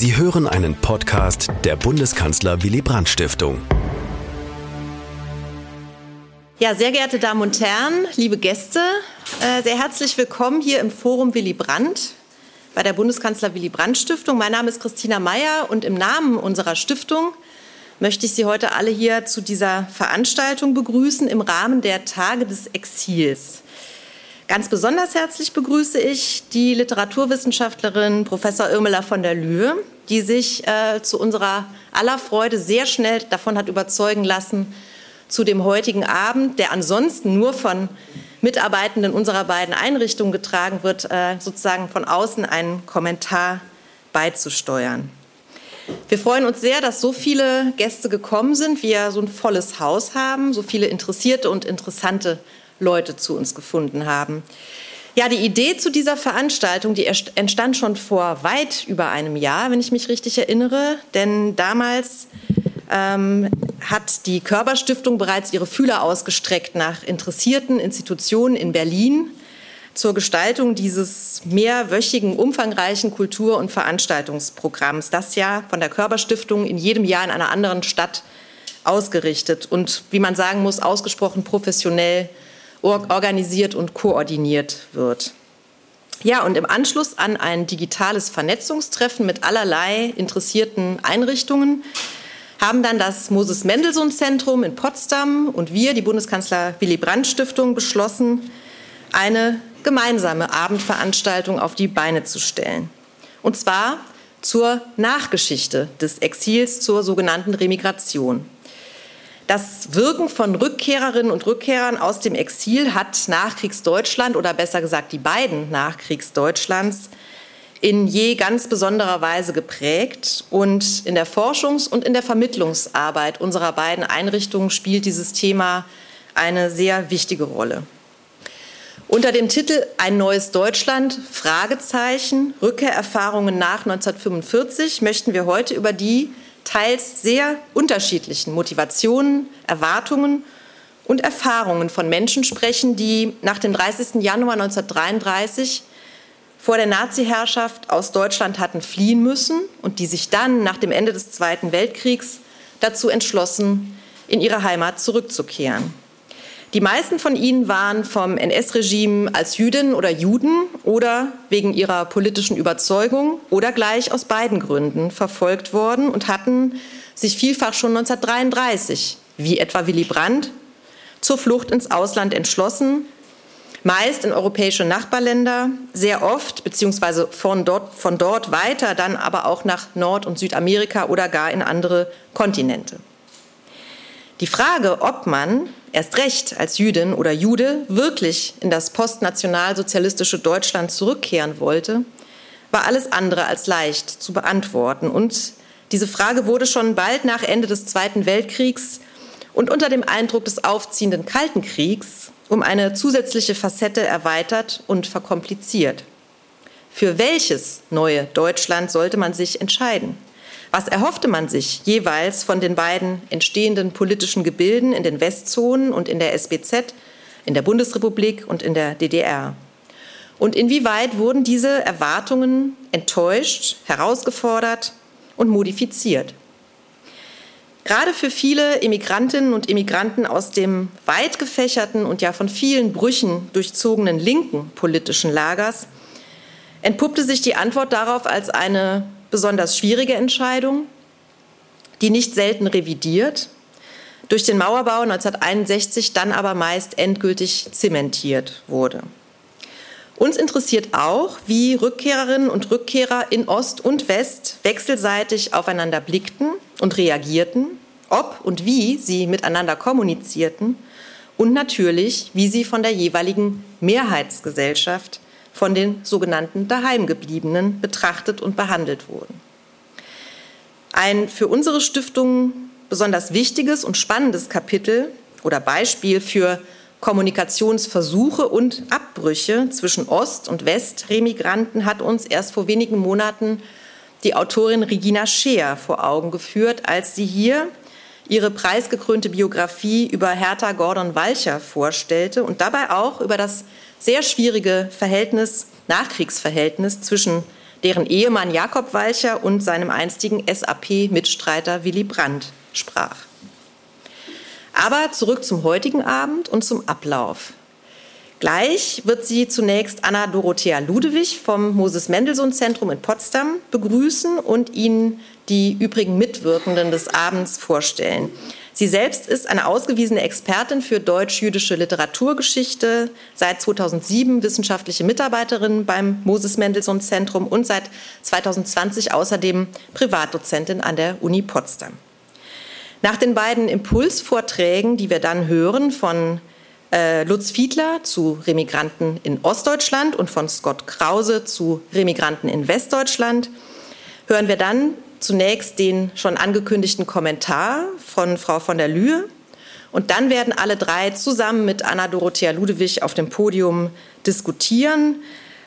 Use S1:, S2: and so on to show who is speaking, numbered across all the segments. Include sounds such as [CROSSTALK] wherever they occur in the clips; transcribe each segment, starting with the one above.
S1: Sie hören einen Podcast der Bundeskanzler Willy Brandt Stiftung.
S2: Ja, sehr geehrte Damen und Herren, liebe Gäste, äh, sehr herzlich willkommen hier im Forum Willy Brandt bei der Bundeskanzler Willy Brandt Stiftung. Mein Name ist Christina Meyer und im Namen unserer Stiftung möchte ich Sie heute alle hier zu dieser Veranstaltung begrüßen im Rahmen der Tage des Exils. Ganz besonders herzlich begrüße ich die Literaturwissenschaftlerin Professor Irmela von der Lühe, die sich äh, zu unserer aller Freude sehr schnell davon hat überzeugen lassen, zu dem heutigen Abend, der ansonsten nur von Mitarbeitenden unserer beiden Einrichtungen getragen wird, äh, sozusagen von außen einen Kommentar beizusteuern. Wir freuen uns sehr, dass so viele Gäste gekommen sind, wir so ein volles Haus haben, so viele interessierte und interessante Leute zu uns gefunden haben. Ja, die Idee zu dieser Veranstaltung, die entstand schon vor weit über einem Jahr, wenn ich mich richtig erinnere. Denn damals ähm, hat die Körperstiftung bereits ihre Fühler ausgestreckt nach interessierten Institutionen in Berlin zur Gestaltung dieses mehrwöchigen, umfangreichen Kultur- und Veranstaltungsprogramms, das ja von der Körperstiftung in jedem Jahr in einer anderen Stadt ausgerichtet und, wie man sagen muss, ausgesprochen professionell organisiert und koordiniert wird. Ja, und im Anschluss an ein digitales Vernetzungstreffen mit allerlei interessierten Einrichtungen haben dann das Moses Mendelssohn Zentrum in Potsdam und wir, die Bundeskanzler Willy Brandt Stiftung, beschlossen, eine gemeinsame Abendveranstaltung auf die Beine zu stellen. Und zwar zur Nachgeschichte des Exils, zur sogenannten Remigration. Das Wirken von Rückkehrerinnen und Rückkehrern aus dem Exil hat Nachkriegsdeutschland oder besser gesagt die beiden Nachkriegsdeutschlands in je ganz besonderer Weise geprägt. Und in der Forschungs- und in der Vermittlungsarbeit unserer beiden Einrichtungen spielt dieses Thema eine sehr wichtige Rolle. Unter dem Titel Ein neues Deutschland, Fragezeichen, Rückkehrerfahrungen nach 1945 möchten wir heute über die teils sehr unterschiedlichen Motivationen, Erwartungen und Erfahrungen von Menschen sprechen, die nach dem 30. Januar 1933 vor der Nazi-Herrschaft aus Deutschland hatten fliehen müssen und die sich dann nach dem Ende des Zweiten Weltkriegs dazu entschlossen, in ihre Heimat zurückzukehren. Die meisten von ihnen waren vom NS-Regime als Jüdinnen oder Juden oder wegen ihrer politischen Überzeugung oder gleich aus beiden Gründen verfolgt worden und hatten sich vielfach schon 1933, wie etwa Willy Brandt, zur Flucht ins Ausland entschlossen, meist in europäische Nachbarländer, sehr oft beziehungsweise von dort, von dort weiter, dann aber auch nach Nord- und Südamerika oder gar in andere Kontinente. Die Frage, ob man erst recht als Jüdin oder Jude wirklich in das postnationalsozialistische Deutschland zurückkehren wollte, war alles andere als leicht zu beantworten. Und diese Frage wurde schon bald nach Ende des Zweiten Weltkriegs und unter dem Eindruck des aufziehenden Kalten Kriegs um eine zusätzliche Facette erweitert und verkompliziert. Für welches neue Deutschland sollte man sich entscheiden? Was erhoffte man sich jeweils von den beiden entstehenden politischen Gebilden in den Westzonen und in der SBZ, in der Bundesrepublik und in der DDR? Und inwieweit wurden diese Erwartungen enttäuscht, herausgefordert und modifiziert? Gerade für viele Immigrantinnen und Immigranten aus dem weit gefächerten und ja von vielen Brüchen durchzogenen linken politischen Lagers entpuppte sich die Antwort darauf als eine besonders schwierige Entscheidung, die nicht selten revidiert, durch den Mauerbau 1961 dann aber meist endgültig zementiert wurde. Uns interessiert auch, wie Rückkehrerinnen und Rückkehrer in Ost und West wechselseitig aufeinander blickten und reagierten, ob und wie sie miteinander kommunizierten und natürlich, wie sie von der jeweiligen Mehrheitsgesellschaft von den sogenannten Daheimgebliebenen betrachtet und behandelt wurden. Ein für unsere Stiftung besonders wichtiges und spannendes Kapitel oder Beispiel für Kommunikationsversuche und Abbrüche zwischen Ost- und West-Remigranten hat uns erst vor wenigen Monaten die Autorin Regina Scheer vor Augen geführt, als sie hier ihre preisgekrönte Biografie über Hertha Gordon Walcher vorstellte und dabei auch über das sehr schwierige Verhältnis, Nachkriegsverhältnis zwischen deren Ehemann Jakob Walcher und seinem einstigen SAP-Mitstreiter Willy Brandt sprach. Aber zurück zum heutigen Abend und zum Ablauf. Gleich wird sie zunächst Anna Dorothea Ludewig vom Moses Mendelssohn Zentrum in Potsdam begrüßen und Ihnen die übrigen Mitwirkenden des Abends vorstellen. Sie selbst ist eine ausgewiesene Expertin für deutsch-jüdische Literaturgeschichte, seit 2007 wissenschaftliche Mitarbeiterin beim Moses Mendelssohn Zentrum und seit 2020 außerdem Privatdozentin an der Uni Potsdam. Nach den beiden Impulsvorträgen, die wir dann hören von äh, Lutz Fiedler zu Remigranten in Ostdeutschland und von Scott Krause zu Remigranten in Westdeutschland, hören wir dann zunächst den schon angekündigten Kommentar von Frau von der Lühe. Und dann werden alle drei zusammen mit Anna Dorothea Ludewig auf dem Podium diskutieren.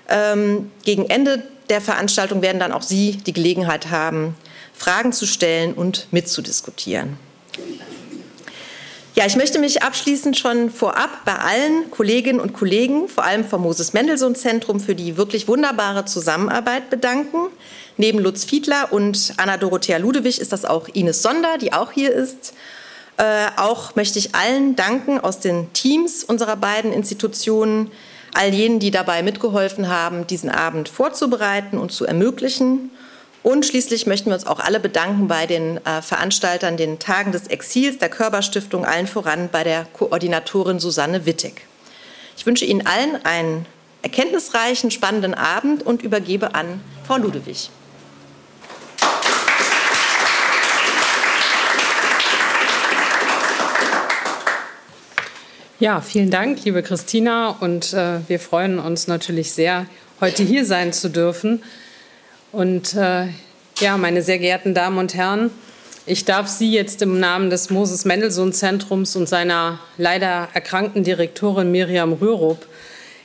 S2: Ähm, gegen Ende der Veranstaltung werden dann auch Sie die Gelegenheit haben, Fragen zu stellen und mitzudiskutieren. Ja, ich möchte mich abschließend schon vorab bei allen Kolleginnen und Kollegen, vor allem vom Moses Mendelssohn Zentrum, für die wirklich wunderbare Zusammenarbeit bedanken. Neben Lutz Fiedler und Anna Dorothea Ludewig ist das auch Ines Sonder, die auch hier ist. Äh, auch möchte ich allen danken aus den Teams unserer beiden Institutionen, all jenen, die dabei mitgeholfen haben, diesen Abend vorzubereiten und zu ermöglichen. Und schließlich möchten wir uns auch alle bedanken bei den äh, Veranstaltern, den Tagen des Exils, der Körperstiftung, allen voran bei der Koordinatorin Susanne Wittig. Ich wünsche Ihnen allen einen erkenntnisreichen, spannenden Abend und übergebe an Frau Ludewig.
S3: Ja, vielen Dank, liebe Christina. Und äh, wir freuen uns natürlich sehr, heute hier sein zu dürfen. Und äh, ja, meine sehr geehrten Damen und Herren, ich darf Sie jetzt im Namen des Moses Mendelssohn Zentrums und seiner leider erkrankten Direktorin Miriam Rürup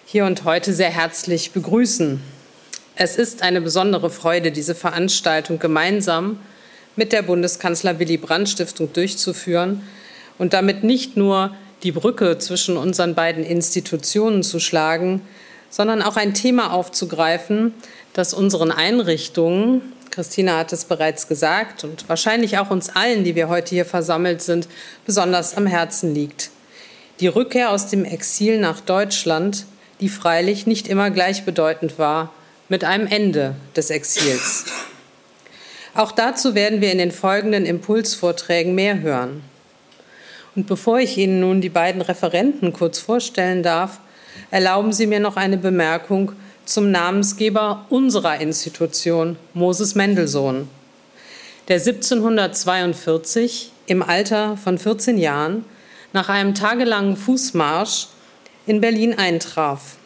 S3: hier und heute sehr herzlich begrüßen. Es ist eine besondere Freude, diese Veranstaltung gemeinsam mit der Bundeskanzler Willy Brandt Stiftung durchzuführen und damit nicht nur die Brücke zwischen unseren beiden Institutionen zu schlagen, sondern auch ein Thema aufzugreifen, das unseren Einrichtungen, Christina hat es bereits gesagt, und wahrscheinlich auch uns allen, die wir heute hier versammelt sind, besonders am Herzen liegt. Die Rückkehr aus dem Exil nach Deutschland, die freilich nicht immer gleichbedeutend war mit einem Ende des Exils. Auch dazu werden wir in den folgenden Impulsvorträgen mehr hören. Und bevor ich Ihnen nun die beiden Referenten kurz vorstellen darf, erlauben Sie mir noch eine Bemerkung zum Namensgeber unserer Institution, Moses Mendelssohn, der 1742 im Alter von 14 Jahren nach einem tagelangen Fußmarsch in Berlin eintraf.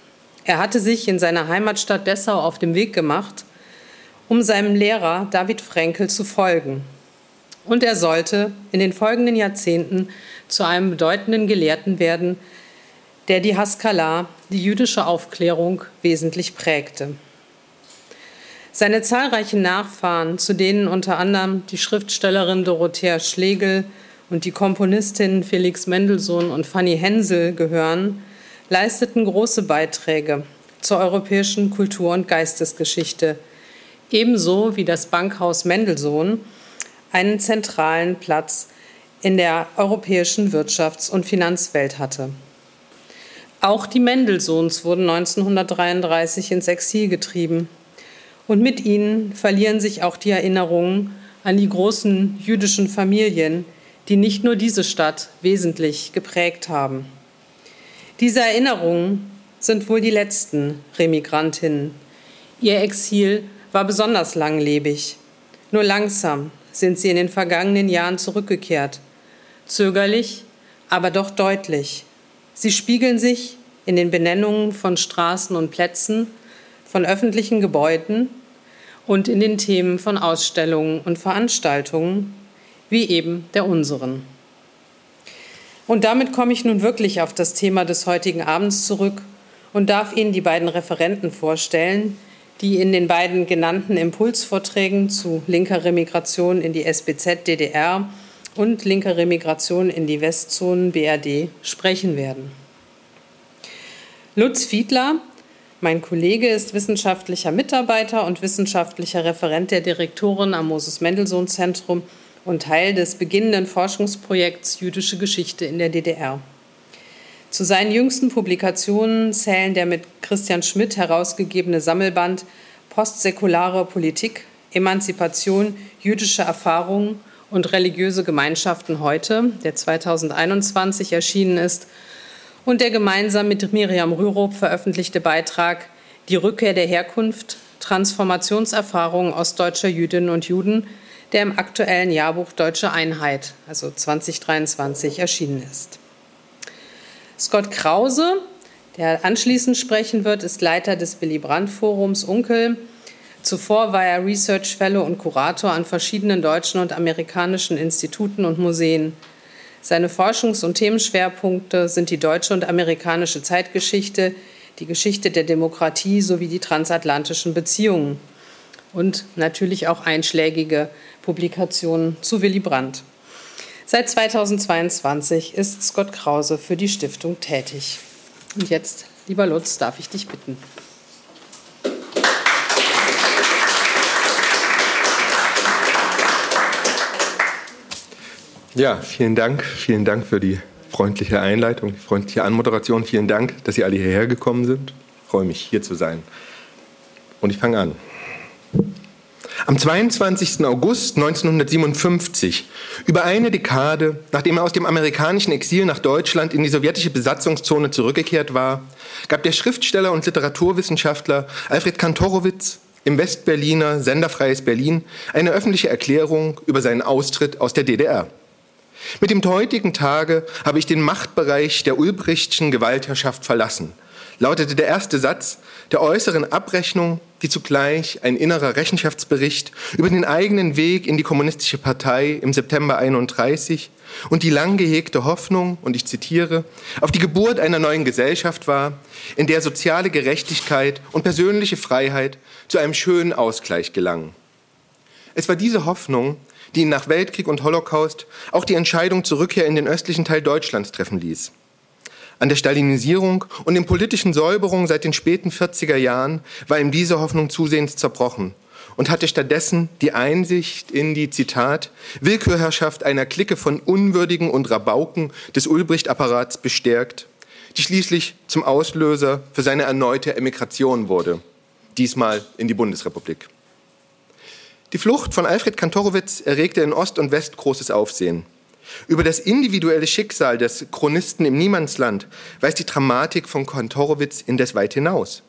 S3: Er hatte sich in seiner Heimatstadt Dessau auf den Weg gemacht, um seinem Lehrer David Frenkel zu folgen. Und er sollte in den folgenden Jahrzehnten zu einem bedeutenden Gelehrten werden, der die Haskalah, die jüdische Aufklärung, wesentlich prägte. Seine zahlreichen Nachfahren, zu denen unter anderem die Schriftstellerin Dorothea Schlegel und die Komponistinnen Felix Mendelssohn und Fanny Hensel gehören, leisteten große Beiträge zur europäischen Kultur- und Geistesgeschichte, ebenso wie das Bankhaus Mendelssohn einen zentralen Platz in der europäischen Wirtschafts- und Finanzwelt hatte. Auch die Mendelssohns wurden 1933 ins Exil getrieben. Und mit ihnen verlieren sich auch die Erinnerungen an die großen jüdischen Familien, die nicht nur diese Stadt wesentlich geprägt haben. Diese Erinnerungen sind wohl die letzten Remigrantinnen. Ihr Exil war besonders langlebig. Nur langsam sind sie in den vergangenen Jahren zurückgekehrt. Zögerlich, aber doch deutlich. Sie spiegeln sich in den Benennungen von Straßen und Plätzen, von öffentlichen Gebäuden und in den Themen von Ausstellungen und Veranstaltungen, wie eben der unseren. Und damit komme ich nun wirklich auf das Thema des heutigen Abends zurück und darf Ihnen die beiden Referenten vorstellen, die in den beiden genannten Impulsvorträgen zu linker Remigration in die SBZ DDR und linker Remigration in die Westzonen BRD sprechen werden. Lutz Fiedler Mein Kollege ist wissenschaftlicher Mitarbeiter und wissenschaftlicher Referent der Direktorin am Moses Mendelssohn Zentrum und Teil des beginnenden Forschungsprojekts Jüdische Geschichte in der DDR. Zu seinen jüngsten Publikationen zählen der mit Christian Schmidt herausgegebene Sammelband Postsäkulare Politik, Emanzipation, jüdische Erfahrungen und religiöse Gemeinschaften heute, der 2021 erschienen ist, und der gemeinsam mit Miriam Rürup veröffentlichte Beitrag Die Rückkehr der Herkunft, Transformationserfahrungen ostdeutscher Jüdinnen und Juden, der im aktuellen Jahrbuch Deutsche Einheit, also 2023, erschienen ist. Scott Krause, der anschließend sprechen wird, ist Leiter des Willy Brandt Forums Unkel. Zuvor war er Research Fellow und Kurator an verschiedenen deutschen und amerikanischen Instituten und Museen. Seine Forschungs- und Themenschwerpunkte sind die deutsche und amerikanische Zeitgeschichte, die Geschichte der Demokratie sowie die transatlantischen Beziehungen und natürlich auch einschlägige Publikationen zu Willy Brandt. Seit 2022 ist Scott Krause für die Stiftung tätig. Und jetzt, lieber Lutz, darf ich dich bitten.
S4: Ja, vielen Dank. Vielen Dank für die freundliche Einleitung, die freundliche Anmoderation. Vielen Dank, dass Sie alle hierher gekommen sind. Ich freue mich, hier zu sein. Und ich fange an. Am 22. August 1957, über eine Dekade nachdem er aus dem amerikanischen Exil nach Deutschland in die sowjetische Besatzungszone zurückgekehrt war, gab der Schriftsteller und Literaturwissenschaftler Alfred Kantorowitz im Westberliner Senderfreies Berlin eine öffentliche Erklärung über seinen Austritt aus der DDR. Mit dem heutigen Tage habe ich den Machtbereich der Ulbrichtschen Gewaltherrschaft verlassen, lautete der erste Satz der äußeren Abrechnung, die zugleich ein innerer Rechenschaftsbericht über den eigenen Weg in die kommunistische Partei im September 31 und die lang gehegte Hoffnung, und ich zitiere, auf die Geburt einer neuen Gesellschaft war, in der soziale Gerechtigkeit und persönliche Freiheit zu einem schönen Ausgleich gelangen. Es war diese Hoffnung, die ihn nach Weltkrieg und Holocaust auch die Entscheidung zur Rückkehr in den östlichen Teil Deutschlands treffen ließ. An der Stalinisierung und den politischen Säuberungen seit den späten 40er Jahren war ihm diese Hoffnung zusehends zerbrochen und hatte stattdessen die Einsicht in die, Zitat, Willkürherrschaft einer Clique von Unwürdigen und Rabauken des Ulbricht-Apparats bestärkt, die schließlich zum Auslöser für seine erneute Emigration wurde, diesmal in die Bundesrepublik. Die Flucht von Alfred Kantorowitz erregte in Ost und West großes Aufsehen. Über das individuelle Schicksal des Chronisten im Niemandsland weist die Dramatik von Kantorowitz indes weit hinaus.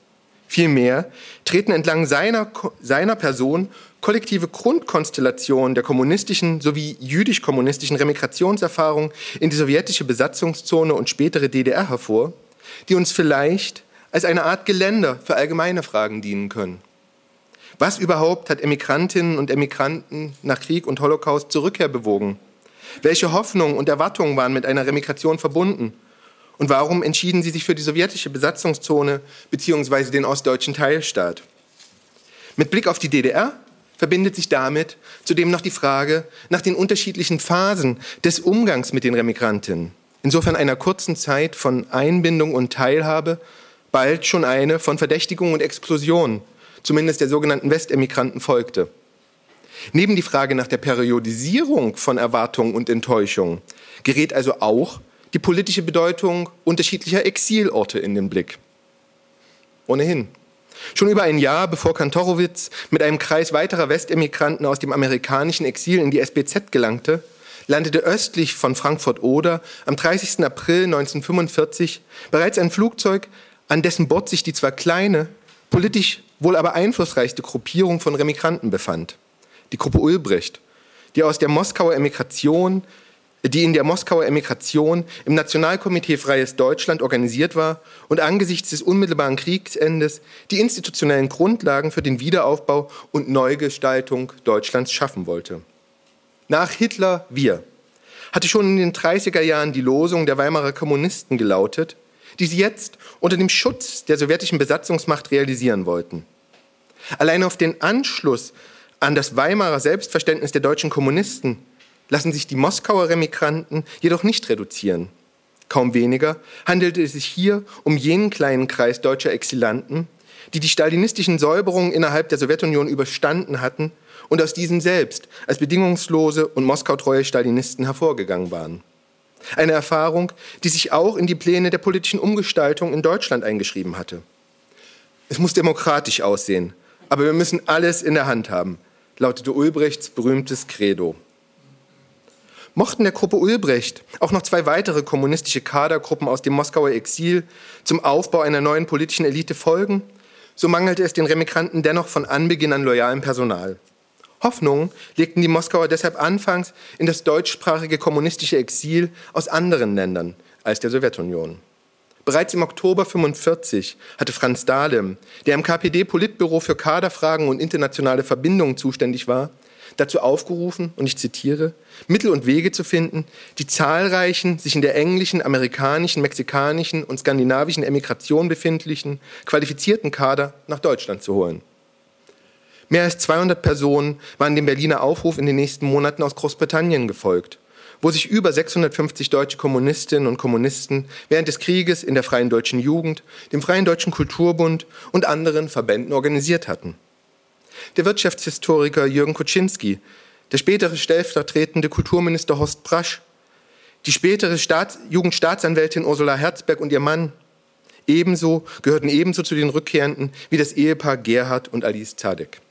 S4: Vielmehr treten entlang seiner, seiner Person kollektive Grundkonstellationen der kommunistischen sowie jüdisch-kommunistischen Remigrationserfahrung in die sowjetische Besatzungszone und spätere DDR hervor, die uns vielleicht als eine Art Geländer für allgemeine Fragen dienen können. Was überhaupt hat Emigrantinnen und Emigranten nach Krieg und Holocaust zur Rückkehr bewogen? Welche Hoffnungen und Erwartungen waren mit einer Remigration verbunden? Und warum entschieden sie sich für die sowjetische Besatzungszone bzw. den ostdeutschen Teilstaat? Mit Blick auf die DDR verbindet sich damit zudem noch die Frage nach den unterschiedlichen Phasen des Umgangs mit den Remigrantinnen. Insofern einer kurzen Zeit von Einbindung und Teilhabe, bald schon eine von Verdächtigung und Explosion zumindest der sogenannten Westemigranten, folgte. Neben die Frage nach der Periodisierung von Erwartungen und Enttäuschungen gerät also auch die politische Bedeutung unterschiedlicher Exilorte in den Blick. Ohnehin. Schon über ein Jahr bevor Kantorowitz mit einem Kreis weiterer Westemigranten aus dem amerikanischen Exil in die SBZ gelangte, landete östlich von Frankfurt-Oder am 30. April 1945 bereits ein Flugzeug, an dessen Bord sich die zwar kleine, politisch wohl aber einflussreichste Gruppierung von Remigranten befand. Die Gruppe Ulbricht, die aus der Moskauer Emigration, die in der Moskauer Emigration im Nationalkomitee Freies Deutschland organisiert war und angesichts des unmittelbaren Kriegsendes die institutionellen Grundlagen für den Wiederaufbau und Neugestaltung Deutschlands schaffen wollte. Nach Hitler wir hatte schon in den 30er Jahren die Losung der Weimarer Kommunisten gelautet, die sie jetzt unter dem Schutz der sowjetischen Besatzungsmacht realisieren wollten. Allein auf den Anschluss an das Weimarer Selbstverständnis der deutschen Kommunisten lassen sich die Moskauer Remigranten jedoch nicht reduzieren. Kaum weniger handelte es sich hier um jenen kleinen Kreis deutscher Exilanten, die die stalinistischen Säuberungen innerhalb der Sowjetunion überstanden hatten und aus diesen selbst als bedingungslose und moskautreue Stalinisten hervorgegangen waren. Eine Erfahrung, die sich auch in die Pläne der politischen Umgestaltung in Deutschland eingeschrieben hatte. Es muss demokratisch aussehen, aber wir müssen alles in der Hand haben, lautete Ulbrichts berühmtes Credo. Mochten der Gruppe Ulbricht auch noch zwei weitere kommunistische Kadergruppen aus dem Moskauer Exil zum Aufbau einer neuen politischen Elite folgen, so mangelte es den Remigranten dennoch von Anbeginn an loyalem Personal. Hoffnung legten die Moskauer deshalb anfangs in das deutschsprachige kommunistische Exil aus anderen Ländern als der Sowjetunion. Bereits im Oktober 1945 hatte Franz Dahlem, der im KPD-Politbüro für Kaderfragen und internationale Verbindungen zuständig war, dazu aufgerufen, und ich zitiere, Mittel und Wege zu finden, die zahlreichen, sich in der englischen, amerikanischen, mexikanischen und skandinavischen Emigration befindlichen, qualifizierten Kader nach Deutschland zu holen. Mehr als 200 Personen waren dem Berliner Aufruf in den nächsten Monaten aus Großbritannien gefolgt, wo sich über 650 deutsche Kommunistinnen und Kommunisten während des Krieges in der Freien Deutschen Jugend, dem Freien Deutschen Kulturbund und anderen Verbänden organisiert hatten. Der Wirtschaftshistoriker Jürgen Kuczynski, der spätere stellvertretende Kulturminister Horst Brasch, die spätere Staats Jugendstaatsanwältin Ursula Herzberg und ihr Mann, ebenso gehörten ebenso zu den Rückkehrenden wie das Ehepaar Gerhard und Alice Zadek.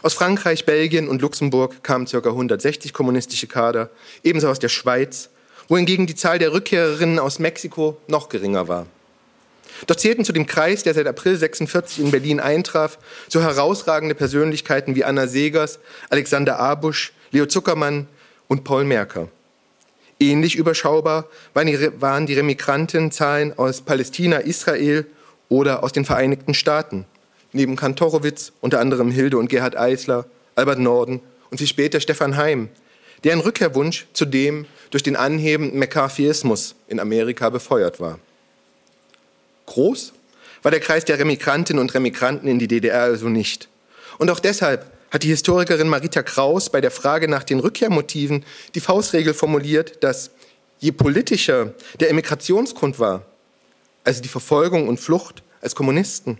S4: Aus Frankreich, Belgien und Luxemburg kamen ca. 160 kommunistische Kader, ebenso aus der Schweiz, wohingegen die Zahl der Rückkehrerinnen aus Mexiko noch geringer war. Doch zählten zu dem Kreis, der seit April 46 in Berlin eintraf, so herausragende Persönlichkeiten wie Anna Segers, Alexander Abusch, Leo Zuckermann und Paul Merker. Ähnlich überschaubar waren die Remigrantenzahlen aus Palästina, Israel oder aus den Vereinigten Staaten, neben Kantorowitz unter anderem Hilde und Gerhard Eisler, Albert Norden und wie später Stefan Heim, deren Rückkehrwunsch zudem durch den anhebenden McCarthyismus in Amerika befeuert war. Groß war der Kreis der Remigrantinnen und Remigranten in die DDR also nicht. Und auch deshalb hat die Historikerin Marita Kraus bei der Frage nach den Rückkehrmotiven die Faustregel formuliert, dass je politischer der Emigrationsgrund war, also die Verfolgung und Flucht als Kommunisten,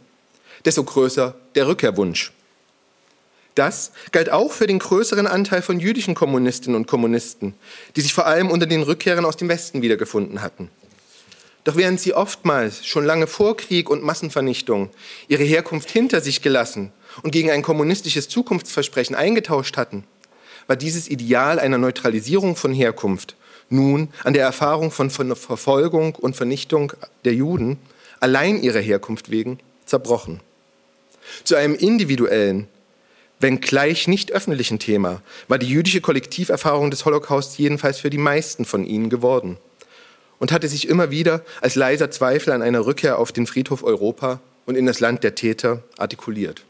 S4: desto größer der Rückkehrwunsch. Das galt auch für den größeren Anteil von jüdischen Kommunistinnen und Kommunisten, die sich vor allem unter den Rückkehrern aus dem Westen wiedergefunden hatten. Doch während sie oftmals schon lange vor Krieg und Massenvernichtung ihre Herkunft hinter sich gelassen und gegen ein kommunistisches Zukunftsversprechen eingetauscht hatten, war dieses Ideal einer Neutralisierung von Herkunft nun an der Erfahrung von Verfolgung und Vernichtung der Juden allein ihrer Herkunft wegen zerbrochen. Zu einem individuellen, wenngleich nicht öffentlichen Thema war die jüdische Kollektiverfahrung des Holocaust jedenfalls für die meisten von ihnen geworden und hatte sich immer wieder als leiser Zweifel an einer Rückkehr auf den Friedhof Europa und in das Land der Täter artikuliert.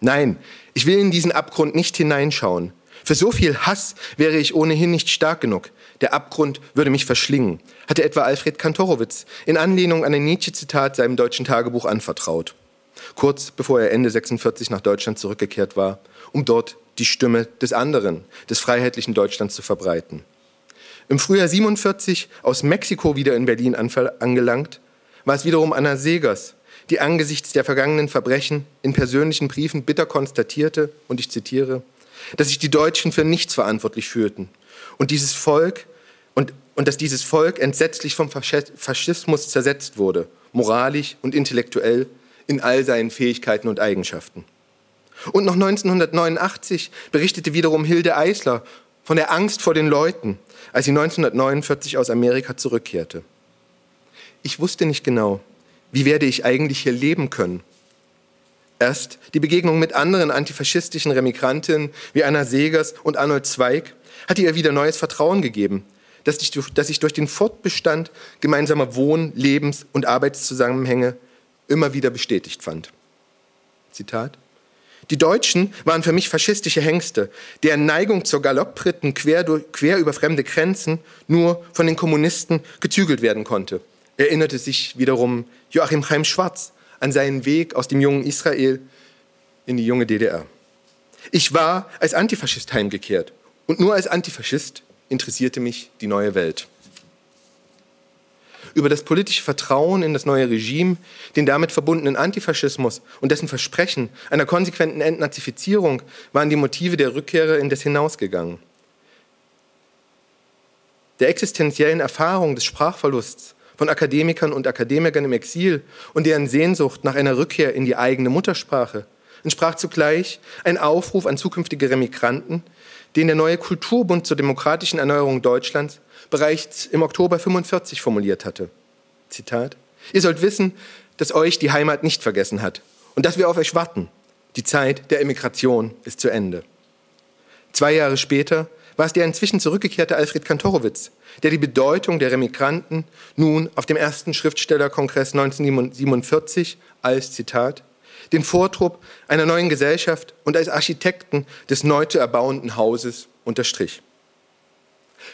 S4: Nein, ich will in diesen Abgrund nicht hineinschauen. Für so viel Hass wäre ich ohnehin nicht stark genug. Der Abgrund würde mich verschlingen, hatte etwa Alfred Kantorowitz in Anlehnung an ein Nietzsche-Zitat seinem deutschen Tagebuch anvertraut. Kurz bevor er Ende 46 nach Deutschland zurückgekehrt war, um dort die Stimme des anderen, des freiheitlichen Deutschlands zu verbreiten. Im Frühjahr 47 aus Mexiko wieder in Berlin angelangt, war es wiederum Anna Segers, die angesichts der vergangenen Verbrechen in persönlichen Briefen bitter konstatierte, und ich zitiere, dass sich die Deutschen für nichts verantwortlich fühlten und dieses Volk und, und dass dieses Volk entsetzlich vom Faschismus zersetzt wurde, moralisch und intellektuell in all seinen Fähigkeiten und Eigenschaften. Und noch 1989 berichtete wiederum Hilde Eisler von der Angst vor den Leuten, als sie 1949 aus Amerika zurückkehrte. Ich wusste nicht genau, wie werde ich eigentlich hier leben können. Erst die Begegnung mit anderen antifaschistischen Remigrantinnen wie Anna Segers und Arnold Zweig hatte ihr wieder neues Vertrauen gegeben, dass ich, ich durch den Fortbestand gemeinsamer Wohn-, Lebens- und Arbeitszusammenhänge immer wieder bestätigt fand. Zitat. Die Deutschen waren für mich faschistische Hengste, deren Neigung zur Galoppritten quer, quer über fremde Grenzen nur von den Kommunisten gezügelt werden konnte, erinnerte sich wiederum Joachim Chaim Schwarz an seinen Weg aus dem jungen Israel in die junge DDR. Ich war als Antifaschist heimgekehrt und nur als Antifaschist interessierte mich die neue Welt. Über das politische Vertrauen in das neue Regime, den damit verbundenen Antifaschismus und dessen Versprechen einer konsequenten Entnazifizierung waren die Motive der Rückkehrer in das hinausgegangen. Der existenziellen Erfahrung des Sprachverlusts von Akademikern und Akademikern im Exil und deren Sehnsucht nach einer Rückkehr in die eigene Muttersprache entsprach zugleich ein Aufruf an zukünftige Remigranten, den der neue Kulturbund zur demokratischen Erneuerung Deutschlands bereits im Oktober 45 formuliert hatte. Zitat: Ihr sollt wissen, dass euch die Heimat nicht vergessen hat und dass wir auf euch warten. Die Zeit der Emigration ist zu Ende. Zwei Jahre später war es der inzwischen zurückgekehrte Alfred Kantorowitz, der die Bedeutung der Remigranten nun auf dem ersten Schriftstellerkongress 1947 als Zitat den Vortrupp einer neuen Gesellschaft und als Architekten des neu zu erbauenden Hauses unterstrich.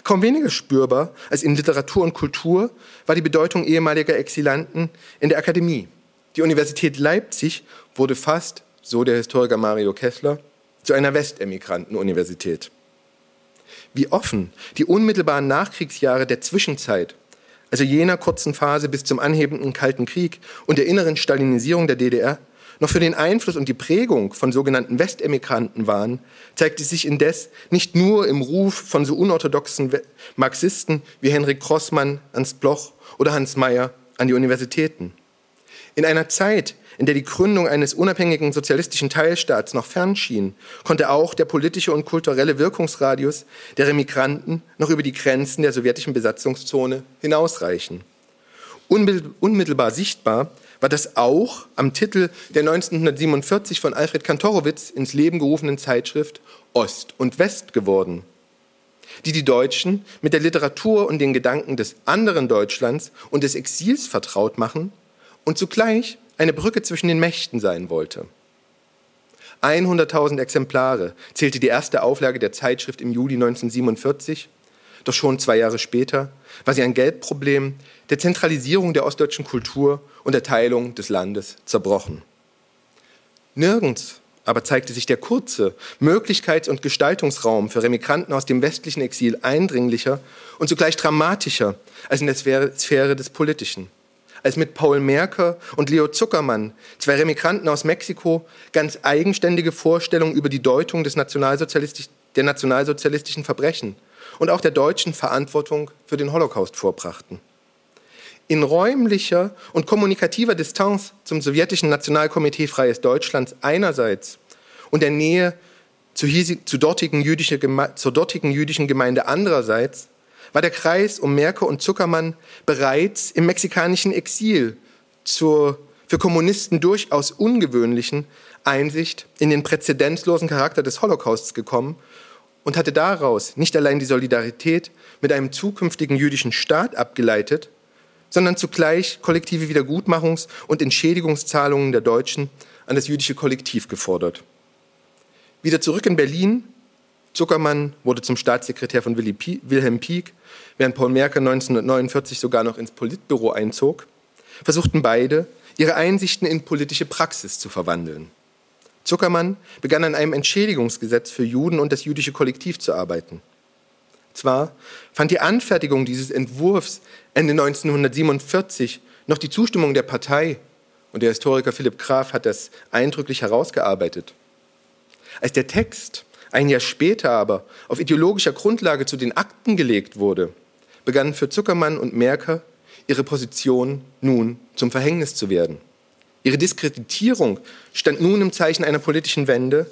S4: Kaum weniger spürbar als in Literatur und Kultur war die Bedeutung ehemaliger Exilanten in der Akademie. Die Universität Leipzig wurde fast, so der Historiker Mario Kessler, zu einer Westemigrantenuniversität. Wie offen die unmittelbaren Nachkriegsjahre der Zwischenzeit, also jener kurzen Phase bis zum anhebenden Kalten Krieg und der inneren Stalinisierung der DDR, noch für den Einfluss und die Prägung von sogenannten Westemigranten waren, zeigte sich indes nicht nur im Ruf von so unorthodoxen Marxisten wie Henrik Crossmann, Ernst Bloch oder Hans Mayer an die Universitäten. In einer Zeit, in der die Gründung eines unabhängigen sozialistischen Teilstaats noch fern schien, konnte auch der politische und kulturelle Wirkungsradius der Remigranten noch über die Grenzen der sowjetischen Besatzungszone hinausreichen. Unmittelbar sichtbar war das auch am Titel der 1947 von Alfred Kantorowitz ins Leben gerufenen Zeitschrift Ost und West geworden, die die Deutschen mit der Literatur und den Gedanken des anderen Deutschlands und des Exils vertraut machen und zugleich eine Brücke zwischen den Mächten sein wollte. 100.000 Exemplare zählte die erste Auflage der Zeitschrift im Juli 1947, doch schon zwei Jahre später war sie ein Geldproblem der Zentralisierung der ostdeutschen Kultur und der Teilung des Landes zerbrochen. Nirgends aber zeigte sich der kurze Möglichkeits- und Gestaltungsraum für Remigranten aus dem westlichen Exil eindringlicher und zugleich dramatischer als in der Sphäre des Politischen. Als mit Paul Merker und Leo Zuckermann, zwei Remigranten aus Mexiko, ganz eigenständige Vorstellungen über die Deutung des Nationalsozialistisch der nationalsozialistischen Verbrechen und auch der deutschen Verantwortung für den Holocaust vorbrachten in räumlicher und kommunikativer Distanz zum sowjetischen Nationalkomitee Freies Deutschlands einerseits und der Nähe zur, zu dortigen jüdische, zur dortigen jüdischen Gemeinde andererseits war der Kreis um Merkel und Zuckermann bereits im mexikanischen Exil zur für Kommunisten durchaus ungewöhnlichen Einsicht in den präzedenzlosen Charakter des Holocausts gekommen und hatte daraus nicht allein die Solidarität mit einem zukünftigen jüdischen Staat abgeleitet, sondern zugleich kollektive Wiedergutmachungs- und Entschädigungszahlungen der Deutschen an das jüdische Kollektiv gefordert. Wieder zurück in Berlin, Zuckermann wurde zum Staatssekretär von Wilhelm Pieck, während Paul Merker 1949 sogar noch ins Politbüro einzog, versuchten beide, ihre Einsichten in politische Praxis zu verwandeln. Zuckermann begann an einem Entschädigungsgesetz für Juden und das jüdische Kollektiv zu arbeiten. Zwar fand die Anfertigung dieses Entwurfs Ende 1947 noch die Zustimmung der Partei, und der Historiker Philipp Graf hat das eindrücklich herausgearbeitet. Als der Text ein Jahr später aber auf ideologischer Grundlage zu den Akten gelegt wurde, begannen für Zuckermann und Merker ihre Position nun zum Verhängnis zu werden. Ihre Diskreditierung stand nun im Zeichen einer politischen Wende,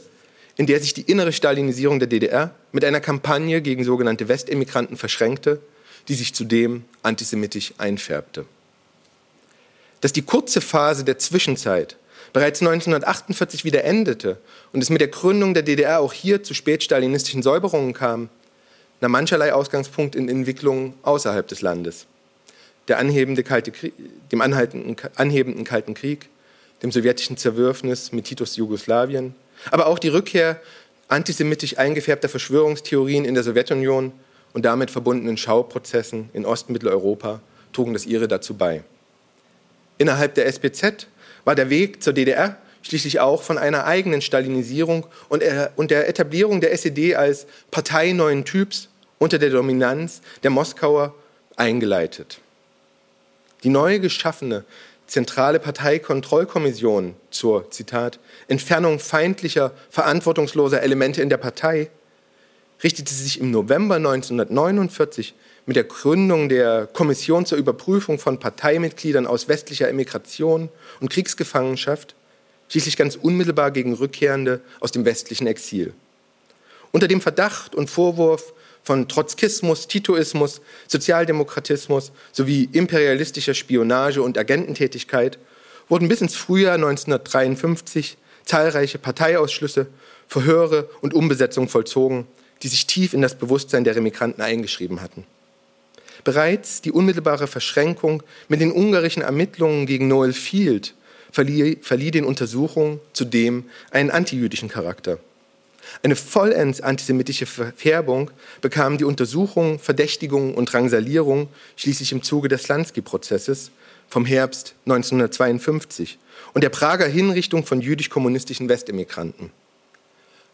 S4: in der sich die innere Stalinisierung der DDR mit einer Kampagne gegen sogenannte Westemigranten verschränkte, die sich zudem antisemitisch einfärbte. Dass die kurze Phase der Zwischenzeit bereits 1948 wieder endete und es mit der Gründung der DDR auch hier zu spätstalinistischen Säuberungen kam, nahm mancherlei Ausgangspunkt in Entwicklungen außerhalb des Landes. Anhebende Krieg, dem anhebenden Kalten Krieg, dem sowjetischen Zerwürfnis mit Titus Jugoslawien, aber auch die Rückkehr antisemitisch eingefärbter Verschwörungstheorien in der Sowjetunion und damit verbundenen Schauprozessen in Ostmitteleuropa trugen das ihre dazu bei. Innerhalb der SPZ war der Weg zur DDR schließlich auch von einer eigenen Stalinisierung und, der Etablierung der SED als Partei neuen Typs unter der Dominanz der Moskauer eingeleitet. Die neu geschaffene Zentrale Parteikontrollkommission zur, Zitat, Entfernung feindlicher, verantwortungsloser Elemente in der Partei richtete sich im November 1949 mit der Gründung der Kommission zur Überprüfung von Parteimitgliedern aus westlicher Emigration und Kriegsgefangenschaft schließlich ganz unmittelbar gegen Rückkehrende aus dem westlichen Exil. Unter dem Verdacht und Vorwurf von Trotzkismus, Titoismus, Sozialdemokratismus sowie imperialistischer Spionage und Agententätigkeit wurden bis ins Frühjahr 1953 zahlreiche Parteiausschlüsse, Verhöre und Umbesetzungen vollzogen, die sich tief in das Bewusstsein der Remigranten eingeschrieben hatten. Bereits die unmittelbare Verschränkung mit den ungarischen Ermittlungen gegen Noel Field verlieh, verlieh den Untersuchungen zudem einen antijüdischen Charakter. Eine vollends antisemitische Färbung bekamen die Untersuchungen, Verdächtigungen und Drangsalierungen schließlich im Zuge des Lansky-Prozesses vom Herbst 1952 und der Prager Hinrichtung von jüdisch-kommunistischen Westemigranten.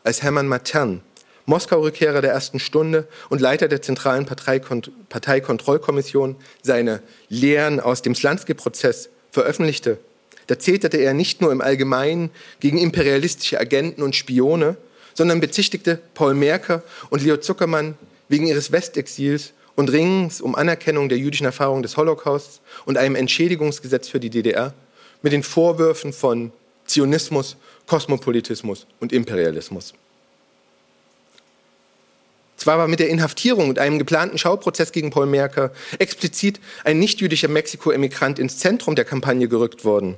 S4: Als Hermann Matern, Moskau-Rückkehrer der ersten Stunde und Leiter der zentralen Parteikontrollkommission, seine Lehren aus dem Slansky-Prozess veröffentlichte, da zeterte er nicht nur im Allgemeinen gegen imperialistische Agenten und Spione, sondern bezichtigte Paul Merker und Leo Zuckermann wegen ihres Westexils und Ringens um Anerkennung der jüdischen Erfahrung des Holocausts und einem Entschädigungsgesetz für die DDR mit den Vorwürfen von Zionismus, Kosmopolitismus und Imperialismus. Zwar war mit der Inhaftierung und einem geplanten Schauprozess gegen Paul Merker explizit ein nichtjüdischer Mexiko-Emigrant ins Zentrum der Kampagne gerückt worden.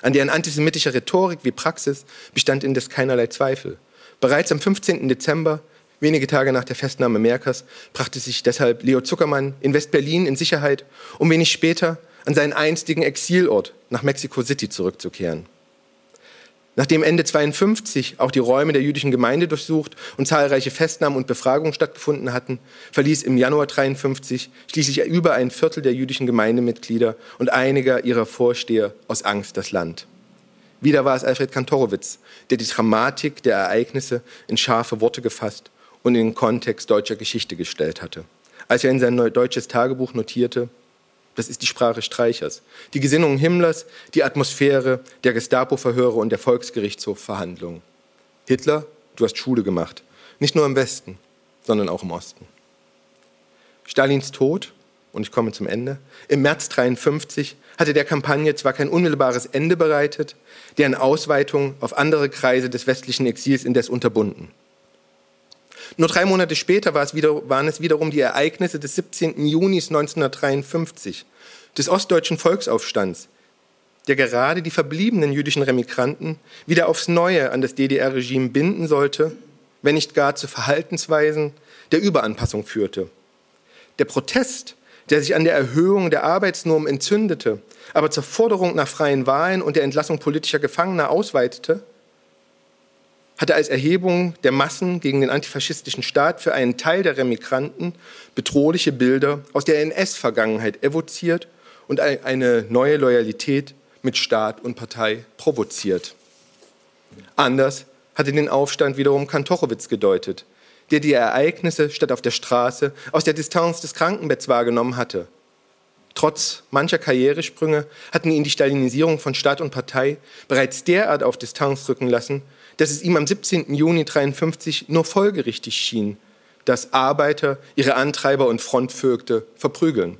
S4: An deren antisemitischer Rhetorik wie Praxis bestand indes keinerlei Zweifel. Bereits am 15. Dezember, wenige Tage nach der Festnahme Merkers, brachte sich deshalb Leo Zuckermann in West-Berlin in Sicherheit, um wenig später an seinen einstigen Exilort nach Mexico City zurückzukehren. Nachdem Ende 52 auch die Räume der jüdischen Gemeinde durchsucht und zahlreiche Festnahmen und Befragungen stattgefunden hatten, verließ im Januar 53 schließlich über ein Viertel der jüdischen Gemeindemitglieder und einiger ihrer Vorsteher aus Angst das Land. Wieder war es Alfred Kantorowitz, der die Dramatik der Ereignisse in scharfe Worte gefasst und in den Kontext deutscher Geschichte gestellt hatte. Als er in sein deutsches Tagebuch notierte, das ist die Sprache Streichers, die Gesinnungen Himmlers, die Atmosphäre der Gestapo-Verhöre und der Volksgerichtshof-Verhandlungen. Hitler, du hast Schule gemacht, nicht nur im Westen, sondern auch im Osten. Stalins Tod und ich komme zum Ende, im März 1953 hatte der Kampagne zwar kein unmittelbares Ende bereitet, deren Ausweitung auf andere Kreise des westlichen Exils indes unterbunden. Nur drei Monate später war es wieder, waren es wiederum die Ereignisse des 17. Juni 1953, des ostdeutschen Volksaufstands, der gerade die verbliebenen jüdischen Remigranten wieder aufs Neue an das DDR-Regime binden sollte, wenn nicht gar zu Verhaltensweisen der Überanpassung führte. Der Protest der sich an der Erhöhung der Arbeitsnorm entzündete, aber zur Forderung nach freien Wahlen und der Entlassung politischer Gefangener ausweitete, hatte als Erhebung der Massen gegen den antifaschistischen Staat für einen Teil der Remigranten bedrohliche Bilder aus der NS-Vergangenheit evoziert und eine neue Loyalität mit Staat und Partei provoziert. Anders hatte den Aufstand wiederum Kantorowitz gedeutet, der die Ereignisse statt auf der Straße aus der Distanz des Krankenbetts wahrgenommen hatte. Trotz mancher Karrieresprünge hatten ihn die Stalinisierung von Staat und Partei bereits derart auf Distanz rücken lassen, dass es ihm am 17. Juni 1953 nur folgerichtig schien, dass Arbeiter ihre Antreiber und Frontvögte verprügeln.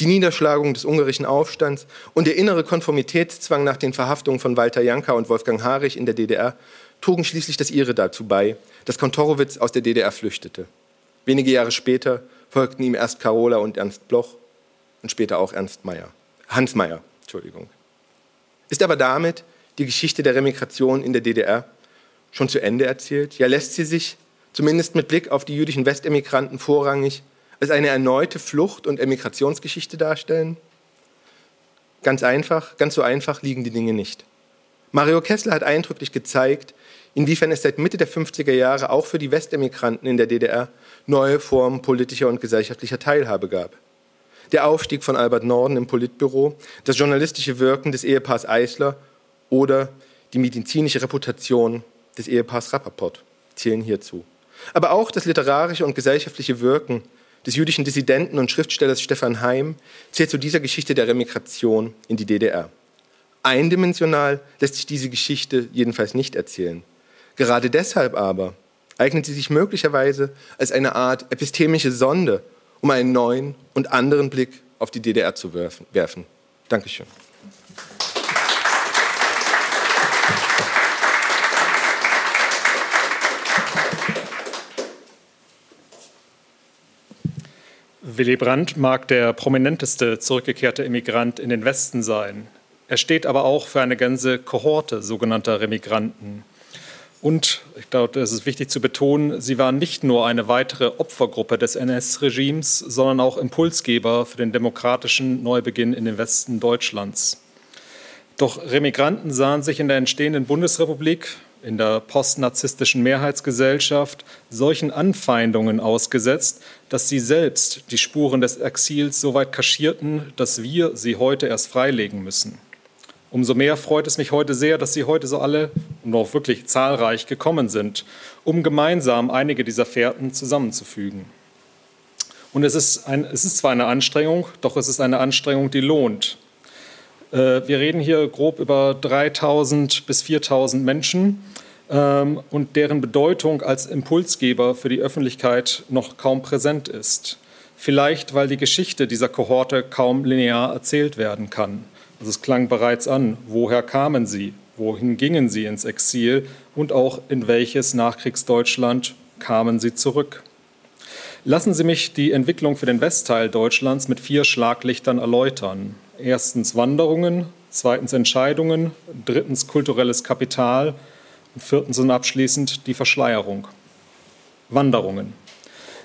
S4: Die Niederschlagung des ungarischen Aufstands und der innere Konformitätszwang nach den Verhaftungen von Walter Janka und Wolfgang Harich in der DDR trugen schließlich das ihre dazu bei, dass Kontorowitz aus der DDR flüchtete. Wenige Jahre später folgten ihm erst Carola und Ernst Bloch und später auch Ernst Meyer. Hans Meyer, Entschuldigung. Ist aber damit die Geschichte der Remigration in der DDR schon zu Ende erzählt? Ja, lässt sie sich, zumindest mit Blick auf die jüdischen Westemigranten, vorrangig als eine erneute Flucht- und Emigrationsgeschichte darstellen? Ganz einfach, ganz so einfach liegen die Dinge nicht. Mario Kessler hat eindrücklich gezeigt, inwiefern es seit Mitte der 50er Jahre auch für die Westemigranten in der DDR neue Formen politischer und gesellschaftlicher Teilhabe gab. Der Aufstieg von Albert Norden im Politbüro, das journalistische Wirken des Ehepaars Eisler oder die medizinische Reputation des Ehepaars Rappaport zählen hierzu. Aber auch das literarische und gesellschaftliche Wirken des jüdischen Dissidenten und Schriftstellers Stefan Heim zählt zu dieser Geschichte der Remigration in die DDR. Eindimensional lässt sich diese Geschichte jedenfalls nicht erzählen. Gerade deshalb aber eignet sie sich möglicherweise als eine Art epistemische Sonde, um einen neuen und anderen Blick auf die DDR zu werfen. Dankeschön.
S5: Willy Brandt mag der prominenteste zurückgekehrte Immigrant in den Westen sein. Er steht aber auch für eine ganze Kohorte sogenannter Remigranten. Und ich glaube, es ist wichtig zu betonen, sie waren nicht nur eine weitere Opfergruppe des NS-Regimes, sondern auch Impulsgeber für den demokratischen Neubeginn in den Westen Deutschlands. Doch Remigranten sahen sich in der entstehenden Bundesrepublik in der postnarzisstischen Mehrheitsgesellschaft solchen Anfeindungen ausgesetzt, dass sie selbst die Spuren des Exils so weit kaschierten, dass wir sie heute erst freilegen müssen. Umso mehr freut es mich heute sehr, dass Sie heute so alle und auch wirklich zahlreich gekommen sind, um gemeinsam einige dieser Fährten zusammenzufügen. Und es ist, ein, es ist zwar eine Anstrengung, doch es ist eine Anstrengung, die lohnt. Äh, wir reden hier grob über 3000 bis 4000 Menschen ähm, und deren Bedeutung als Impulsgeber für die Öffentlichkeit noch kaum präsent ist. Vielleicht, weil die Geschichte dieser Kohorte kaum linear erzählt werden kann. Also es klang bereits an, woher kamen sie, wohin gingen sie ins Exil und auch in welches Nachkriegsdeutschland kamen sie zurück. Lassen Sie mich die Entwicklung für den Westteil Deutschlands mit vier Schlaglichtern erläutern. Erstens Wanderungen, zweitens Entscheidungen, drittens kulturelles Kapital und viertens und abschließend die Verschleierung. Wanderungen.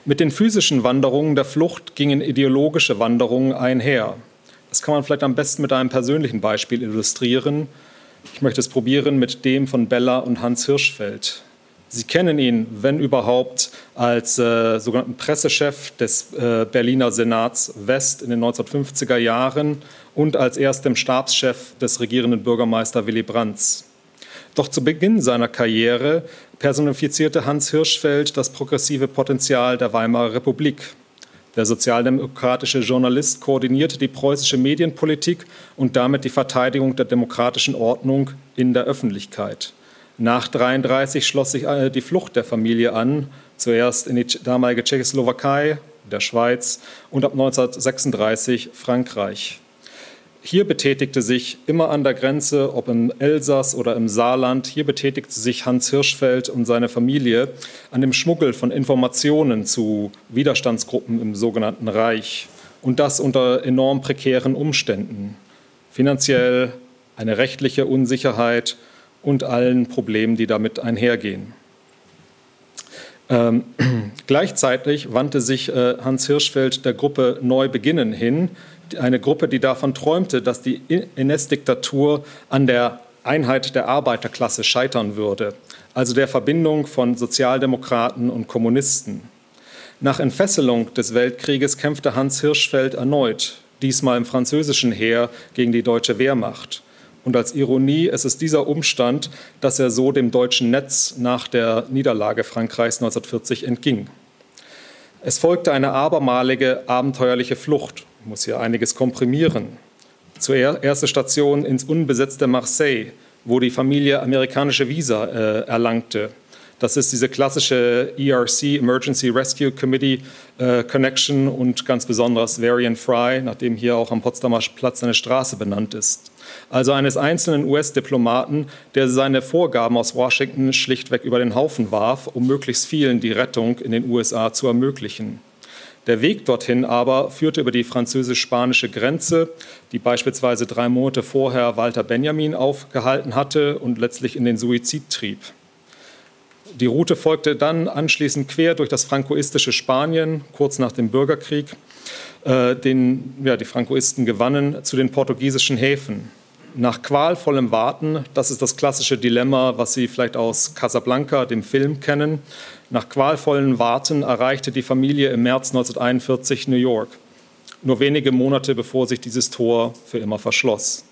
S5: Mit den physischen Wanderungen der Flucht gingen ideologische Wanderungen einher. Das kann man vielleicht am besten mit einem persönlichen Beispiel illustrieren. Ich möchte es probieren mit dem von Bella und Hans Hirschfeld. Sie kennen ihn, wenn überhaupt, als äh, sogenannten Pressechef des äh, Berliner Senats West in den 1950er Jahren und als erstem Stabschef des regierenden Bürgermeister Willy Brandt. Doch zu Beginn seiner Karriere personifizierte Hans Hirschfeld das progressive Potenzial der Weimarer Republik. Der sozialdemokratische Journalist koordinierte die preußische Medienpolitik und damit die Verteidigung der demokratischen Ordnung in der Öffentlichkeit. Nach 1933 schloss sich äh, die Flucht der Familie an, zuerst in die damalige Tschechoslowakei, der Schweiz und ab 1936 Frankreich. Hier betätigte sich immer an der Grenze, ob im Elsass oder im Saarland, hier betätigte sich Hans Hirschfeld und seine Familie an dem Schmuggel von Informationen zu Widerstandsgruppen im sogenannten Reich. Und das unter enorm prekären Umständen. Finanziell, eine rechtliche Unsicherheit und allen Problemen, die damit einhergehen. Ähm, [CLEARS THROAT] gleichzeitig wandte sich äh, Hans Hirschfeld der Gruppe Neu Beginnen hin, eine Gruppe, die davon träumte, dass die NS-Diktatur an der Einheit der Arbeiterklasse scheitern würde, also der Verbindung von Sozialdemokraten und Kommunisten. Nach Entfesselung des Weltkrieges kämpfte Hans Hirschfeld erneut, diesmal im französischen Heer gegen die deutsche Wehrmacht. Und als Ironie ist es dieser Umstand, dass er so dem deutschen Netz nach der Niederlage Frankreichs 1940 entging. Es folgte eine abermalige abenteuerliche Flucht muss hier einiges komprimieren. Zur erste Station ins unbesetzte Marseille, wo die Familie amerikanische Visa äh, erlangte. Das ist diese klassische ERC, Emergency Rescue Committee äh, Connection und ganz besonders Varian Fry, nachdem hier auch am Potsdamer Platz eine Straße benannt ist. Also eines einzelnen US-Diplomaten, der seine Vorgaben aus Washington schlichtweg über den Haufen warf, um möglichst vielen die Rettung in den USA zu ermöglichen. Der Weg dorthin aber führte über die französisch-spanische Grenze, die beispielsweise drei Monate vorher Walter Benjamin aufgehalten hatte und letztlich in den Suizid trieb. Die Route folgte dann anschließend quer durch das francoistische Spanien, kurz nach dem Bürgerkrieg, äh, den ja, die Francoisten gewannen, zu den portugiesischen Häfen. Nach qualvollem Warten, das ist das klassische Dilemma, was Sie vielleicht aus Casablanca, dem Film, kennen, nach qualvollen Warten erreichte die Familie im März 1941 New York, nur wenige Monate bevor sich dieses Tor für immer verschloss.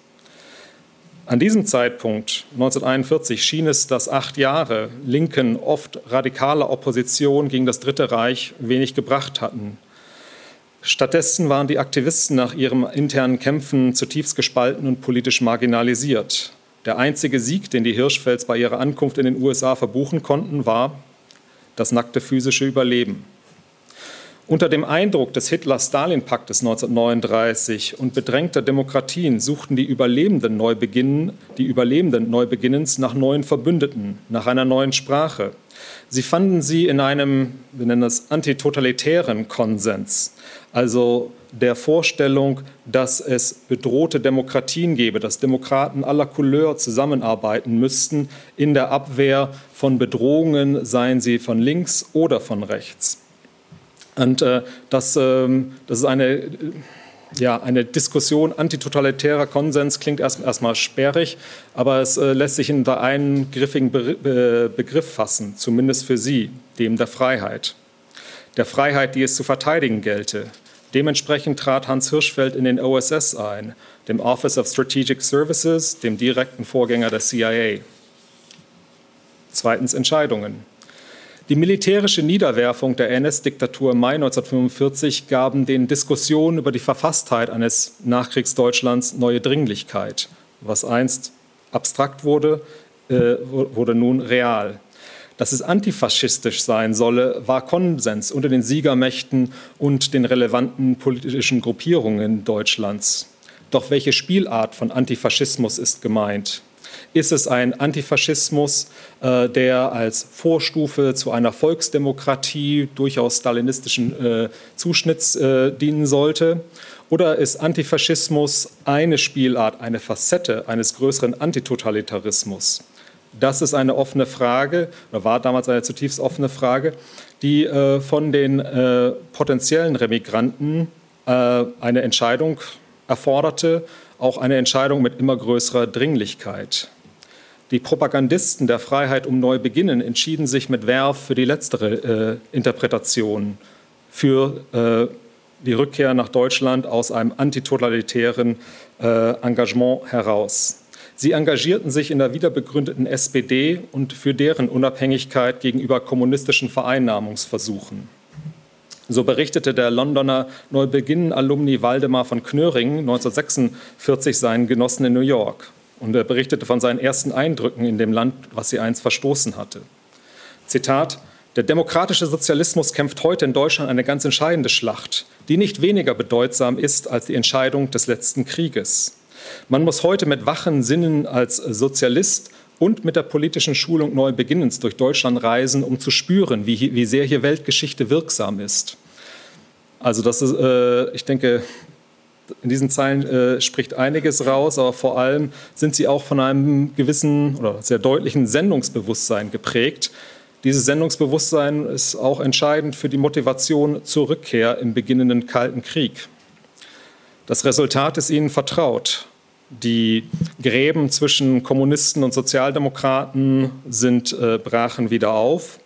S5: An diesem Zeitpunkt, 1941, schien es, dass acht Jahre linken, oft radikaler Opposition gegen das Dritte Reich wenig gebracht hatten. Stattdessen waren die Aktivisten nach ihren internen Kämpfen zutiefst gespalten und politisch marginalisiert. Der einzige Sieg, den die Hirschfelds bei ihrer Ankunft in den USA verbuchen konnten, war das nackte physische Überleben. Unter dem Eindruck des Hitler-Stalin-Paktes 1939 und bedrängter Demokratien suchten die Überlebenden, Neubeginnen, die Überlebenden Neubeginnens nach neuen Verbündeten, nach einer neuen Sprache. Sie fanden sie in einem, wir nennen das, antitotalitären Konsens, also der Vorstellung, dass es bedrohte Demokratien gäbe, dass Demokraten aller Couleur zusammenarbeiten müssten in der Abwehr von Bedrohungen, seien sie von links oder von rechts. Und äh, das, ähm, das ist eine, ja, eine Diskussion, antitotalitärer Konsens klingt erst, erstmal sperrig, aber es äh, lässt sich in einen griffigen Be Be Begriff fassen, zumindest für Sie, dem der Freiheit. Der Freiheit, die es zu verteidigen gelte. Dementsprechend trat Hans Hirschfeld in den OSS ein, dem Office of Strategic Services, dem direkten Vorgänger der CIA. Zweitens Entscheidungen. Die militärische Niederwerfung der NS-Diktatur im Mai 1945 gaben den Diskussionen über die Verfasstheit eines Nachkriegsdeutschlands neue Dringlichkeit. Was einst abstrakt wurde, äh, wurde nun real. Dass es antifaschistisch sein solle, war Konsens unter den Siegermächten und den relevanten politischen Gruppierungen Deutschlands. Doch welche Spielart von Antifaschismus ist gemeint? Ist es ein Antifaschismus, äh, der als Vorstufe zu einer Volksdemokratie durchaus stalinistischen äh, Zuschnitts äh, dienen sollte? Oder ist Antifaschismus eine Spielart, eine Facette eines größeren Antitotalitarismus? Das ist eine offene Frage, oder war damals eine zutiefst offene Frage, die äh, von den äh, potenziellen Remigranten äh, eine Entscheidung erforderte, auch eine Entscheidung mit immer größerer Dringlichkeit. Die Propagandisten der Freiheit um Neubeginnen entschieden sich mit Werf für die letztere äh, Interpretation, für äh, die Rückkehr nach Deutschland aus einem antitotalitären äh, Engagement heraus. Sie engagierten sich in der wiederbegründeten SPD und für deren Unabhängigkeit gegenüber kommunistischen Vereinnahmungsversuchen. So berichtete der Londoner Neubeginn-Alumni Waldemar von Knöring 1946 seinen Genossen in New York. Und er berichtete von seinen ersten Eindrücken in dem Land, was sie einst verstoßen hatte. Zitat: Der demokratische Sozialismus kämpft heute in Deutschland eine ganz entscheidende Schlacht, die nicht weniger bedeutsam ist als die Entscheidung des letzten Krieges. Man muss heute mit wachen Sinnen als Sozialist und mit der politischen Schulung Neubeginnens durch Deutschland reisen, um zu spüren, wie, wie sehr hier Weltgeschichte wirksam ist. Also das ist, äh, ich denke, in diesen Zeilen äh, spricht einiges raus, aber vor allem sind sie auch von einem gewissen oder sehr deutlichen Sendungsbewusstsein geprägt. Dieses Sendungsbewusstsein ist auch entscheidend für die Motivation zur Rückkehr im beginnenden Kalten Krieg. Das Resultat ist ihnen vertraut. Die Gräben zwischen Kommunisten und Sozialdemokraten sind, äh, brachen wieder auf.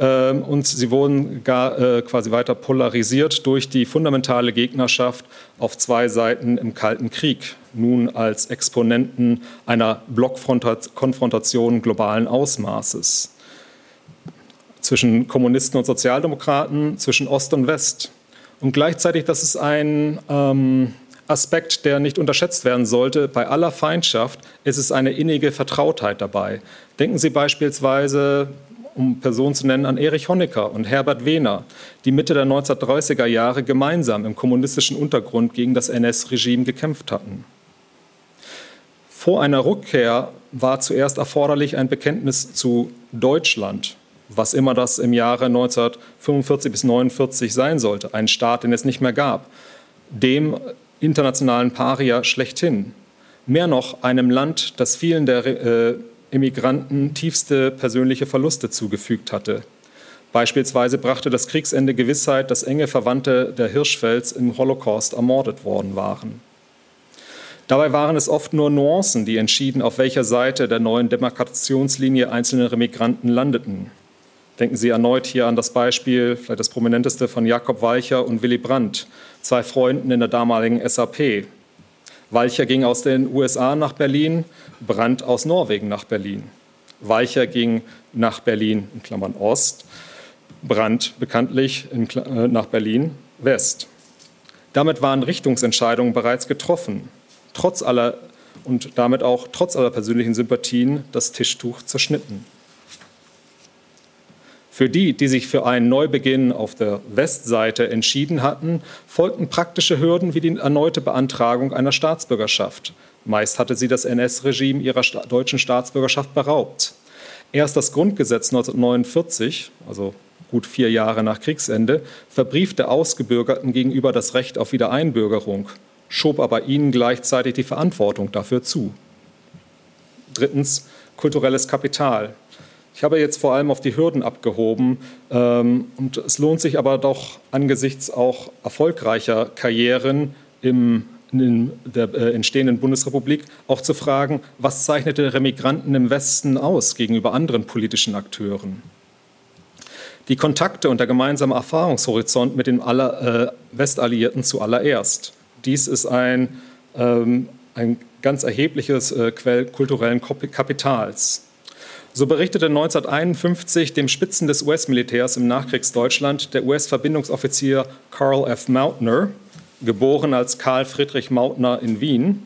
S5: Ähm, und sie wurden gar äh, quasi weiter polarisiert durch die fundamentale Gegnerschaft auf zwei Seiten im Kalten Krieg, nun als Exponenten einer Blockkonfrontation globalen Ausmaßes zwischen Kommunisten und Sozialdemokraten, zwischen Ost und West. Und gleichzeitig, das ist ein ähm, Aspekt, der nicht unterschätzt werden sollte. Bei aller Feindschaft ist es eine innige Vertrautheit dabei. Denken Sie beispielsweise um Personen zu nennen, an Erich Honecker und Herbert Wehner, die Mitte der 1930er Jahre gemeinsam im kommunistischen Untergrund gegen das NS-Regime gekämpft hatten. Vor einer Rückkehr war zuerst erforderlich ein Bekenntnis zu Deutschland, was immer das im Jahre 1945 bis 1949 sein sollte, ein Staat, den es nicht mehr gab, dem internationalen Paria schlechthin. Mehr noch einem Land, das vielen der äh, tiefste persönliche Verluste zugefügt hatte. Beispielsweise brachte das Kriegsende Gewissheit, dass enge Verwandte der Hirschfels im Holocaust ermordet worden waren. Dabei waren es oft nur Nuancen, die entschieden, auf welcher Seite der neuen Demarkationslinie einzelne Remigranten landeten. Denken Sie erneut hier an das Beispiel, vielleicht das prominenteste von Jakob Walcher und Willy Brandt, zwei Freunden in der damaligen SAP, Walcher ging aus den USA nach Berlin, Brandt aus Norwegen nach Berlin. Walcher ging nach Berlin in Klammern Ost, Brandt bekanntlich in, äh, nach Berlin West. Damit waren Richtungsentscheidungen bereits getroffen, trotz aller und damit auch trotz aller persönlichen Sympathien das Tischtuch zerschnitten. Für die, die sich für einen Neubeginn auf der Westseite entschieden hatten, folgten praktische Hürden wie die erneute Beantragung einer Staatsbürgerschaft. Meist hatte sie das NS-Regime ihrer deutschen Staatsbürgerschaft beraubt. Erst das Grundgesetz 1949, also gut vier Jahre nach Kriegsende, verbriefte Ausgebürgerten gegenüber das Recht auf Wiedereinbürgerung, schob aber ihnen gleichzeitig die Verantwortung dafür zu. Drittens, kulturelles Kapital. Ich habe jetzt vor allem auf die Hürden abgehoben ähm, und es lohnt sich aber doch angesichts auch erfolgreicher Karrieren im, in der äh, entstehenden Bundesrepublik auch zu fragen, was zeichnete Remigranten im Westen aus gegenüber anderen politischen Akteuren? Die Kontakte und der gemeinsame Erfahrungshorizont mit den aller, äh, Westalliierten zuallererst. Dies ist ein, ähm, ein ganz erhebliches äh, Quell kulturellen Kapitals. So berichtete 1951 dem Spitzen des US-Militärs im Nachkriegsdeutschland der US-Verbindungsoffizier Carl F. Mautner, geboren als Karl Friedrich Mautner in Wien.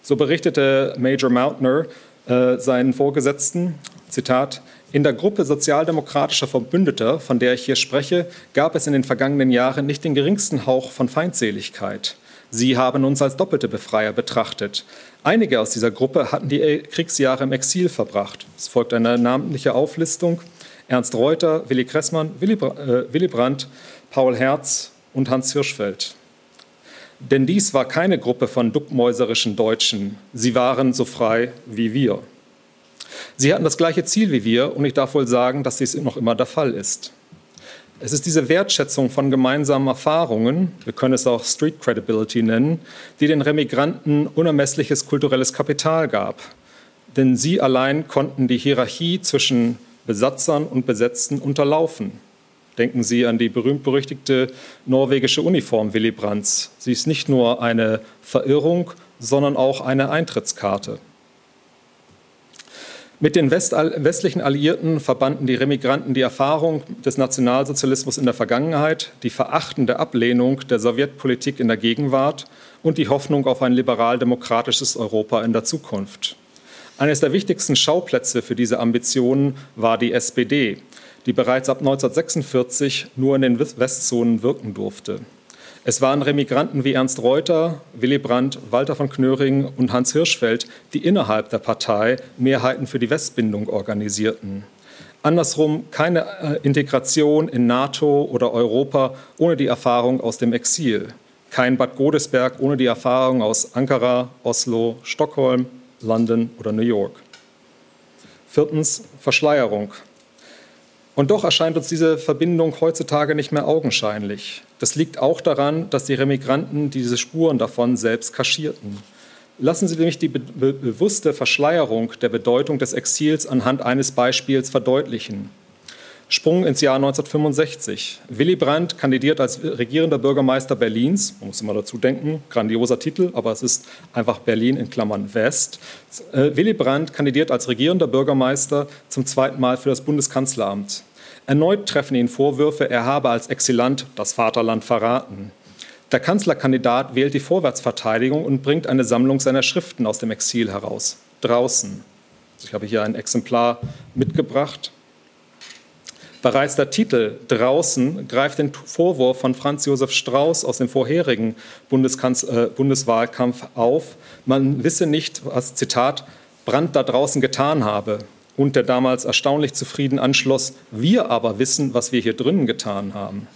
S5: So berichtete Major Mautner äh, seinen Vorgesetzten, Zitat, in der Gruppe sozialdemokratischer Verbündeter, von der ich hier spreche, gab es in den vergangenen Jahren nicht den geringsten Hauch von Feindseligkeit. Sie haben uns als doppelte Befreier betrachtet. Einige aus dieser Gruppe hatten die Kriegsjahre im Exil verbracht. Es folgt eine namentliche Auflistung. Ernst Reuter, Willy Kressmann, Willy, äh, Willy Brandt, Paul Herz und Hans Hirschfeld. Denn dies war keine Gruppe von duckmäuserischen Deutschen. Sie waren so frei wie wir. Sie hatten das gleiche Ziel wie wir und ich darf wohl sagen, dass dies noch immer der Fall ist. Es ist diese Wertschätzung von gemeinsamen Erfahrungen, wir können es auch Street Credibility nennen, die den Remigranten unermessliches kulturelles Kapital gab. Denn sie allein konnten die Hierarchie zwischen Besatzern und Besetzten unterlaufen. Denken Sie an die berühmt-berüchtigte norwegische Uniform Willy Brandts. Sie ist nicht nur eine Verirrung, sondern auch eine Eintrittskarte. Mit den westlichen Alliierten verbanden die Remigranten die Erfahrung des Nationalsozialismus in der Vergangenheit, die verachtende Ablehnung der Sowjetpolitik in der Gegenwart und die Hoffnung auf ein liberal-demokratisches Europa in der Zukunft. Eines der wichtigsten Schauplätze für diese Ambitionen war die SPD, die bereits ab 1946 nur in den Westzonen wirken durfte. Es waren Remigranten wie Ernst Reuter, Willy Brandt, Walter von Knöring und Hans Hirschfeld, die innerhalb der Partei Mehrheiten für die Westbindung organisierten. Andersrum keine äh, Integration in NATO oder Europa ohne die Erfahrung aus dem Exil. Kein Bad Godesberg ohne die Erfahrung aus Ankara, Oslo, Stockholm, London oder New York. Viertens Verschleierung. Und doch erscheint uns diese Verbindung heutzutage nicht mehr augenscheinlich. Das liegt auch daran, dass die Remigranten diese Spuren davon selbst kaschierten. Lassen Sie mich die be bewusste Verschleierung der Bedeutung des Exils anhand eines Beispiels verdeutlichen. Sprung ins Jahr 1965. Willy Brandt kandidiert als regierender Bürgermeister Berlins. Man muss immer dazu denken, grandioser Titel, aber es ist einfach Berlin in Klammern West. Äh, Willy Brandt kandidiert als regierender Bürgermeister zum zweiten Mal für das Bundeskanzleramt. Erneut treffen ihn Vorwürfe, er habe als Exilant das Vaterland verraten. Der Kanzlerkandidat wählt die Vorwärtsverteidigung und bringt eine Sammlung seiner Schriften aus dem Exil heraus. Draußen. Ich habe hier ein Exemplar mitgebracht. Bereits der Titel Draußen greift den Vorwurf von Franz Josef Strauß aus dem vorherigen äh, Bundeswahlkampf auf. Man wisse nicht, was, Zitat, Brandt da draußen getan habe. Und der damals erstaunlich zufrieden anschloss, wir aber wissen, was wir hier drinnen getan haben.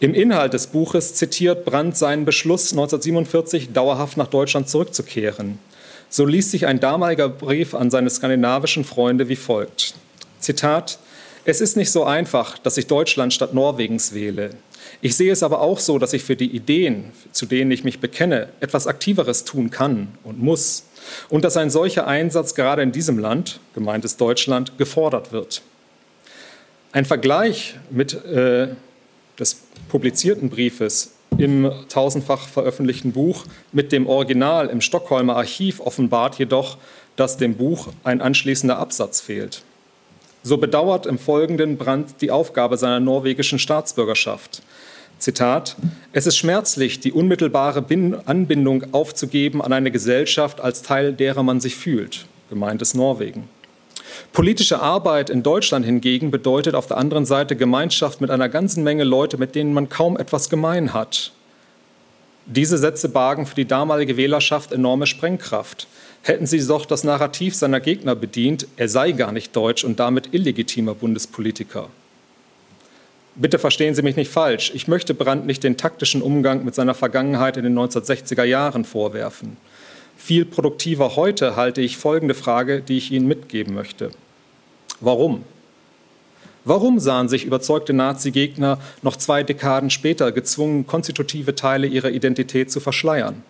S5: Im Inhalt des Buches zitiert Brandt seinen Beschluss, 1947 dauerhaft nach Deutschland zurückzukehren. So liest sich ein damaliger Brief an seine skandinavischen Freunde wie folgt. Zitat, es ist nicht so einfach, dass ich Deutschland statt Norwegens wähle. Ich sehe es aber auch so, dass ich für die Ideen, zu denen ich mich bekenne, etwas Aktiveres tun kann und muss. Und dass ein solcher Einsatz gerade in diesem Land, gemeint ist Deutschland, gefordert wird. Ein Vergleich mit äh, des publizierten Briefes im tausendfach veröffentlichten Buch mit dem Original im Stockholmer Archiv offenbart jedoch, dass dem Buch ein anschließender Absatz fehlt. So bedauert im Folgenden Brandt die Aufgabe seiner norwegischen Staatsbürgerschaft. Zitat, es ist schmerzlich, die unmittelbare Anbindung aufzugeben an eine Gesellschaft als Teil derer man sich fühlt. Gemeint ist Norwegen. Politische Arbeit in Deutschland hingegen bedeutet auf der anderen Seite Gemeinschaft mit einer ganzen Menge Leute, mit denen man kaum etwas gemein hat. Diese Sätze bargen für die damalige Wählerschaft enorme Sprengkraft. Hätten sie doch das Narrativ seiner Gegner bedient, er sei gar nicht deutsch und damit illegitimer Bundespolitiker. Bitte verstehen Sie mich nicht falsch. Ich möchte Brandt nicht den taktischen Umgang mit seiner Vergangenheit in den 1960er Jahren vorwerfen. Viel produktiver heute halte ich folgende Frage, die ich Ihnen mitgeben möchte. Warum? Warum sahen sich überzeugte Nazi-Gegner noch zwei Dekaden später gezwungen, konstitutive Teile ihrer Identität zu verschleiern?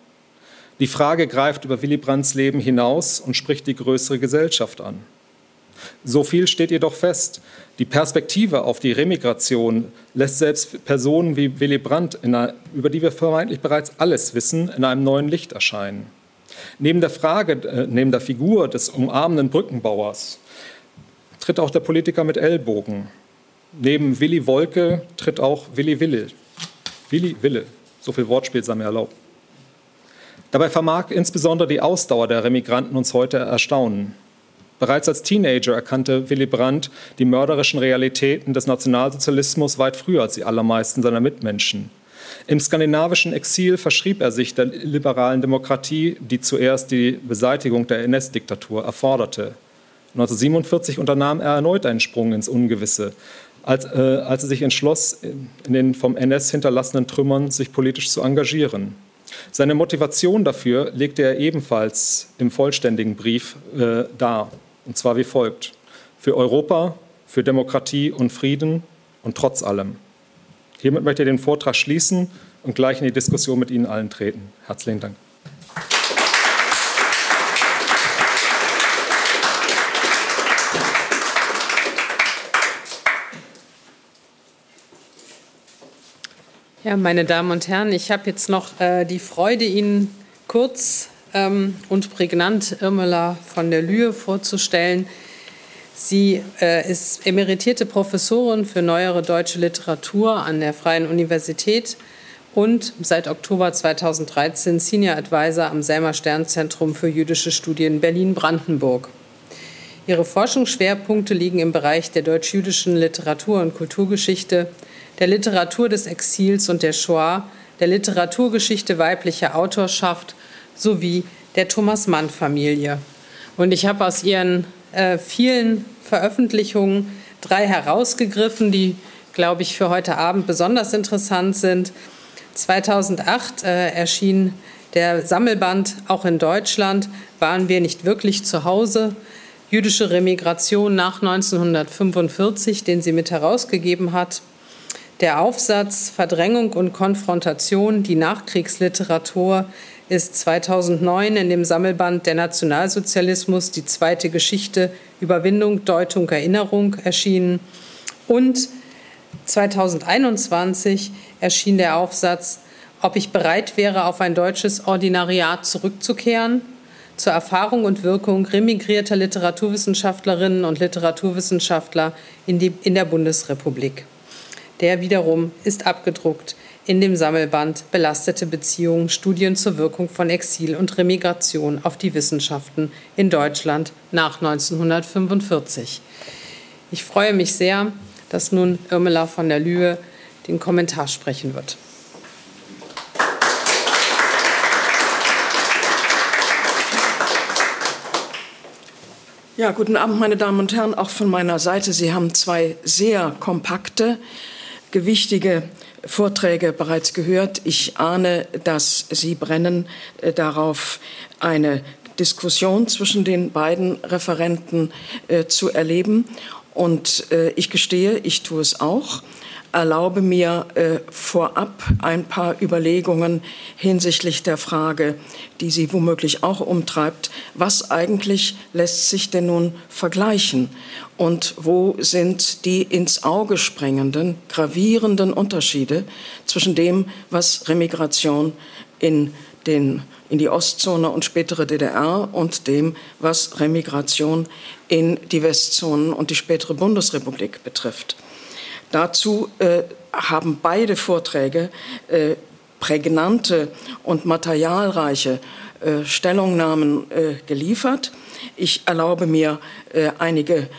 S5: Die Frage greift über Willy Brandts Leben hinaus und spricht die größere Gesellschaft an. So viel steht jedoch fest. Die Perspektive auf die Remigration lässt selbst Personen wie Willy Brandt, einer, über die wir vermeintlich bereits alles wissen, in einem neuen Licht erscheinen. Neben der Frage, äh, neben der Figur des umarmenden Brückenbauers tritt auch der Politiker mit Ellbogen. Neben Willy Wolke tritt auch Willy Wille. Willy Wille, so viel Wortspiel sei mir erlaubt. Dabei vermag insbesondere die Ausdauer der Remigranten uns heute erstaunen. Bereits als Teenager erkannte Willy Brandt die mörderischen Realitäten des Nationalsozialismus weit früher als die allermeisten seiner Mitmenschen. Im skandinavischen Exil verschrieb er sich der liberalen Demokratie, die zuerst die Beseitigung der NS-Diktatur erforderte. 1947 unternahm er erneut einen Sprung ins Ungewisse, als, äh, als er sich entschloss, in den vom NS hinterlassenen Trümmern sich politisch zu engagieren. Seine Motivation dafür legte er ebenfalls im vollständigen Brief äh, dar, und zwar wie folgt. Für Europa, für Demokratie und Frieden und trotz allem. Hiermit möchte ich den Vortrag schließen und gleich in die Diskussion mit Ihnen allen treten. Herzlichen Dank.
S3: Ja, meine Damen und Herren, ich habe jetzt noch äh, die Freude, Ihnen kurz ähm, und prägnant Irmela von der Lühe vorzustellen. Sie äh, ist emeritierte Professorin für neuere deutsche Literatur an der Freien Universität und seit Oktober 2013 Senior Advisor am Selmer Sternzentrum für jüdische Studien Berlin-Brandenburg. Ihre Forschungsschwerpunkte liegen im Bereich der deutsch-jüdischen Literatur- und Kulturgeschichte, der Literatur des Exils und der Shoah, der Literaturgeschichte weiblicher Autorschaft sowie der Thomas-Mann-Familie. Und ich habe aus ihren äh, vielen Veröffentlichungen drei herausgegriffen, die, glaube ich, für heute Abend besonders interessant sind. 2008 äh, erschien der Sammelband Auch in Deutschland waren wir nicht wirklich zu Hause. Jüdische Remigration nach 1945, den sie mit herausgegeben hat. Der Aufsatz Verdrängung und Konfrontation, die Nachkriegsliteratur ist 2009 in dem Sammelband Der Nationalsozialismus, die zweite Geschichte, Überwindung, Deutung, Erinnerung erschienen. Und 2021 erschien der Aufsatz, ob ich bereit wäre, auf ein deutsches Ordinariat zurückzukehren, zur Erfahrung und Wirkung remigrierter Literaturwissenschaftlerinnen und Literaturwissenschaftler in, die, in der Bundesrepublik. Der wiederum ist abgedruckt in dem Sammelband Belastete Beziehungen, Studien zur Wirkung von Exil und Remigration auf die Wissenschaften in Deutschland nach 1945. Ich freue mich sehr, dass nun Irmela von der Lühe den Kommentar sprechen wird.
S6: Ja, guten Abend, meine Damen und Herren, auch von meiner Seite. Sie haben zwei sehr kompakte, gewichtige Vorträge bereits gehört. Ich ahne, dass Sie brennen äh, darauf, eine Diskussion zwischen den beiden Referenten äh, zu erleben. Und äh, ich gestehe, ich tue es auch erlaube mir äh, vorab ein paar Überlegungen hinsichtlich der Frage, die Sie womöglich auch umtreibt. Was eigentlich lässt sich denn nun vergleichen? Und wo sind die ins Auge sprengenden, gravierenden Unterschiede zwischen dem, was Remigration in, den, in die Ostzone und spätere DDR und dem, was Remigration in die Westzonen und die spätere Bundesrepublik betrifft? Dazu äh, haben beide Vorträge äh, prägnante und materialreiche äh, Stellungnahmen äh, geliefert. Ich erlaube mir äh, einige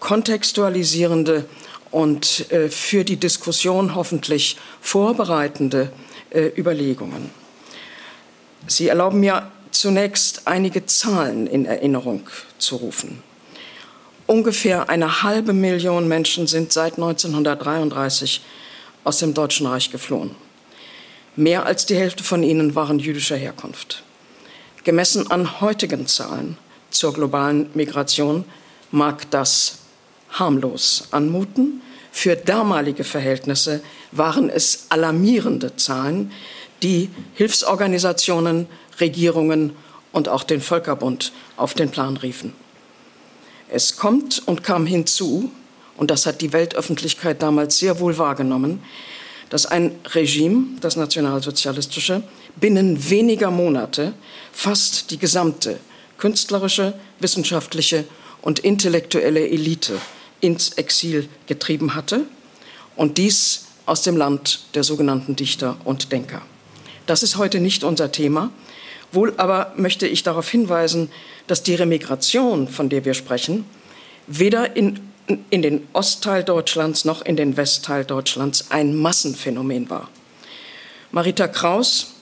S6: kontextualisierende und äh, für die Diskussion hoffentlich vorbereitende Überlegungen. Sie erlauben mir zunächst einige Zahlen in Erinnerung zu rufen. Ungefähr eine halbe Million Menschen sind seit 1933 aus dem Deutschen Reich geflohen. Mehr als die Hälfte von ihnen waren jüdischer Herkunft. Gemessen an heutigen Zahlen zur globalen Migration mag das harmlos anmuten. Für damalige Verhältnisse waren es alarmierende Zahlen, die Hilfsorganisationen, Regierungen und auch den Völkerbund auf den Plan riefen. Es kommt und kam hinzu, und das hat die Weltöffentlichkeit damals sehr wohl wahrgenommen, dass ein Regime, das nationalsozialistische, binnen weniger Monate fast die gesamte künstlerische, wissenschaftliche und intellektuelle Elite ins Exil getrieben hatte und dies aus dem Land der sogenannten Dichter und Denker. Das ist heute nicht unser Thema. Wohl aber möchte ich darauf hinweisen, dass die Remigration, von der wir sprechen, weder in, in den Ostteil Deutschlands noch in den Westteil Deutschlands ein Massenphänomen war. Marita Kraus,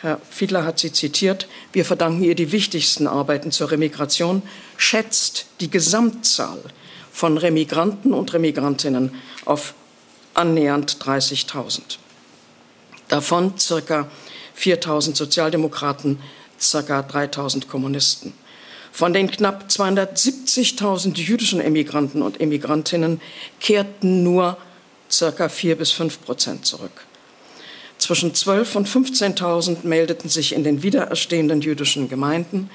S6: Herr Fiedler hat sie zitiert, wir verdanken ihr die wichtigsten Arbeiten zur Remigration, schätzt die Gesamtzahl von Remigranten und Remigrantinnen auf annähernd 30.000 davon circa 4000 Sozialdemokraten, circa 3000 Kommunisten. Von den knapp 270.000 jüdischen Emigranten und Emigrantinnen kehrten nur circa 4 bis 5 Prozent zurück. Zwischen 12 und 15.000 meldeten sich in den wiedererstehenden jüdischen Gemeinden.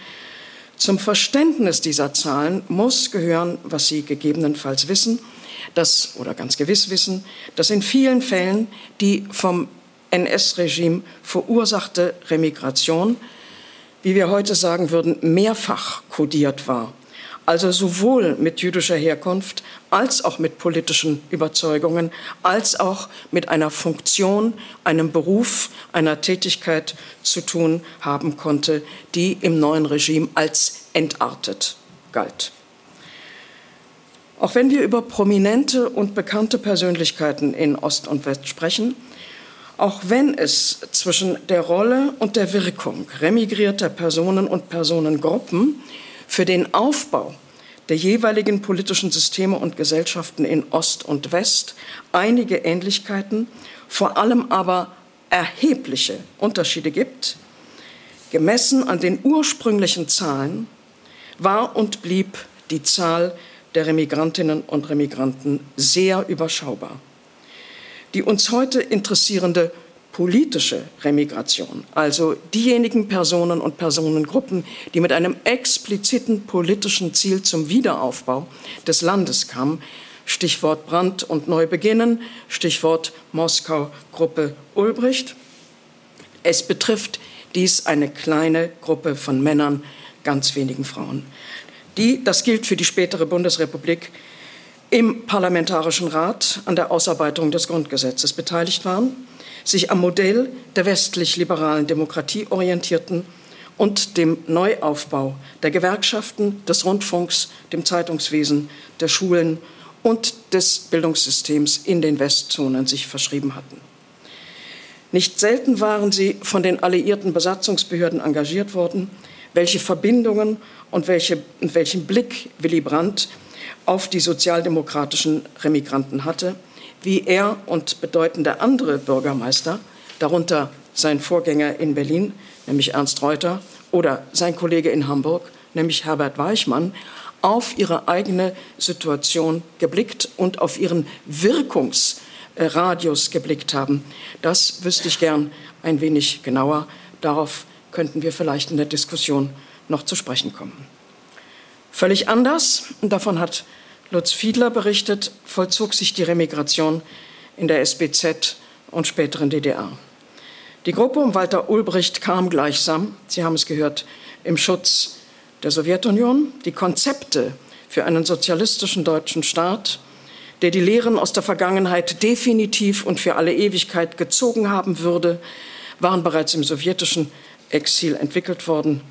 S6: Zum Verständnis dieser Zahlen muss gehören, was Sie gegebenenfalls wissen, dass, oder ganz gewiss wissen, dass in vielen Fällen die vom NS-Regime verursachte Remigration, wie wir heute sagen würden, mehrfach kodiert war. Also sowohl mit jüdischer Herkunft als auch mit politischen Überzeugungen, als auch mit einer Funktion, einem Beruf, einer Tätigkeit zu tun haben konnte, die im neuen Regime als entartet galt. Auch wenn wir über prominente und bekannte Persönlichkeiten in Ost und West sprechen, auch wenn es zwischen der Rolle und der Wirkung remigrierter Personen und Personengruppen für den Aufbau der jeweiligen politischen Systeme und Gesellschaften in Ost und West einige Ähnlichkeiten, vor allem aber erhebliche Unterschiede gibt, gemessen an den ursprünglichen Zahlen, war und blieb die Zahl der Remigrantinnen und Remigranten sehr überschaubar die uns heute interessierende politische Remigration, also diejenigen Personen und Personengruppen, die mit einem expliziten politischen Ziel zum Wiederaufbau des Landes kamen, Stichwort Brand und Neubeginnen, Stichwort Moskau-Gruppe Ulbricht. Es betrifft dies eine kleine Gruppe von Männern, ganz wenigen Frauen. Die, das gilt für die spätere Bundesrepublik, im Parlamentarischen Rat an der Ausarbeitung des Grundgesetzes beteiligt waren, sich am Modell der westlich-liberalen Demokratie orientierten und dem Neuaufbau der Gewerkschaften, des Rundfunks, dem Zeitungswesen, der Schulen und des Bildungssystems in den Westzonen sich verschrieben hatten. Nicht selten waren sie von den alliierten Besatzungsbehörden engagiert worden, welche Verbindungen und welche, welchen Blick Willy Brandt auf die sozialdemokratischen Remigranten hatte, wie er und bedeutende andere Bürgermeister, darunter sein Vorgänger in Berlin, nämlich Ernst Reuter, oder sein Kollege in Hamburg, nämlich Herbert Weichmann, auf ihre eigene Situation geblickt und auf ihren Wirkungsradius geblickt haben. Das wüsste ich gern ein wenig genauer. Darauf könnten wir vielleicht in der Diskussion noch zu sprechen kommen. Völlig anders, davon hat Lutz Fiedler berichtet, vollzog sich die Remigration in der SBZ und späteren DDR. Die Gruppe um Walter Ulbricht kam gleichsam, Sie haben es gehört, im Schutz der Sowjetunion. Die Konzepte für einen sozialistischen deutschen Staat, der die Lehren aus der Vergangenheit definitiv und für alle Ewigkeit gezogen haben würde, waren bereits im sowjetischen Exil entwickelt worden.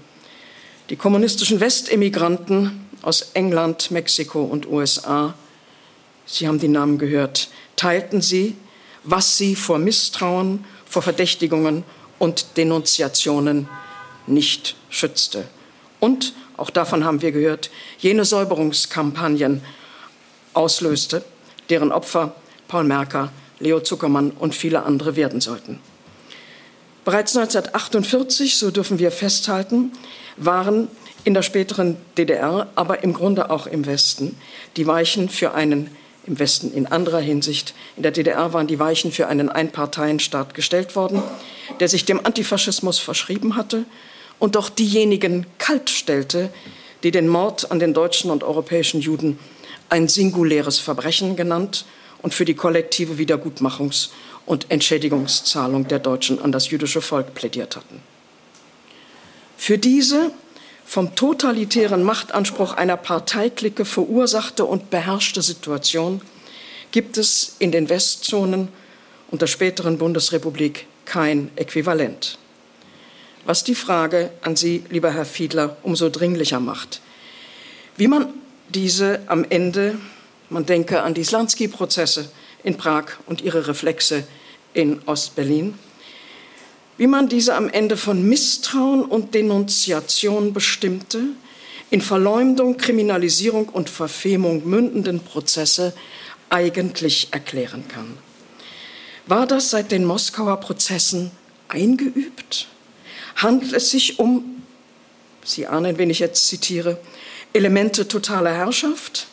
S6: Die kommunistischen Westemigranten aus England, Mexiko und USA, Sie haben die Namen gehört, teilten sie, was sie vor Misstrauen, vor Verdächtigungen und Denunziationen nicht schützte. Und, auch davon haben wir gehört, jene Säuberungskampagnen auslöste, deren Opfer Paul Merker, Leo Zuckermann und viele andere werden sollten. Bereits 1948, so dürfen wir festhalten, waren in der späteren DDR, aber im Grunde auch im Westen, die Weichen für einen, im Westen in anderer Hinsicht, in der DDR waren die Weichen für einen Einparteienstaat gestellt worden, der sich dem Antifaschismus verschrieben hatte und doch diejenigen kaltstellte, die den Mord an den deutschen und europäischen Juden ein singuläres Verbrechen genannt und für die kollektive Wiedergutmachungs- und Entschädigungszahlung der Deutschen an das jüdische Volk plädiert hatten. Für diese vom totalitären Machtanspruch einer Parteiklicke verursachte und beherrschte Situation gibt es in den Westzonen und der späteren Bundesrepublik kein Äquivalent. Was die Frage an Sie, lieber Herr Fiedler, umso dringlicher macht. Wie man diese am Ende, man denke an die Slansky-Prozesse in Prag und ihre Reflexe in Ostberlin, wie man diese am Ende von Misstrauen und Denunziation bestimmte, in Verleumdung, Kriminalisierung und Verfemung mündenden Prozesse eigentlich erklären kann. War das seit den Moskauer Prozessen eingeübt? Handelt es sich um, Sie ahnen, wen ich jetzt zitiere, Elemente totaler Herrschaft?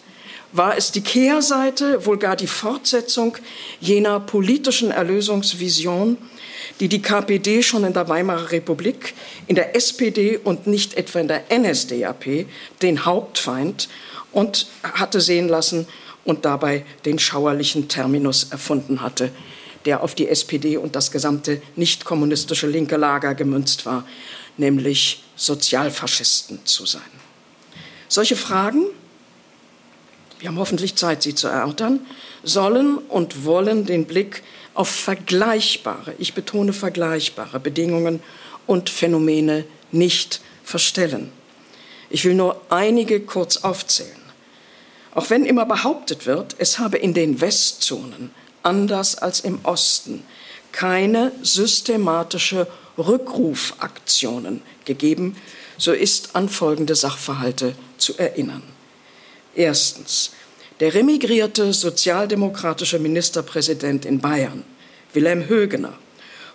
S6: War es die Kehrseite, wohl gar die Fortsetzung jener politischen Erlösungsvision, die die KPD schon in der Weimarer Republik, in der SPD und nicht etwa in der NSDAP den Hauptfeind und hatte sehen lassen und dabei den schauerlichen Terminus erfunden hatte, der auf die SPD und das gesamte nicht kommunistische linke Lager gemünzt war, nämlich Sozialfaschisten zu sein. Solche Fragen, wir haben hoffentlich Zeit, sie zu erörtern, sollen und wollen den Blick auf vergleichbare, ich betone vergleichbare Bedingungen und Phänomene nicht verstellen. Ich will nur einige kurz aufzählen. Auch wenn immer behauptet wird, es habe in den Westzonen, anders als im Osten, keine systematische Rückrufaktionen gegeben, so ist an folgende Sachverhalte zu erinnern. Erstens. Der remigrierte sozialdemokratische Ministerpräsident in Bayern, Wilhelm Högener,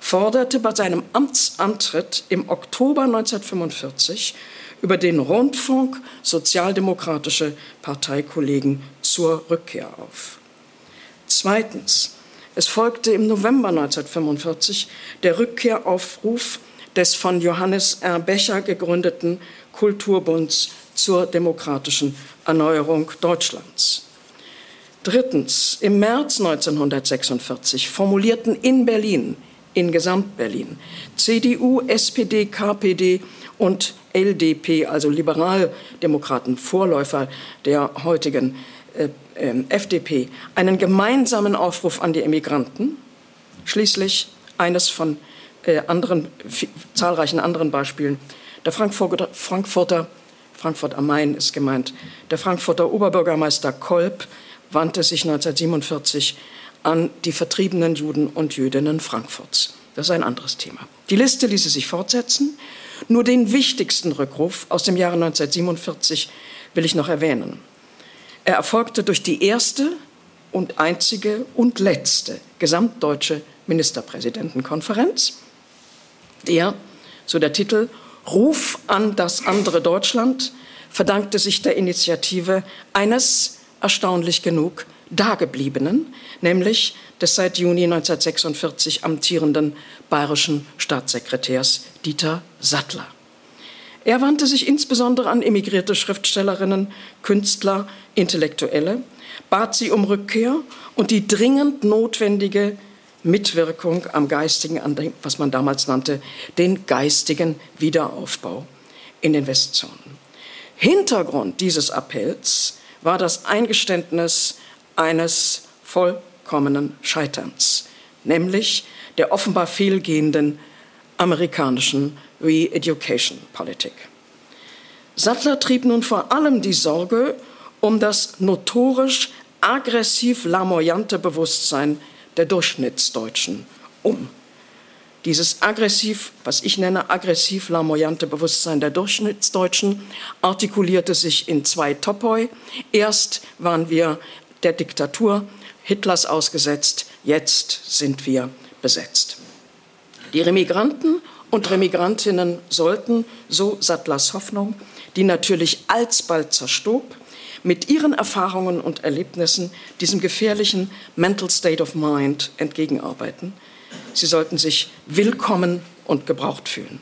S6: forderte bei seinem Amtsantritt im Oktober 1945 über den Rundfunk sozialdemokratische Parteikollegen zur Rückkehr auf. Zweitens. Es folgte im November 1945 der Rückkehraufruf des von Johannes R. Becher gegründeten Kulturbunds zur demokratischen Erneuerung Deutschlands. Drittens, im März 1946 formulierten in Berlin, in Gesamtberlin, CDU, SPD, KPD und LDP, also Liberaldemokraten, Vorläufer der heutigen äh, äh, FDP, einen gemeinsamen Aufruf an die Emigranten. Schließlich eines von äh, anderen, zahlreichen anderen Beispielen. Der Frankfurter, Frankfurter Frankfurt am Main ist gemeint. Der Frankfurter Oberbürgermeister Kolb wandte sich 1947 an die vertriebenen Juden und Jüdinnen Frankfurts. Das ist ein anderes Thema. Die Liste ließe sich fortsetzen. Nur den wichtigsten Rückruf aus dem Jahre 1947 will ich noch erwähnen. Er erfolgte durch die erste und einzige und letzte gesamtdeutsche Ministerpräsidentenkonferenz, der, so der Titel, Ruf an das andere Deutschland verdankte sich der Initiative eines, erstaunlich genug, Dagebliebenen, nämlich des seit Juni 1946 amtierenden bayerischen Staatssekretärs Dieter Sattler. Er wandte sich insbesondere an emigrierte Schriftstellerinnen, Künstler, Intellektuelle, bat sie um Rückkehr und die dringend notwendige Mitwirkung am geistigen, an dem, was man damals nannte, den geistigen Wiederaufbau in den Westzonen. Hintergrund dieses Appells war das Eingeständnis eines vollkommenen Scheiterns, nämlich der offenbar fehlgehenden amerikanischen Re-Education-Politik. Sattler trieb nun vor allem die Sorge um das notorisch aggressiv lamoyante Bewusstsein der Durchschnittsdeutschen um. Dieses aggressiv, was ich nenne, aggressiv lamoyante Bewusstsein der Durchschnittsdeutschen artikulierte sich in zwei Topoi. Erst waren wir der Diktatur Hitlers ausgesetzt, jetzt sind wir besetzt. Die Remigranten und Remigrantinnen sollten, so Sattlers Hoffnung, die natürlich alsbald zerstob, mit ihren Erfahrungen und Erlebnissen diesem gefährlichen Mental State of Mind entgegenarbeiten. Sie sollten sich willkommen und gebraucht fühlen.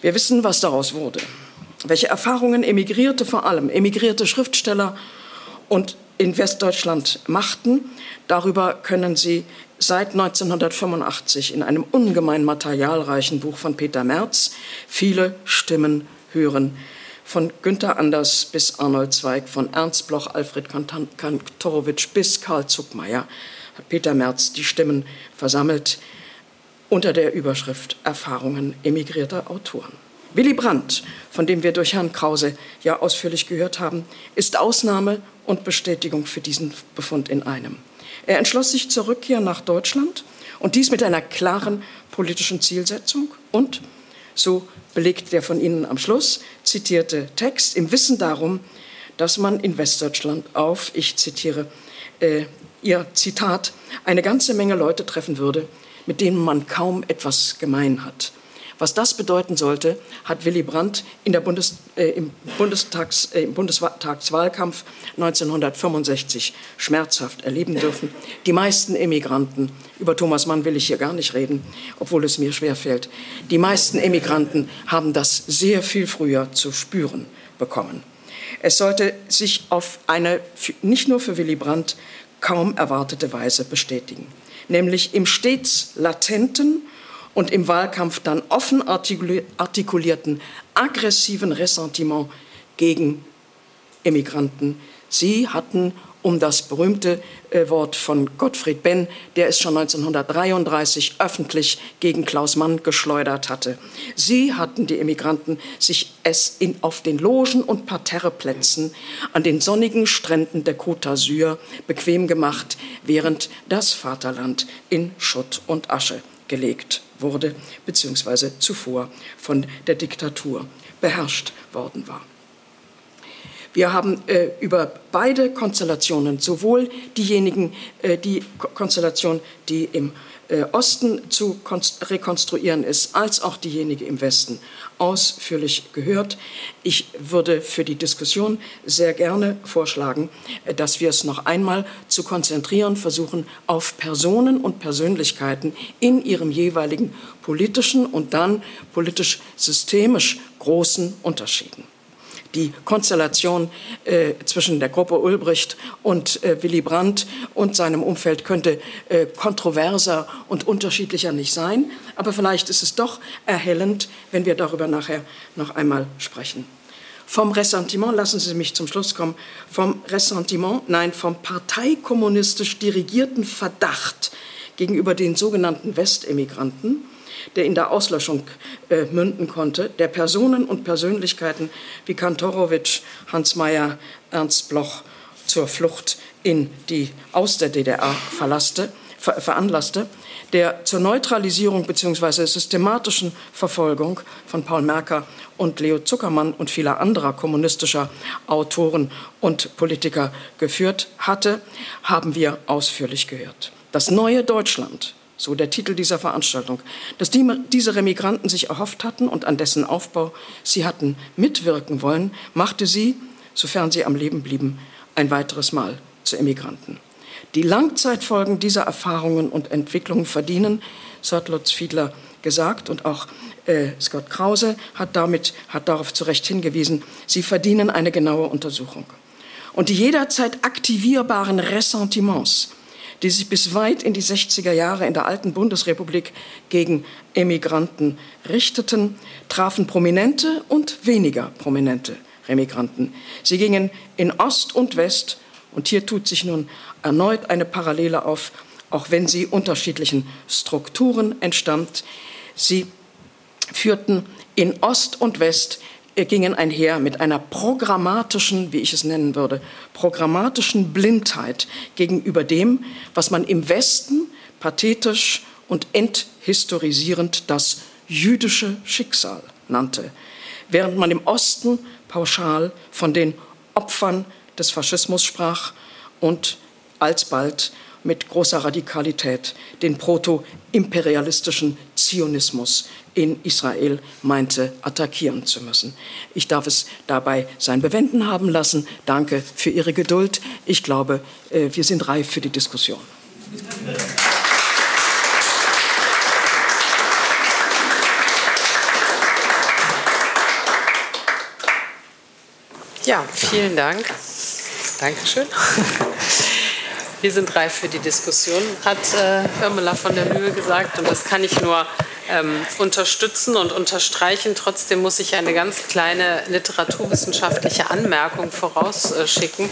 S6: Wir wissen, was daraus wurde. Welche Erfahrungen emigrierte vor allem, emigrierte Schriftsteller und in Westdeutschland machten, darüber können Sie seit 1985 in einem ungemein materialreichen Buch von Peter Merz viele Stimmen hören. Von Günter Anders bis Arnold Zweig, von Ernst Bloch, Alfred Kantorowitsch bis Karl Zuckmeier hat Peter Merz die Stimmen versammelt unter der Überschrift Erfahrungen emigrierter Autoren. Willy Brandt, von dem wir durch Herrn Krause ja ausführlich gehört haben, ist Ausnahme und Bestätigung für diesen Befund in einem. Er entschloss sich zur Rückkehr nach Deutschland und dies mit einer klaren politischen Zielsetzung und, so belegt der von Ihnen am Schluss zitierte Text, im Wissen darum, dass man in Westdeutschland auf, ich zitiere äh, Ihr Zitat, eine ganze Menge Leute treffen würde, mit denen man kaum etwas gemein hat. Was das bedeuten sollte, hat Willy Brandt in der Bundes, äh, im, Bundestags, äh, im Bundestagswahlkampf 1965 schmerzhaft erleben dürfen. Die meisten Emigranten, über Thomas Mann will ich hier gar nicht reden, obwohl es mir schwerfällt, die meisten Emigranten haben das sehr viel früher zu spüren bekommen. Es sollte sich auf eine nicht nur für Willy Brandt kaum erwartete Weise bestätigen, nämlich im stets latenten und im Wahlkampf dann offen artikulierten aggressiven Ressentiment gegen Emigranten. Sie hatten um das berühmte äh, Wort von Gottfried Benn, der es schon 1933 öffentlich gegen Klaus Mann geschleudert hatte. Sie hatten die Emigranten sich es in, auf den Logen und Parterreplätzen an den sonnigen Stränden der Côte d'Azur bequem gemacht, während das Vaterland in Schutt und Asche gelegt wurde, beziehungsweise zuvor von der Diktatur beherrscht worden war. Wir haben äh, über beide Konstellationen, sowohl diejenigen, äh, die Konstellation, die im Osten zu rekonstruieren ist, als auch diejenige im Westen, ausführlich gehört. Ich würde für die Diskussion sehr gerne vorschlagen, äh, dass wir es noch einmal zu konzentrieren versuchen auf Personen und Persönlichkeiten in ihrem jeweiligen politischen und dann politisch systemisch großen Unterschieden die Konstellation äh, zwischen der Gruppe Ulbricht und äh, Willy Brandt und seinem Umfeld könnte äh, kontroverser und unterschiedlicher nicht sein. Aber vielleicht ist es doch erhellend, wenn wir darüber nachher noch einmal sprechen. Vom Ressentiment, lassen Sie mich zum Schluss kommen, vom Ressentiment, nein, vom parteikommunistisch dirigierten Verdacht gegenüber den sogenannten Westemigranten der in der Auslöschung äh, münden konnte, der Personen und Persönlichkeiten wie Kantorowitsch, Hans Mayer, Ernst Bloch zur Flucht in die, aus der DDR ver, veranlasste, der zur Neutralisierung bzw. systematischen Verfolgung von Paul Merker und Leo Zuckermann und vieler anderer kommunistischer Autoren und Politiker geführt hatte, haben wir ausführlich gehört. Das neue Deutschland so der Titel dieser Veranstaltung, dass die, diese Remigranten sich erhofft hatten und an dessen Aufbau sie hatten mitwirken wollen, machte sie, sofern sie am Leben blieben, ein weiteres Mal zu Emigranten. Die Langzeitfolgen dieser Erfahrungen und Entwicklungen verdienen, so hat Lutz Fiedler gesagt und auch äh, Scott Krause hat, damit, hat darauf zu Recht hingewiesen, sie verdienen eine genaue Untersuchung. Und die jederzeit aktivierbaren Ressentiments, die sich bis weit in die 60er Jahre in der alten Bundesrepublik gegen Emigranten richteten, trafen prominente und weniger prominente Remigranten. Sie gingen in Ost und West Und hier tut sich nun erneut eine Parallele auf, auch wenn sie unterschiedlichen Strukturen entstammt. Sie führten in Ost und West gingen einher mit einer programmatischen, wie ich es nennen würde, programmatischen Blindheit gegenüber dem, was man im Westen pathetisch und enthistorisierend das jüdische Schicksal nannte, während man im Osten pauschal von den Opfern des Faschismus sprach und alsbald mit großer Radikalität den proto-imperialistischen Zionismus in Israel meinte, attackieren zu müssen. Ich darf es dabei sein Bewenden haben lassen. Danke für Ihre Geduld. Ich glaube, äh, wir sind reif für die Diskussion.
S3: Ja, vielen Dank. Dankeschön. [LAUGHS] Wir sind reif für die Diskussion, hat äh, Irmela von der Lühe gesagt. Und das kann ich nur ähm, unterstützen und unterstreichen. Trotzdem muss ich eine ganz kleine literaturwissenschaftliche Anmerkung vorausschicken,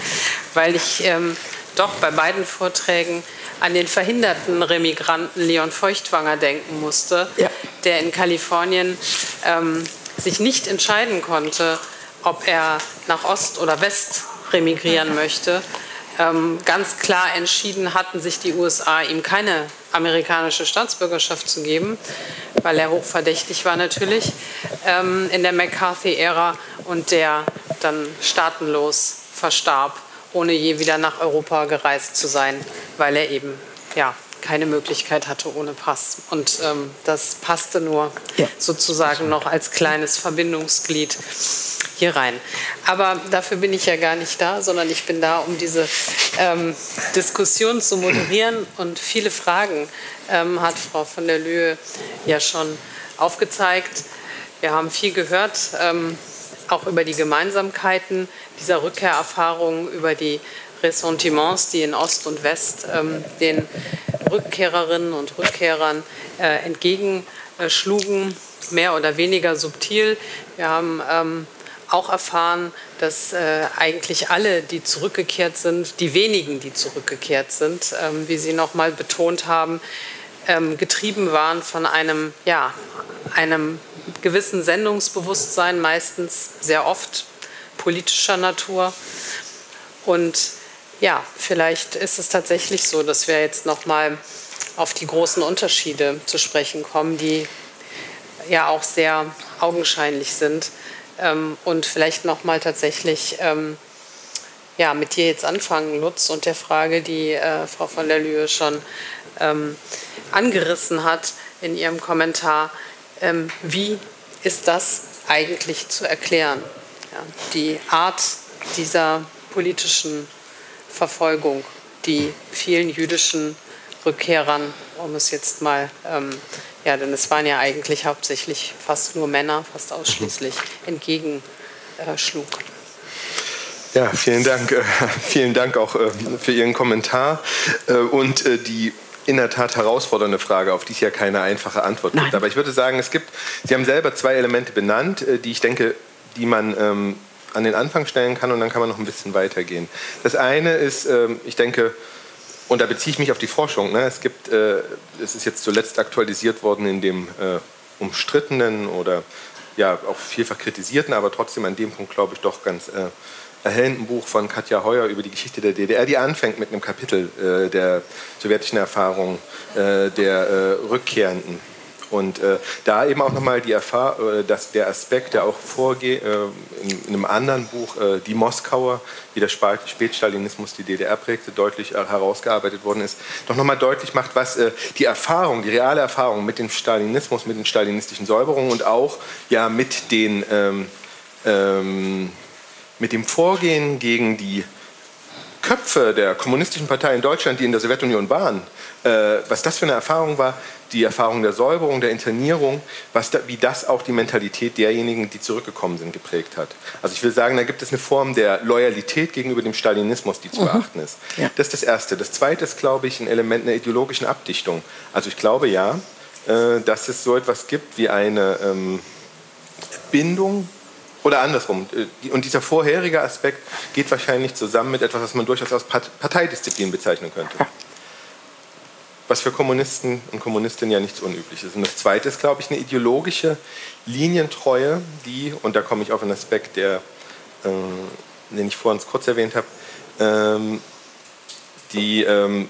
S3: weil ich ähm, doch bei beiden Vorträgen an den verhinderten Remigranten Leon Feuchtwanger denken musste, ja. der in Kalifornien ähm, sich nicht entscheiden konnte, ob er nach Ost oder West remigrieren möchte. Ähm, ganz klar entschieden hatten sich die USA, ihm keine amerikanische Staatsbürgerschaft zu geben, weil er hochverdächtig war natürlich ähm, in der McCarthy-Ära und der dann staatenlos verstarb, ohne je wieder nach Europa gereist zu sein, weil er eben ja, keine Möglichkeit hatte ohne Pass. Und ähm, das passte nur ja. sozusagen noch als kleines Verbindungsglied hier rein. Aber dafür bin ich ja gar nicht da, sondern ich bin da, um diese ähm, Diskussion zu moderieren. Und viele Fragen ähm, hat Frau von der Lühe ja schon aufgezeigt. Wir haben viel gehört, ähm, auch über die Gemeinsamkeiten dieser Rückkehrerfahrungen, über die Ressentiments, die in Ost und West ähm, den Rückkehrerinnen und Rückkehrern äh, entgegenschlugen, mehr oder weniger subtil. Wir haben ähm, auch erfahren, dass äh, eigentlich alle, die zurückgekehrt sind, die wenigen, die zurückgekehrt sind, ähm, wie Sie noch mal betont haben, ähm, getrieben waren von einem, ja, einem gewissen Sendungsbewusstsein, meistens sehr oft politischer Natur. Und ja, vielleicht ist es tatsächlich so, dass wir jetzt noch mal auf die großen Unterschiede zu sprechen kommen, die ja auch sehr augenscheinlich sind ähm, und vielleicht noch mal tatsächlich ähm, ja, mit dir jetzt anfangen, Lutz, und der Frage, die äh, Frau von der Lühe schon ähm, angerissen hat in ihrem Kommentar. Ähm, wie ist das eigentlich zu erklären? Ja, die Art dieser politischen Verfolgung, die vielen jüdischen Rückkehrern, um es jetzt mal ähm, ja, denn es waren ja eigentlich hauptsächlich fast nur Männer, fast ausschließlich, entgegenschlug.
S4: Ja, vielen Dank. Äh, [LAUGHS] vielen Dank auch äh, für Ihren Kommentar äh, und äh, die in der Tat herausfordernde Frage, auf die es ja keine einfache Antwort gibt. Nein. Aber ich würde sagen, es gibt, Sie haben selber zwei Elemente benannt, äh, die ich denke, die man ähm, an den Anfang stellen kann und dann kann man noch ein bisschen weitergehen. Das eine ist, ähm, ich denke, und da beziehe ich mich auf die Forschung. Ne? Es gibt, äh, es ist jetzt zuletzt aktualisiert worden in dem äh, umstrittenen oder ja auch vielfach kritisierten, aber trotzdem an dem Punkt glaube ich doch ganz äh, erhellenden Buch von Katja Heuer über die Geschichte der DDR, die anfängt mit einem Kapitel der sowjetischen Erfahrung der Rückkehrenden und äh, da eben auch nochmal die Erfahr äh, dass der Aspekt, der auch vorgeht äh, in, in, einem anderen Buch, äh, die Moskauer, wie der Spätstalinismus die DDR prägte, deutlich herausgearbeitet worden ist, doch nochmal deutlich macht, was die Erfahrung, die reale Erfahrung mit dem Stalinismus, mit den stalinistischen Säuberungen und auch ja mit den ähm, ähm, mit dem Vorgehen gegen die Köpfe der kommunistischen Partei in Deutschland, die in der Sowjetunion waren, was das für eine Erfahrung war, die Erfahrung der Säuberung, der Internierung, was da, wie das auch die Mentalität derjenigen, die zurückgekommen sind, geprägt hat. Also ich will sagen, da gibt es eine Form der Loyalität gegenüber dem Stalinismus, die zu mhm. beachten ist. Ja. Das ist das Erste. Das Zweite ist, glaube ich, ein Element einer ideologischen Abdichtung. Also ich glaube ja, äh, dass es so etwas gibt wie eine ähm, Bindung oder andersrum. Äh, und dieser vorherige Aspekt geht wahrscheinlich zusammen mit etwas, was man durchaus als Parteidisziplin bezeichnen könnte. Was für Kommunisten und Kommunistinnen ja nichts Unübliches. Und das Zweite ist, glaube ich, eine ideologische Linientreue, die, und da komme ich auf einen Aspekt, der, äh, den ich vorhin kurz erwähnt habe, ähm, die ähm,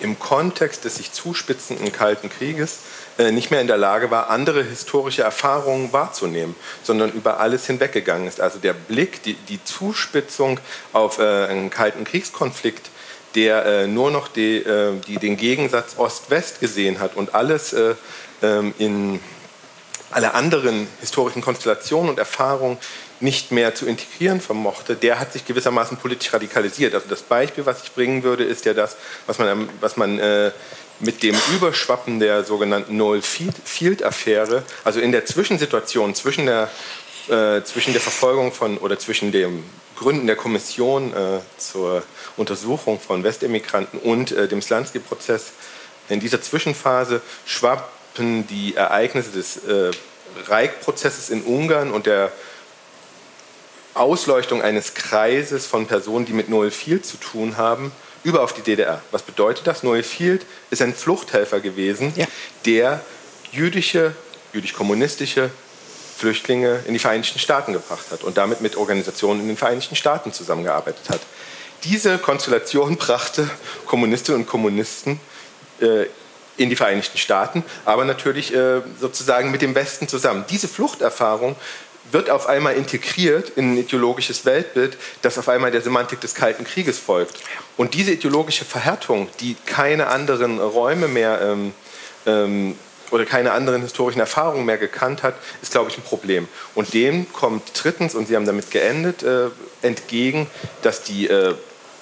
S4: im Kontext des sich zuspitzenden Kalten Krieges äh, nicht mehr in der Lage war, andere historische Erfahrungen wahrzunehmen, sondern über alles hinweggegangen ist. Also der Blick, die, die Zuspitzung auf äh, einen kalten Kriegskonflikt, der äh, nur noch die, äh, die, den Gegensatz Ost-West gesehen hat und alles äh, ähm, in alle anderen historischen Konstellationen und Erfahrungen nicht mehr zu integrieren vermochte, der hat sich gewissermaßen politisch radikalisiert. Also das Beispiel, was ich bringen würde, ist ja das, was man, was man äh, mit dem Überschwappen der sogenannten Null-Field-Affäre, also in der Zwischensituation zwischen der, äh, zwischen der Verfolgung von oder zwischen dem Gründen der Kommission äh, zur Untersuchung von Westemigranten und äh, dem Slansky-Prozess, in dieser Zwischenphase schwappen die Ereignisse des äh, Reich-Prozesses in Ungarn und der Ausleuchtung eines Kreises von Personen, die mit Noel Field zu tun haben, über auf die DDR. Was bedeutet das? Noel Field ist ein Fluchthelfer gewesen, ja. der jüdische, jüdisch-kommunistische Flüchtlinge in die Vereinigten Staaten gebracht hat und damit mit Organisationen in den Vereinigten Staaten zusammengearbeitet hat. Diese Konstellation brachte Kommunistinnen und Kommunisten äh, in die Vereinigten Staaten, aber natürlich äh, sozusagen mit dem Westen zusammen. Diese Fluchterfahrung wird auf einmal integriert in ein ideologisches Weltbild, das auf einmal der Semantik des Kalten Krieges folgt. Und diese ideologische Verhärtung, die keine anderen Räume mehr ähm, ähm, oder keine anderen historischen Erfahrungen mehr gekannt hat, ist, glaube ich, ein Problem. Und dem kommt drittens, und Sie haben damit geendet, äh, entgegen, dass die äh,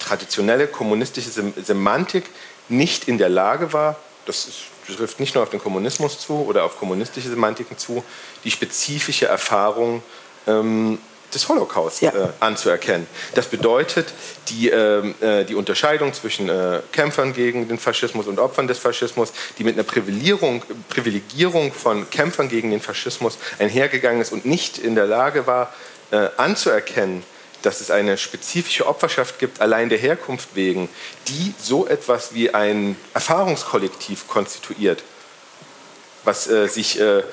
S4: traditionelle kommunistische Semantik nicht in der Lage war, das trifft nicht nur auf den Kommunismus zu oder auf kommunistische Semantiken zu, die spezifische Erfahrung ähm, des Holocaust ja. äh, anzuerkennen. Das bedeutet die, ähm, äh, die Unterscheidung zwischen äh, Kämpfern gegen den Faschismus und Opfern des Faschismus, die mit einer Privilegierung, Privilegierung von Kämpfern gegen den Faschismus einhergegangen ist und nicht in der Lage war, äh, anzuerkennen, dass es eine spezifische Opferschaft gibt, allein der Herkunft wegen, die so etwas wie ein Erfahrungskollektiv konstituiert, was äh, sich äh,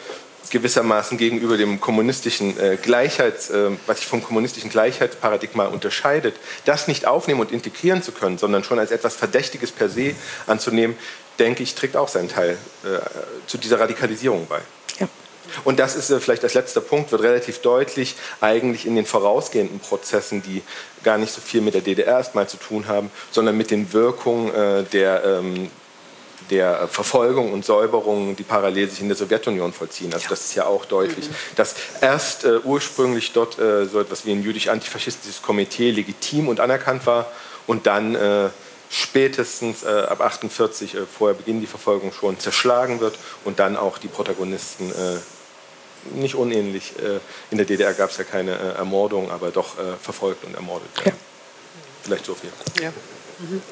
S4: gewissermaßen gegenüber dem kommunistischen äh, Gleichheits, äh, was sich vom kommunistischen Gleichheitsparadigma unterscheidet, das nicht aufnehmen und integrieren zu können, sondern schon als etwas Verdächtiges per se anzunehmen, denke ich, trägt auch seinen Teil äh, zu dieser Radikalisierung bei. Und das ist äh, vielleicht als letzter Punkt, wird relativ deutlich eigentlich in den vorausgehenden Prozessen, die gar nicht so viel mit der DDR erstmal zu tun haben, sondern mit den Wirkungen äh, der, ähm, der Verfolgung und Säuberung, die parallel sich in der Sowjetunion vollziehen. Also das ist ja auch deutlich, mhm. dass erst äh, ursprünglich dort äh, so etwas wie ein jüdisch-antifaschistisches Komitee legitim und anerkannt war und dann äh, spätestens ab 48, äh, vorher Beginn die Verfolgung schon, zerschlagen wird und dann auch die Protagonisten nicht unähnlich. Äh, in der DDR gab es ja keine äh, Ermordung, aber doch äh, verfolgt und ermordet. Ja. Vielleicht so viel.
S3: Ja. Mhm.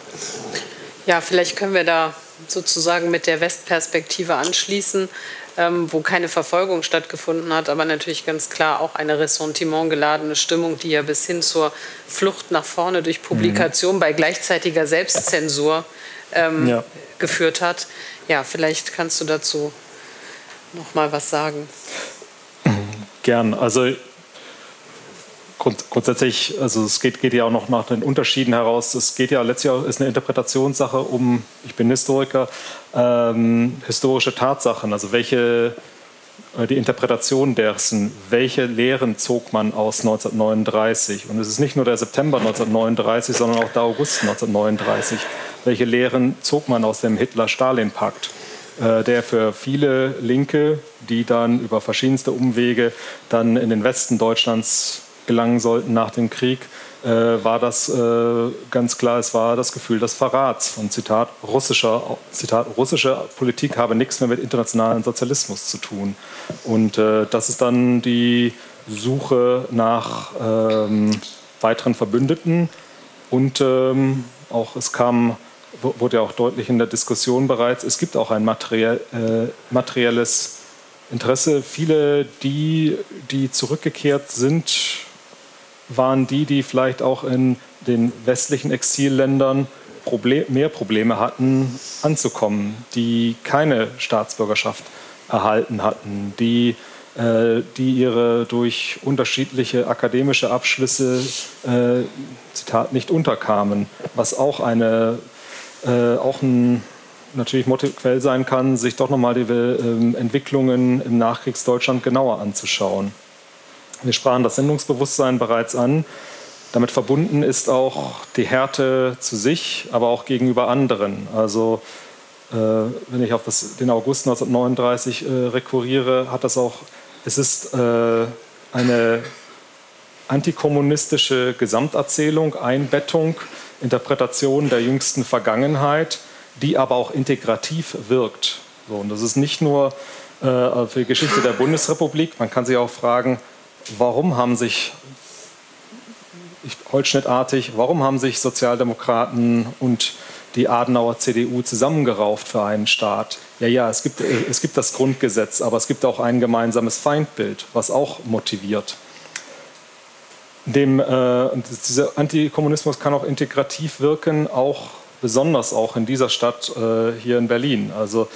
S3: ja, vielleicht können wir da sozusagen mit der Westperspektive anschließen, ähm, wo keine Verfolgung stattgefunden hat, aber natürlich ganz klar auch eine Ressentiment geladene Stimmung, die ja bis hin zur Flucht nach vorne durch Publikation mhm. bei gleichzeitiger Selbstzensur ähm, ja. geführt hat. Ja, vielleicht kannst du dazu noch mal was sagen.
S5: Gern. Also grund, grundsätzlich, also es geht, geht, ja auch noch nach den Unterschieden heraus. Es geht ja letztlich auch, ist eine Interpretationssache um, ich bin Historiker, ähm, historische Tatsachen. Also welche äh, die Interpretation dessen, welche Lehren zog man aus 1939. Und es ist nicht nur der September 1939, sondern auch der August 1939. Welche Lehren zog man aus dem Hitler-Stalin-Pakt? Äh, der für viele Linke, die dann über verschiedenste Umwege dann in den Westen Deutschlands gelangen sollten nach dem Krieg, äh, war das äh, ganz klar, es war das Gefühl des Verrats. Und Zitat russischer, Zitat, russische Politik habe nichts mehr mit internationalem Sozialismus zu tun. Und äh, das ist dann die Suche nach ähm, weiteren Verbündeten. Und ähm, auch es kam wurde ja auch deutlich in der Diskussion bereits, es gibt auch ein materiell, äh, materielles Interesse. Viele, die, die zurückgekehrt sind, waren die, die vielleicht auch in den westlichen Exilländern Problem, mehr Probleme hatten, anzukommen, die keine Staatsbürgerschaft erhalten hatten, die, äh, die ihre durch unterschiedliche akademische Abschlüsse äh, Zitat, nicht unterkamen, was auch, eine, äh, auch ein natürlich Motivquell sein kann, sich doch nochmal die äh, Entwicklungen im Nachkriegsdeutschland genauer anzuschauen. Wir sprachen das Sendungsbewusstsein bereits an. Damit verbunden ist auch die Härte zu sich, aber auch gegenüber anderen. Also äh, wenn ich auf das, den August 1939 äh, rekurriere, hat das auch, es ist äh, eine antikommunistische Gesamterzählung, Einbettung, Interpretation der jüngsten Vergangenheit, die aber auch integrativ wirkt. So, und das ist nicht nur äh, für die Geschichte der Bundesrepublik, man kann sich auch fragen, warum haben sich holzschnittartig, warum haben sich Sozialdemokraten und die Adenauer CDU zusammengerauft für einen Staat? Ja, ja, es gibt, es gibt das Grundgesetz, aber es gibt auch ein gemeinsames Feindbild, was auch motiviert. Dem, äh, dieser Antikommunismus kann auch integrativ wirken, auch besonders auch in dieser Stadt äh, hier in Berlin. Also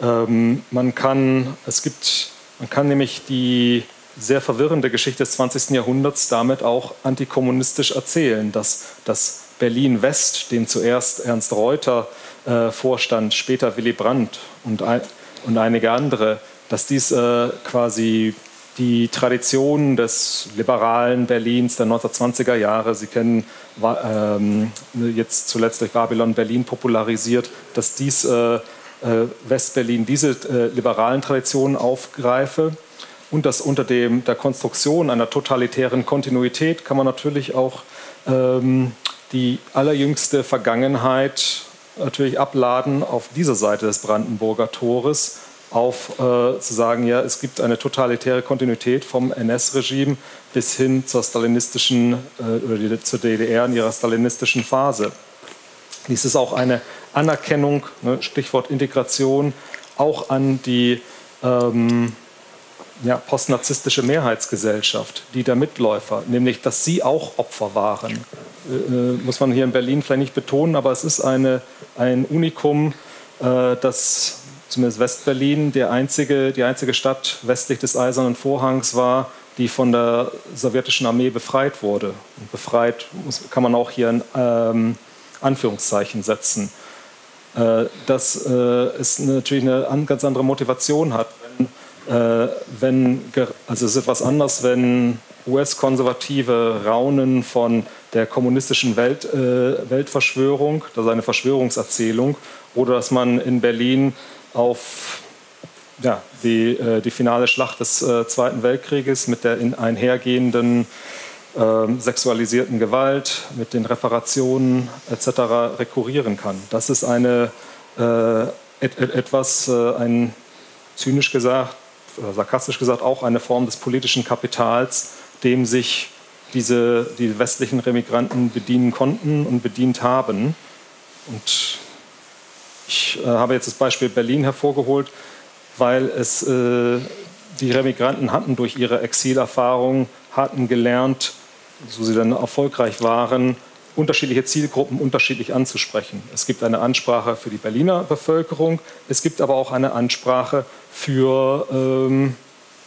S5: ähm, man kann, es gibt, man kann nämlich die sehr verwirrende Geschichte des 20. Jahrhunderts damit auch antikommunistisch erzählen, dass das Berlin-West, dem zuerst Ernst Reuter äh, vorstand, später Willy Brandt und, ein, und einige andere, dass dies äh, quasi die Tradition des liberalen Berlins der 1920er Jahre, Sie kennen ähm, jetzt zuletzt durch Babylon Berlin popularisiert, dass dies äh, äh Westberlin diese äh, liberalen Traditionen aufgreife. Und dass unter dem, der Konstruktion einer totalitären Kontinuität kann man natürlich auch ähm, die allerjüngste Vergangenheit natürlich abladen auf dieser Seite des Brandenburger Tores, auf äh, zu sagen, ja, es gibt eine totalitäre Kontinuität vom NS-Regime bis hin zur stalinistischen äh, oder zur DDR in ihrer stalinistischen Phase. Dies ist auch eine Anerkennung, ne, Stichwort Integration, auch an die ähm, ja, postnarzisstische Mehrheitsgesellschaft, die der Mitläufer, nämlich dass sie auch Opfer waren. Äh, äh, muss man hier in Berlin vielleicht nicht betonen, aber es ist eine, ein Unikum, äh, dass zumindest Westberlin der einzige, die einzige Stadt westlich des Eisernen Vorhangs war, die von der sowjetischen Armee befreit wurde. Und befreit muss, kann man auch hier in ähm, Anführungszeichen setzen. Äh, dass äh, es natürlich eine ganz andere Motivation hat, äh, wenn, also es ist etwas anders, wenn US-Konservative raunen von der kommunistischen Welt, äh, Weltverschwörung, das ist eine Verschwörungserzählung, oder dass man in Berlin auf ja, die, äh, die finale Schlacht des äh, Zweiten Weltkrieges mit der in einhergehenden ähm, sexualisierten Gewalt, mit den Reparationen etc. rekurrieren kann. Das ist eine, äh, et, et, etwas, äh, ein zynisch gesagt, sarkastisch gesagt auch eine Form des politischen Kapitals, dem sich diese, die westlichen Remigranten bedienen konnten und bedient haben. Und ich äh, habe jetzt das Beispiel Berlin hervorgeholt, weil es äh, die Remigranten hatten durch ihre Exilerfahrung, hatten gelernt, so sie dann erfolgreich waren, unterschiedliche Zielgruppen unterschiedlich anzusprechen. Es gibt eine Ansprache für die Berliner Bevölkerung, es gibt aber auch eine Ansprache für ähm,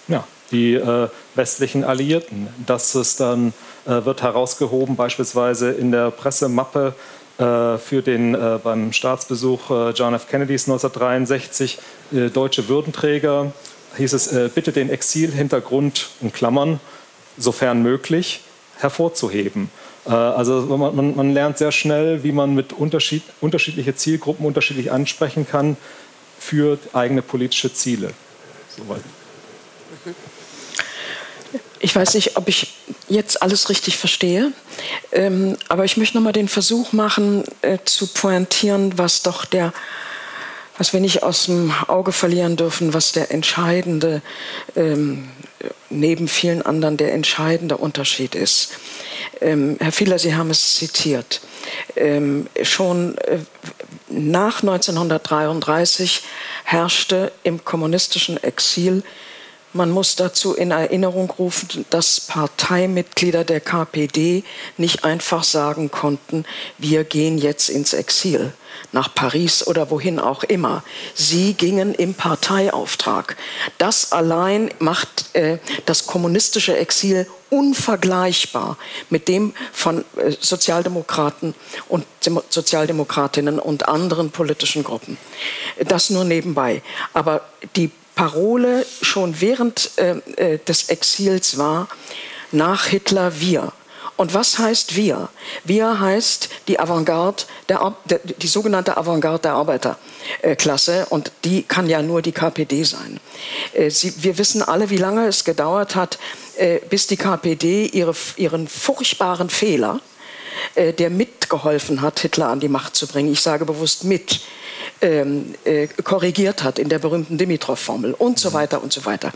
S5: ja, die äh, westlichen Alliierten. Das ist dann, äh, wird herausgehoben, beispielsweise in der Pressemappe für den äh, beim Staatsbesuch äh, John F. Kennedys 1963 äh, deutsche Würdenträger hieß es, bitte den Exilhintergrund in Klammern, sofern möglich, hervorzuheben. Äh, also man, man, man, lernt sehr schnell, wie man mit Unterschied, unterschiedliche Zielgruppen unterschiedlich ansprechen kann für eigene politische Ziele. Soweit.
S6: Ich weiß nicht, ob ich jetzt alles richtig verstehe, ähm, aber ich möchte noch mal den Versuch machen, äh, zu pointieren, was doch der, was wir nicht aus dem Auge verlieren dürfen, was der entscheidende, ähm, neben vielen anderen der entscheidende Unterschied ist. Ähm, Herr Fieler, Sie haben es zitiert. Ähm, schon äh, nach 1933 herrschte im kommunistischen Exil Man muss dazu in Erinnerung rufen, dass Parteimitglieder der KPD nicht einfach sagen konnten, wir gehen jetzt ins Exil nach Paris oder wohin auch immer. Sie gingen im Parteiauftrag. Das allein macht äh, das kommunistische Exil unvergleichbar mit dem von äh, Sozialdemokraten und Dem Sozialdemokratinnen und anderen politischen Gruppen. Das nur nebenbei. Aber die Parole schon während äh, äh des Exils war, nach Hitler wir. Und was heißt wir? Wir heißt die Avantgarde, der, der, die sogenannte Avantgarde der Arbeiterklasse. Und die kann ja nur die KPD sein. Äh, sie, wir wissen alle, wie lange es gedauert hat, äh, bis die KPD ihre, ihren furchtbaren Fehler, äh, der mitgeholfen hat, Hitler an die Macht zu bringen, ich sage bewusst mit, ähm, korrigiert hat in der berühmten Dimitrov-Formel und so weiter und so weiter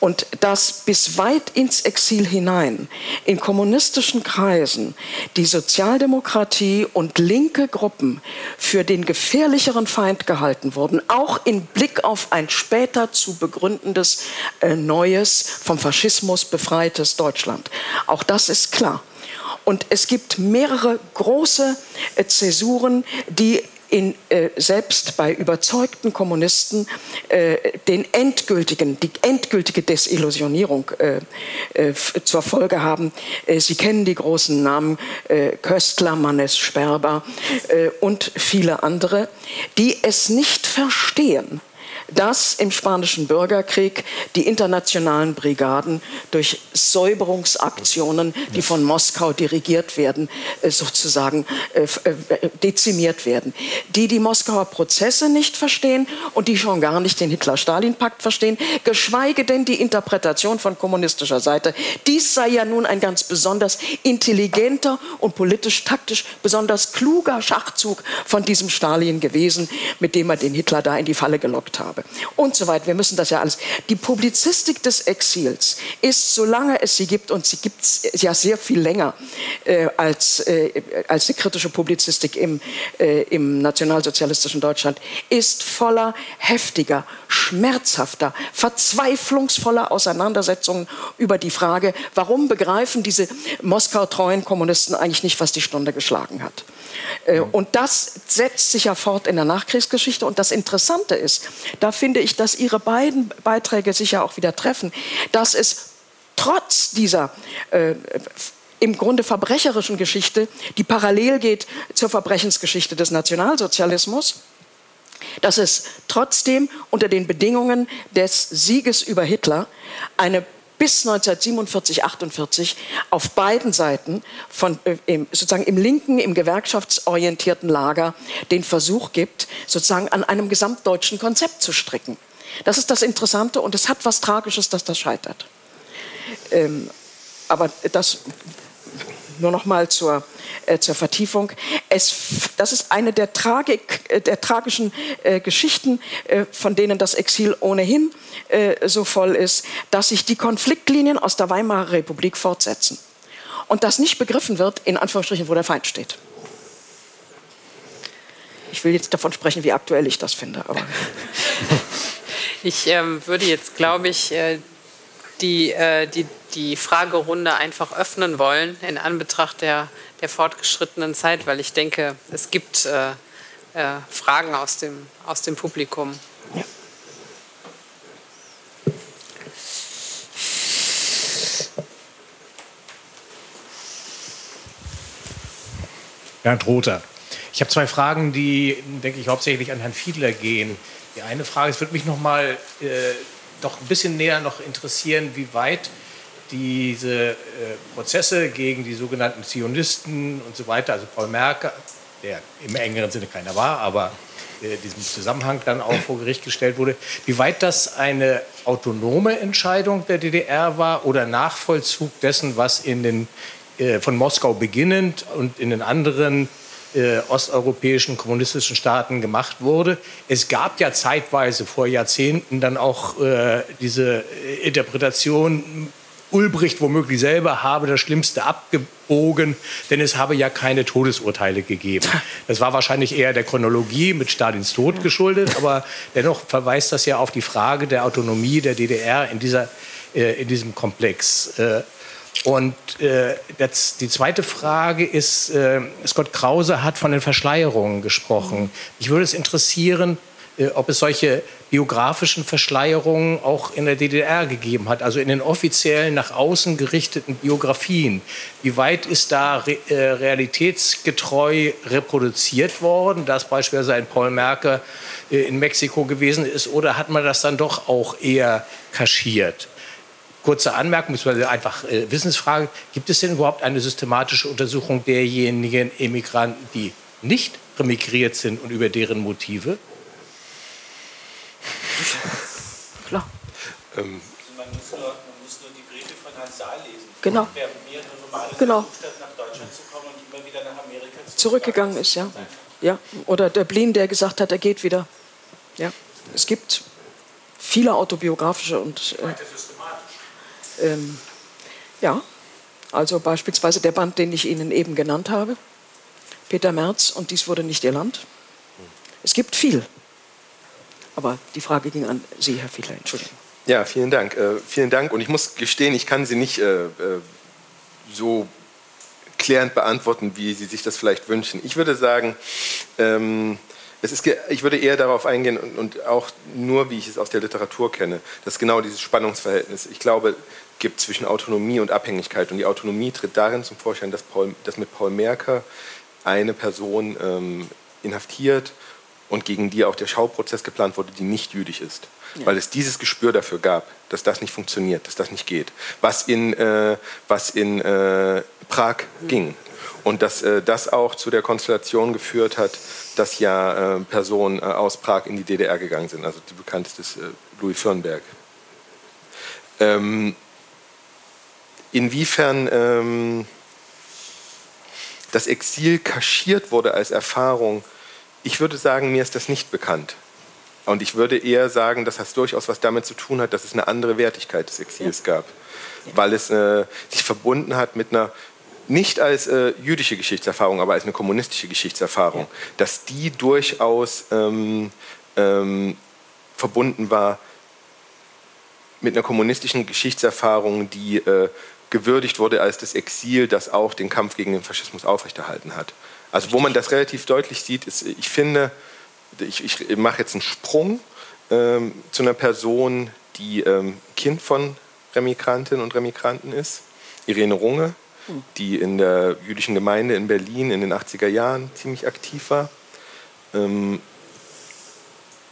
S6: und dass bis weit ins Exil hinein in kommunistischen Kreisen die Sozialdemokratie und linke Gruppen für den gefährlicheren Feind gehalten wurden, auch in Blick auf ein später zu begründendes äh, neues, vom Faschismus befreites Deutschland. Auch das ist klar. Und es gibt mehrere große äh, Zäsuren, die in, äh, selbst bei überzeugten Kommunisten äh, den endgültigen, die endgültige Desillusionierung äh, äh zur Folge haben. Äh, Sie kennen die großen Namen äh, Köstler, Mannes, Sperber und viele andere, die es nicht verstehen, dass im Spanischen Bürgerkrieg die internationalen Brigaden durch Säuberungsaktionen, die von Moskau dirigiert werden, äh, sozusagen äh, äh, dezimiert werden. Die die Moskauer Prozesse nicht verstehen und die schon gar nicht den Hitler-Stalin-Pakt verstehen, geschweige denn die Interpretation von kommunistischer Seite. Dies sei ja nun ein ganz besonders intelligenter und politisch-taktisch besonders kluger Schachzug von diesem Stalin gewesen, mit dem er den Hitler da in die Falle gelockt habe habe und so weiter. Wir müssen das ja alles. Die Publizistik des Exils ist, solange es sie gibt, und sie gibt es ja sehr viel länger äh, als, äh, als die kritische Publizistik im, äh, im nationalsozialistischen Deutschland, ist voller heftiger, schmerzhafter, verzweiflungsvoller Auseinandersetzungen über die Frage, warum begreifen diese Moskau-treuen Kommunisten eigentlich nicht, was die Stunde geschlagen hat. Äh, und das setzt sich ja fort in der Nachkriegsgeschichte. Und das Interessante ist, da finde ich, dass Ihre beiden Beiträge sich ja auch wieder treffen, dass es trotz dieser äh, im Grunde verbrecherischen Geschichte, die parallel geht zur Verbrechensgeschichte des Nationalsozialismus, dass es trotzdem unter den Bedingungen des Sieges über Hitler eine bis 1947, 48 auf beiden Seiten von äh, im, sozusagen im linken, im gewerkschaftsorientierten Lager den Versuch gibt, sozusagen an einem gesamtdeutschen Konzept zu stricken. Das ist das Interessante und es hat was Tragisches, dass das scheitert. Ähm, aber das nur noch mal zur, äh, zur Vertiefung. Es, das ist eine der, Tragik, äh, der tragischen äh, Geschichten, äh, von denen das Exil ohnehin äh, so voll ist, dass sich die Konfliktlinien aus der Weimarer Republik fortsetzen und dass nicht begriffen wird, in Anführungsstrichen, wo der Feind steht. Ich will jetzt davon sprechen, wie aktuell ich das finde. [LAUGHS]
S3: ich ähm, würde jetzt, glaube ich, äh, die, die, die Fragerunde einfach öffnen wollen in Anbetracht der, der fortgeschrittenen Zeit, weil ich denke, es gibt äh, äh, Fragen aus dem, aus dem Publikum. Ja.
S7: Bernd Rother. Ich habe zwei Fragen, die, denke ich, hauptsächlich an Herrn Fiedler gehen. Die eine Frage, es würde mich noch mal äh, doch ein bisschen näher noch interessieren, wie weit diese äh, Prozesse gegen die sogenannten Zionisten und so weiter, also Paul Merker, der im engeren Sinne keiner war, aber äh, diesem Zusammenhang dann auch vor Gericht gestellt wurde, wie weit das eine autonome Entscheidung der DDR war oder Nachvollzug dessen, was in den, äh, von Moskau beginnend und in den anderen äh, osteuropäischen kommunistischen Staaten gemacht wurde. Es gab ja zeitweise vor Jahrzehnten dann auch äh, diese Interpretation Ulbricht womöglich selber habe das Schlimmste abgebogen, denn es habe ja keine Todesurteile gegeben. Das war wahrscheinlich eher der Chronologie mit Stalins Tod geschuldet, aber dennoch verweist das ja auf die Frage der Autonomie der DDR in, dieser, äh, in diesem Komplex. Äh, und äh, das, die zweite Frage ist, äh, Scott Krause hat von den Verschleierungen gesprochen. Ich würde es interessieren, ob es solche biografischen Verschleierungen auch in der DDR gegeben hat, also in den offiziellen nach außen gerichteten Biografien. Wie weit ist da äh, realitätsgetreu reproduziert worden, dass beispielsweise ein Paul Merker äh, in Mexiko gewesen ist, oder hat man das dann doch auch eher kaschiert? Kurze Anmerkung, beziehungsweise einfach äh, Wissensfrage. Gibt es denn überhaupt eine systematische Untersuchung derjenigen Emigranten, die nicht remigriert sind und über deren Motive?
S8: Klar. Ähm. Also man, muss nur, man muss nur die Briefe von Herrn Saal lesen. Genau. Der mehrere Romane genau. versucht nach Deutschland zu kommen und immer wieder nach Amerika
S6: zurückgegangen ist, ja. ja. Oder der Blin, der gesagt hat, er geht wieder. Ja. Es gibt viele autobiografische und. Äh, ähm, ja, also beispielsweise der Band, den ich Ihnen eben genannt habe, Peter Merz und dies wurde nicht Ihr Land. Es gibt viel. Aber die Frage ging an Sie, Herr Fiedler. Entschuldigung.
S4: Ja, vielen Dank. Äh, vielen Dank. Und ich muss gestehen, ich kann Sie nicht äh, äh, so klärend beantworten, wie Sie sich das vielleicht wünschen. Ich würde sagen, ähm, es ist, ich würde eher darauf eingehen und, und, auch nur, wie ich es aus der Literatur kenne, dass genau dieses Spannungsverhältnis, ich glaube, gibt zwischen Autonomie und Abhängigkeit. Und die Autonomie tritt darin zum Vorschein, dass, Paul, dass mit Paul Merker eine Person ähm, inhaftiert und gegen die auch der Schauprozess geplant wurde, die nicht jüdisch ist. Ja. Weil es dieses Gespür dafür gab, dass das nicht funktioniert, dass das nicht geht. Was in, äh, was in äh, Prag mhm. ging. Und dass äh, das auch zu der Konstellation geführt hat, dass ja äh, Personen äh, aus Prag in die DDR gegangen sind. Also die bekannteste ist äh, Louis Firnberg. Ähm, inwiefern ähm, das Exil kaschiert wurde als Erfahrung, ich würde sagen, mir ist das nicht bekannt. Und ich würde eher sagen, dass das durchaus was damit zu tun hat, dass es eine andere Wertigkeit des Exils gab. Weil es äh, sich verbunden hat mit einer, nicht als äh, jüdische Geschichtserfahrung, aber als eine kommunistische Geschichtserfahrung, ja. dass die durchaus ähm, ähm, verbunden war mit einer kommunistischen Geschichtserfahrung, die äh, gewürdigt wurde als das Exil, das auch den Kampf gegen den Faschismus aufrechterhalten hat. Also wo man das relativ deutlich sieht, ist, ich finde, ich, ich mache jetzt einen Sprung ähm, zu einer Person, die ähm, Kind von Remigrantinnen und Remigranten ist, Irene Runge, die in der jüdischen Gemeinde in Berlin in den 80er Jahren ziemlich aktiv war. Ähm,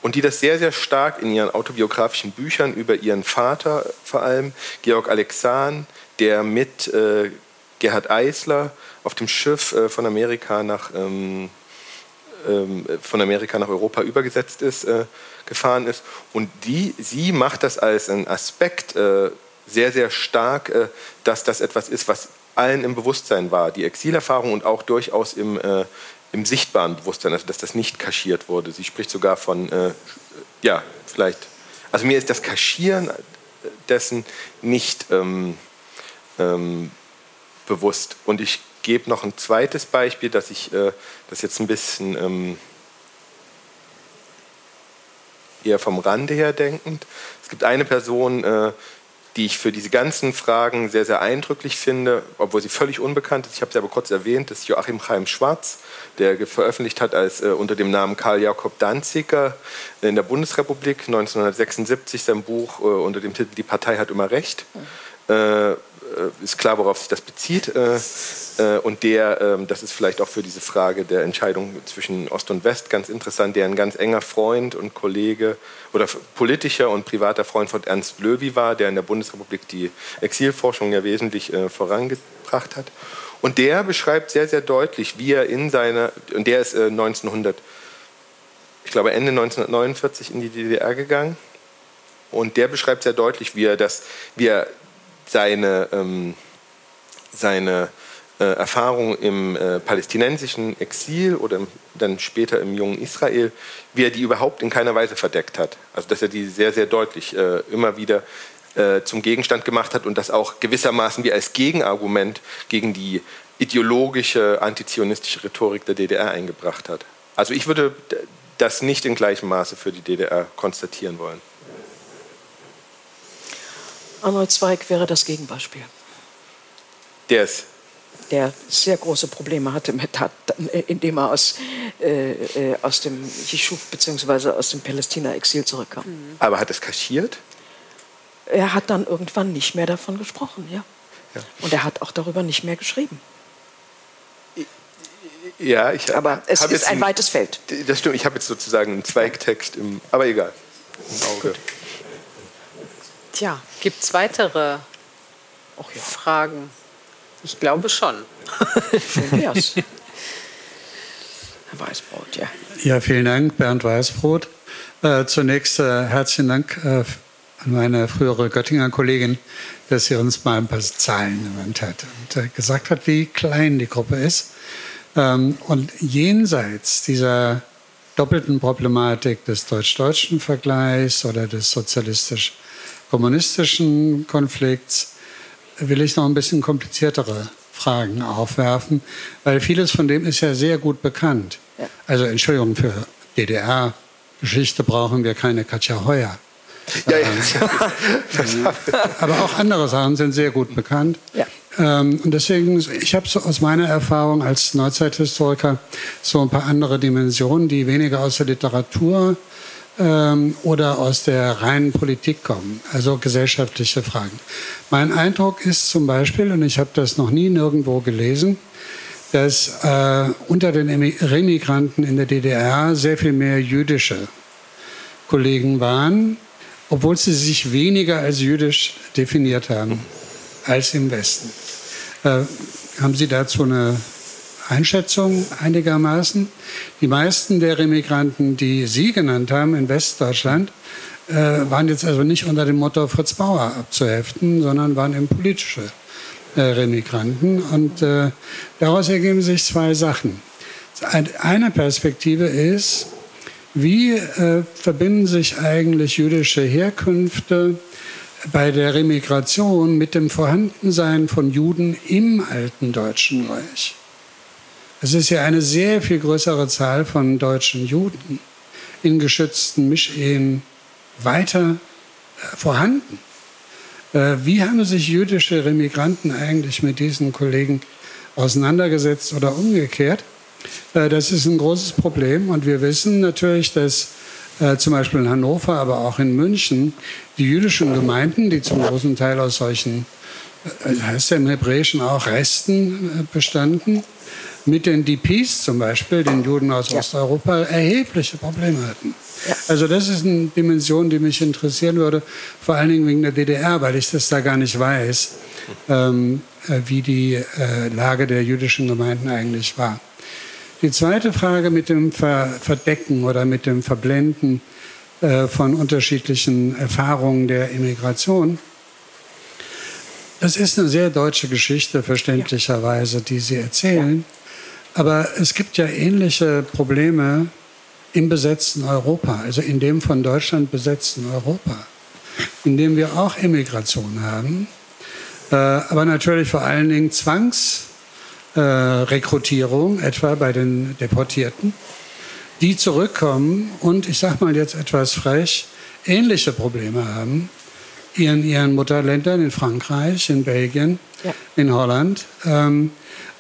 S4: und die das sehr, sehr stark in ihren autobiografischen Büchern über ihren Vater vor allem, Georg Alexan, der mit äh, Gerhard Eisler auf dem Schiff äh, von Amerika nach ähm, ähm, von Amerika nach Europa übergesetzt ist, äh, gefahren ist. Und die, sie macht das als einen Aspekt äh, sehr, sehr stark, äh, dass das etwas ist, was allen im Bewusstsein war. Die Exilerfahrung und auch durchaus im, äh, im sichtbaren Bewusstsein, also dass das nicht kaschiert wurde. Sie spricht sogar von, äh, ja, vielleicht, also mir ist das Kaschieren dessen nicht ähm, ähm, bewusst. Und ich gebe noch ein zweites Beispiel, dass ich äh, das jetzt ein bisschen ähm, eher vom Rande her denkend. Es gibt eine Person, äh, die ich für diese ganzen Fragen sehr, sehr eindrücklich finde, obwohl sie völlig unbekannt ist. Ich habe sie aber kurz erwähnt, das ist Joachim Chaim Schwarz, der veröffentlicht hat als, äh, unter dem Namen Karl Jakob Danziger in der Bundesrepublik 1976 sein Buch äh, unter dem Titel Die Partei hat immer Recht. Äh, ist klar, worauf sich das bezieht. Äh, äh, und der, ähm, das ist vielleicht auch für diese Frage der Entscheidung zwischen Ost und West ganz interessant, der ein ganz enger Freund und Kollege oder politischer und privater Freund von Ernst Löwy war, der in der Bundesrepublik die Exilforschung ja wesentlich vorangebracht hat. Und der beschreibt sehr, sehr deutlich, wie er in seiner, und der ist 1900, ich glaube Ende 1949 in die DDR gegangen. Und der beschreibt sehr deutlich, wie er das, wie er seine, ähm, seine äh, Erfahrung im äh, palästinensischen Exil oder dann später im jungen Israel, wie er die überhaupt in keiner Weise verdeckt hat. Also dass er die sehr, sehr deutlich äh, immer wieder äh, zum Gegenstand gemacht hat und das auch gewissermaßen wie als Gegenargument gegen die ideologische antizionistische Rhetorik der DDR eingebracht hat. Also ich würde das nicht in gleichem Maße für die DDR konstatieren wollen.
S6: Arnold Zweig wäre das Gegenbeispiel.
S4: Der ist
S6: der sehr große Probleme hatte mit indem er aus, äh, äh aus dem Jishuf bzw. aus dem Palästina-Exil zurückkam.
S4: Aber hat es kaschiert?
S6: Er hat dann irgendwann nicht mehr davon gesprochen, ja. ja. Und er hat auch darüber nicht mehr geschrieben.
S4: Ja, ich
S6: aber es ist ein weites Feld.
S4: Das stimmt. Ich habe jetzt sozusagen einen Zweigtext im, aber egal. Im Auge. Gut.
S3: Tja, gibt es weitere ja. Fragen? Ich glaube schon.
S6: Schön wär's. [LAUGHS] Herr Weißbrot, ja.
S9: Ja, vielen Dank, Bernd Weißbrot. Äh, zunächst äh, herzlichen Dank äh, an meine frühere Göttinger Kollegin, dass sie uns mal ein paar Zahlen genannt hat und äh, gesagt hat, wie klein die Gruppe ist. Ähm, und jenseits dieser doppelten Problematik des deutsch-deutschen Vergleichs oder des sozialistisch-kommunistischen Konflikts will ich noch ein bisschen kompliziertere Fragen aufwerfen, weil vieles von dem ist ja sehr gut bekannt. Ja. Also Entschuldigung, für DDR-Geschichte brauchen wir keine Katja Heuer. Ja, ja. Ähm, aber auch andere Sachen sind sehr gut bekannt. Ja. Ähm, und deswegen, ich habe so aus meiner Erfahrung als Neuzeithistoriker so ein paar andere Dimensionen, die weniger aus der Literatur ähm, oder aus der reinen Politik kommen, also gesellschaftliche Fragen. Mein Eindruck ist zum Beispiel, und ich habe das noch nie nirgendwo gelesen, dass äh, unter den Remigranten in der DDR sehr viel mehr jüdische Kollegen waren, obwohl sie sich weniger als jüdisch definiert haben als im Westen. Äh, haben Sie dazu eine Einschätzung einigermaßen? Die meisten der Remigranten, die Sie genannt haben in Westdeutschland, äh, waren jetzt also nicht unter dem Motto Fritz Bauer abzuheften, sondern waren eben politische äh, Remigranten. Und äh, daraus ergeben sich zwei Sachen. Eine Perspektive ist, wie äh, verbinden sich eigentlich jüdische Herkünfte bei der Remigration mit dem Vorhandensein von Juden im alten Deutschen Reich. Es ist ja eine sehr viel größere Zahl von deutschen Juden in geschützten Mischehen weiter äh, vorhanden. Äh, wie haben sich jüdische Remigranten eigentlich mit diesen Kollegen auseinandergesetzt oder umgekehrt? Äh, das ist ein großes Problem und wir wissen natürlich, dass zum Beispiel in Hannover, aber auch in München, die jüdischen Gemeinden, die zum großen Teil aus solchen, heißt ja im Hebräischen auch Resten bestanden, mit den DPs zum Beispiel, den Juden aus ja. Osteuropa, erhebliche Probleme hatten. Ja. Also das ist eine Dimension, die mich interessieren würde, vor allen Dingen wegen der DDR, weil ich das da gar nicht weiß, ähm, äh, wie die äh, Lage der jüdischen Gemeinden eigentlich war. Die zweite Frage mit dem Verdecken oder mit dem Verblenden äh, von unterschiedlichen Erfahrungen der Immigration. Das ist eine sehr deutsche Geschichte, verständlicherweise, die Sie erzählen. Aber es gibt ja ähnliche Probleme im besetzten Europa, also in dem von Deutschland besetzten Europa, in dem wir auch Immigration haben, äh, aber natürlich vor allen Dingen Zwangs- äh, etwa bei den Deportierten, die zurückkommen und, ich sage mal jetzt etwas frech, ähnliche Probleme haben in ihren Mutterländern, in Frankreich, in Belgien, ja. in Holland. Ähm,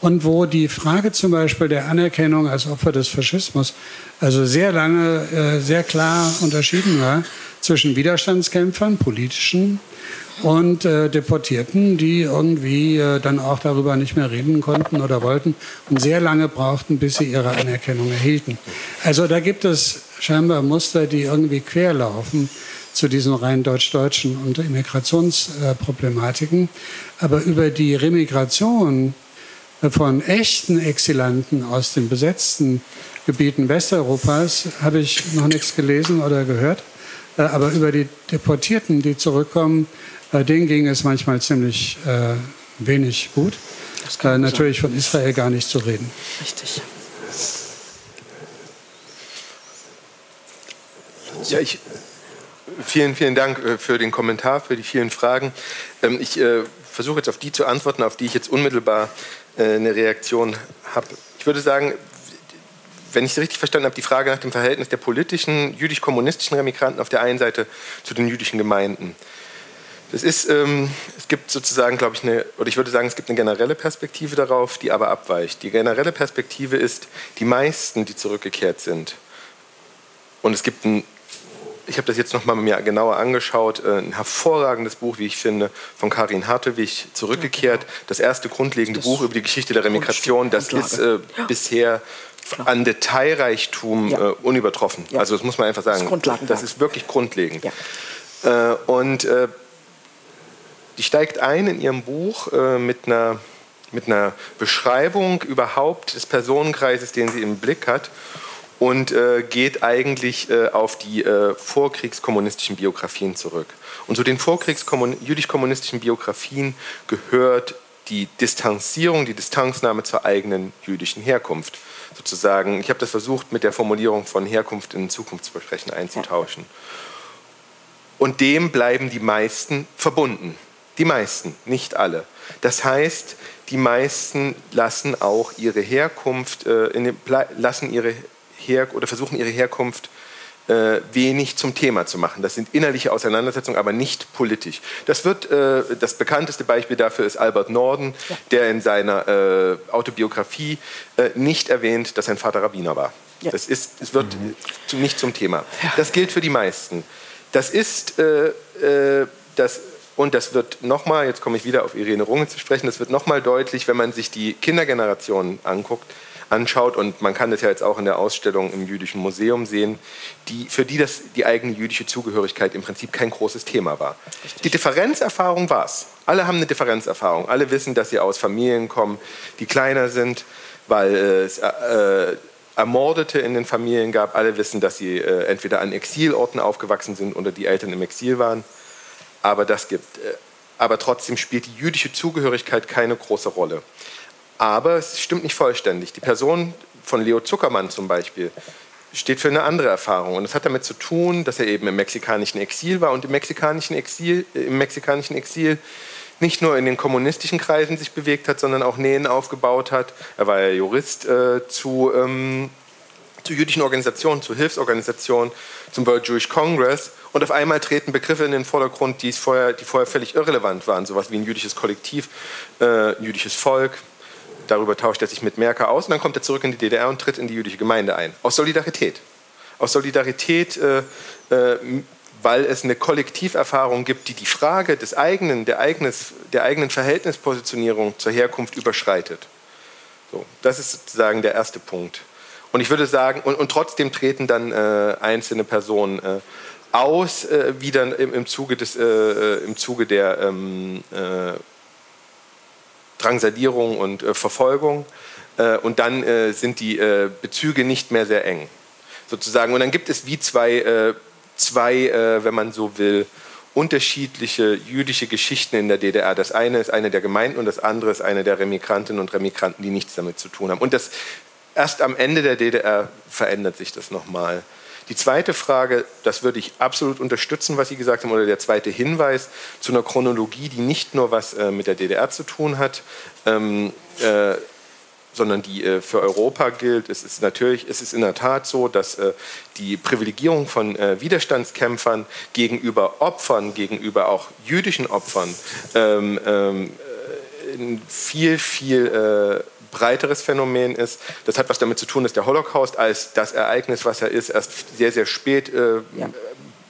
S9: und wo die Frage zum Beispiel der Anerkennung als Opfer des Faschismus also sehr lange äh, sehr klar unterschieden war zwischen Widerstandskämpfern, politischen und äh, Deportierten, die irgendwie äh, dann auch darüber nicht mehr reden konnten oder wollten und sehr lange brauchten, bis sie ihre Anerkennung erhielten. Also da gibt es scheinbar Muster, die irgendwie querlaufen zu diesen rein deutsch-deutschen und Immigrationsproblematiken. Aber über die Remigration von echten Exilanten aus den besetzten Gebieten Westeuropas habe ich noch nichts gelesen oder gehört. Äh, aber über die Deportierten, die zurückkommen, äh, denen ging es manchmal ziemlich äh, wenig gut. Natürlich von Israel gar nicht zu reden.
S6: Richtig.
S4: Ja, ich, Vielen, vielen Dank äh, für den Kommentar, für die vielen Fragen. Ähm, ich äh, versuche jetzt auf die zu antworten, auf die ich jetzt unmittelbar äh, eine Reaktion habe. Ich würde sagen, wenn ich es richtig verstanden habe, die Frage nach dem Verhältnis der politischen, jüdisch-kommunistischen Remigranten auf der einen Seite zu den jüdischen Gemeinden. Das ist, ähm, es gibt sozusagen, glaube ich, eine, oder ich würde sagen, es gibt eine generelle Perspektive darauf, die aber abweicht. Die generelle Perspektive ist, die meisten, die zurückgekehrt sind, und es gibt ein, ich habe das jetzt noch mal mir genauer angeschaut, äh, ein hervorragendes Buch, wie ich finde, von Karin Hartewig, Zurückgekehrt, das erste grundlegende das Buch über die Geschichte der Remigration. Das ist äh, ja. bisher an Detailreichtum ja. äh, unübertroffen. Ja. Also das muss man einfach sagen. Das, das ist wirklich grundlegend. Ja. Äh, und äh, die steigt ein in ihrem Buch äh, mit, einer, mit einer Beschreibung überhaupt des Personenkreises, den sie im Blick hat und äh, geht eigentlich äh, auf die vorkriegskommunistischen Biografien zurück. Und zu den vorkriegs-jüdisch-kommunistischen Biografien gehört die Distanzierung, die Distanznahme zur eigenen jüdischen Herkunft sozusagen, ich habe das versucht mit der Formulierung von Herkunft in Zukunftsversprechen einzutauschen. Und dem bleiben die meisten verbunden. Die meisten, nicht alle. Das heißt, die meisten lassen auch ihre Herkunft, äh, den, lassen ihre Her oder versuchen ihre Herkunft äh, wenig zum Thema zu machen. Das sind innerliche Auseinandersetzungen, aber nicht politisch. Das wird äh, das bekannteste Beispiel dafür ist Albert Norden, ja. der in seiner äh, Autobiografie äh, nicht erwähnt, dass sein Vater Rabbiner war. Ja. Das ist, es wird mhm. zu, nicht zum Thema. Ja. Das gilt für die meisten. Das ist äh, äh, das und das wird nochmal, jetzt komme ich wieder auf Irene Runge zu sprechen, das wird nochmal deutlich, wenn man sich die Kindergenerationen anguckt anschaut, und man kann das ja jetzt auch in der Ausstellung im Jüdischen Museum sehen, die, für die das, die eigene jüdische Zugehörigkeit im Prinzip kein großes Thema war. Richtig. Die Differenzerfahrung war es. Alle haben eine Differenzerfahrung. Alle wissen, dass sie aus Familien kommen, die kleiner sind, weil es äh, Ermordete in den Familien gab. Alle wissen, dass sie äh, entweder an Exilorten aufgewachsen sind oder die Eltern im Exil waren. Aber das gibt. Äh, aber trotzdem spielt die jüdische Zugehörigkeit keine große Rolle. Aber es stimmt nicht vollständig. Die Person von Leo Zuckermann zum Beispiel steht für eine andere Erfahrung. Und es hat damit zu tun, dass er eben im mexikanischen Exil war und im mexikanischen Exil, äh, im mexikanischen Exil nicht nur in den kommunistischen Kreisen sich bewegt hat, sondern auch Nähen aufgebaut hat. Er war ja Jurist äh, zu, ähm, zu jüdischen Organisationen, zu Hilfsorganisationen, zum World Jewish Congress. Und auf einmal treten Begriffe in den Vordergrund, die vorher, die vorher völlig irrelevant waren. Sowas wie ein jüdisches Kollektiv, äh, ein jüdisches Volk, Darüber tauscht er sich mit Merker aus und dann kommt er zurück in die DDR und tritt in die jüdische Gemeinde ein. Aus Solidarität. Aus Solidarität, äh, äh, weil es eine Kollektiverfahrung gibt, die die Frage des eigenen, der, eigenes, der eigenen Verhältnispositionierung zur Herkunft überschreitet. So, das ist sozusagen der erste Punkt. Und ich würde sagen, und, und trotzdem treten dann äh, einzelne Personen äh, aus, äh, wieder im, im, Zuge des, äh, im Zuge der ähm, Drangsalierung und äh, Verfolgung. Äh, und dann äh, sind die äh, Bezüge nicht mehr sehr eng, sozusagen. Und dann gibt es wie zwei, äh, zwei wenn man so will, unterschiedliche jüdische Geschichten in der DDR. Das eine ist eine der Gemeinden und das andere ist eine der Remigrantinnen und Remigranten, die nichts damit zu tun haben. Und das erst am Ende der DDR verändert sich das nochmal. Die zweite Frage, das würde ich absolut unterstützen, was Sie gesagt haben, oder der zweite Hinweis zu einer Chronologie, die nicht nur was äh, mit der DDR zu tun hat, ähm, äh, sondern die äh, für Europa gilt. Es ist natürlich, es ist in der Tat so, dass äh, die Privilegierung von äh, Widerstandskämpfern gegenüber Opfern, gegenüber auch jüdischen Opfern, ähm, ähm, äh, viel, viel breiteres Phänomen ist. Das hat was damit zu tun, dass der Holocaust als das Ereignis, was er ist, erst sehr, sehr spät äh, ja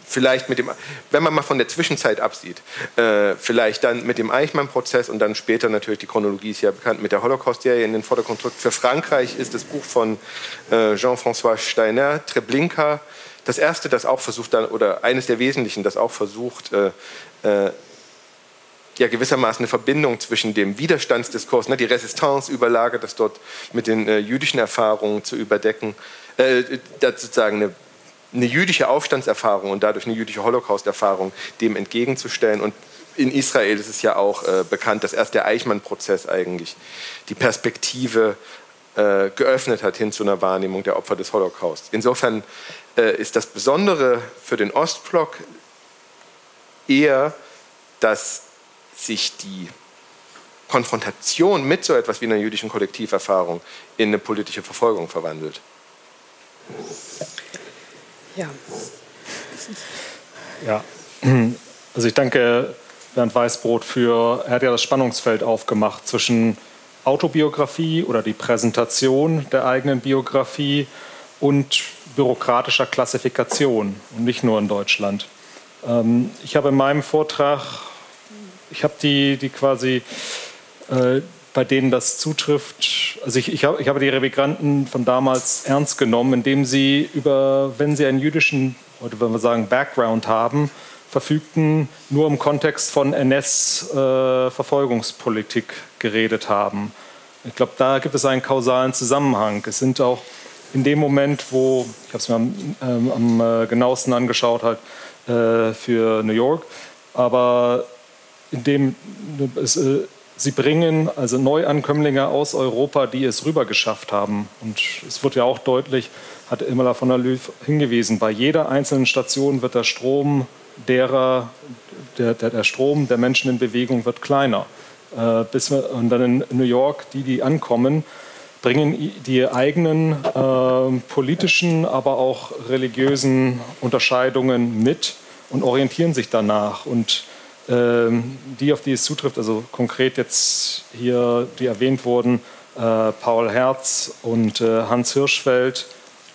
S4: vielleicht mit dem, wenn man mal von der Zwischenzeit absieht, äh, vielleicht dann mit dem Eichmann-Prozess und dann später natürlich, die Chronologie ist ja bekannt, mit der Holocaust-Serie in den Vordergrund drückt. Für Frankreich ist das Buch von äh, Jean-François Steiner, Treblinka, das erste, das auch versucht, dann, oder eines der wesentlichen, das auch versucht, äh, äh ja gewissermaßen eine Verbindung zwischen dem Widerstandsdiskurs, ne, die Resistance überlagert das dort mit den äh, jüdischen Erfahrungen zu überdecken, äh, sozusagen eine, eine, jüdische Aufstandserfahrung und dadurch eine jüdische Holocaust-Erfahrung dem entgegenzustellen. Und in Israel ist es ja auch äh, bekannt, dass erst der Eichmann-Prozess eigentlich die Perspektive äh, geöffnet hat hin zu einer Wahrnehmung der Opfer des Holocaust. Insofern äh, ist das Besondere für den Ostblock eher, dass sich die Konfrontation mit so etwas wie einer jüdischen Kollektiverfahrung in eine politische Verfolgung verwandelt.
S3: Ja.
S5: Ja, also ich danke Bernd Weißbrot für, er hat ja das Spannungsfeld aufgemacht zwischen Autobiografie oder die Präsentation der eigenen Biografie und bürokratischer Klassifikation und nicht nur in Deutschland. Ähm, ich habe in meinem Vortrag, ich habe die, die quasi, äh, bei denen das zutrifft, also ich, ich, hab, ich habe die Remigranten von damals ernst genommen, indem sie über, wenn sie einen jüdischen, heute würden wir sagen, Background haben, verfügten, nur im Kontext von NS-Verfolgungspolitik äh, geredet haben. Ich glaube, da gibt es einen kausalen Zusammenhang. Es sind auch in dem Moment, wo, ich habe es mir am, ähm, am äh, genauesten angeschaut, halt äh, für New York, aber in dem es, äh, sie bringen also Neuankömmlinge aus Europa, die es rüber geschafft haben. Und es wird ja auch deutlich, hat Imela von der Löw hingewiesen, bei jeder einzelnen Station wird der Strom derer, der, der, der Strom der Menschen in Bewegung wird kleiner. Äh, bis wir, und dann in New York, die, die ankommen, bringen die eigenen äh, politischen, aber auch religiösen Unterscheidungen mit und orientieren sich danach. Und die, auf die es zutrifft, also konkret jetzt hier, die erwähnt wurden, äh, Paul Herz und äh, Hans Hirschfeld,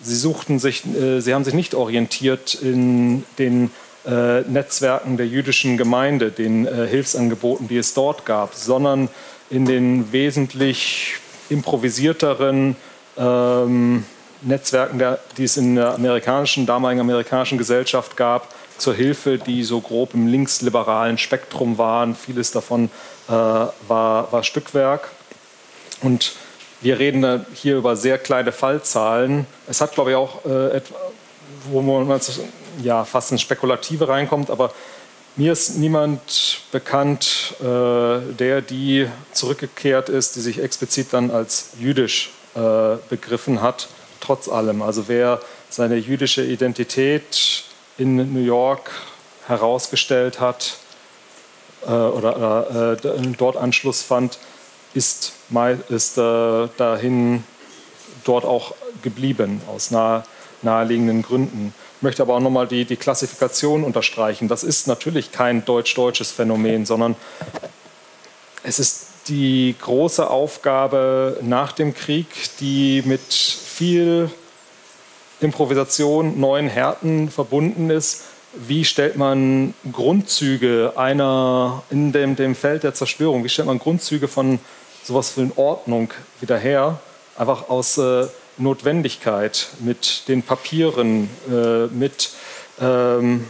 S5: sie suchten sich, äh, sie haben sich nicht orientiert in den Netzwerken der jüdischen Gemeinde, den Hilfsangeboten, die es dort gab, sondern in den wesentlich improvisierteren ähm, Netzwerken, die es in der amerikanischen, damaligen amerikanischen Gesellschaft gab, zur Hilfe, die so grob im linksliberalen Spektrum waren. Vieles davon äh, war, war Stückwerk. Und wir reden hier über sehr kleine Fallzahlen. Es hat, glaube ich, auch äh, etwa, wo man ja, fast ins Spekulative reinkommt, aber mir ist niemand bekannt, äh, der die zurückgekehrt ist, die sich explizit dann als jüdisch äh, begriffen hat, trotz allem. Also wer seine jüdische Identität in New York herausgestellt hat äh, oder äh, dort Anschluss fand, ist, ist äh, dahin dort auch geblieben, aus nahe, naheliegenden Gründen. Ich möchte aber auch nochmal die, die Klassifikation unterstreichen. Das ist natürlich kein deutsch-deutsches Phänomen, sondern es ist die große Aufgabe nach dem Krieg, die mit viel Improvisation, neuen Härten verbunden ist. Wie stellt man Grundzüge einer in dem, dem Feld der Zerstörung, wie stellt man Grundzüge von sowas wie Ordnung wieder her? Einfach aus äh, Notwendigkeit, mit den Papieren, äh, mit ähm,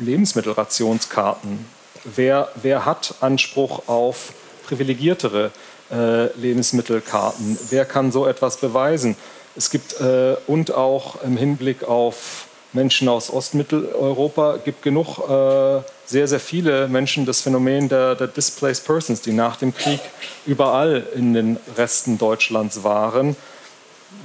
S5: Lebensmittelrationskarten. Wer, wer hat Anspruch auf privilegiertere äh, Lebensmittelkarten? Wer kann so etwas beweisen? Es gibt äh, und auch im Hinblick auf Menschen aus Ostmitteleuropa gibt genug äh, sehr, sehr viele Menschen das Phänomen der, der Displaced Persons, die nach dem Krieg überall in den Resten Deutschlands waren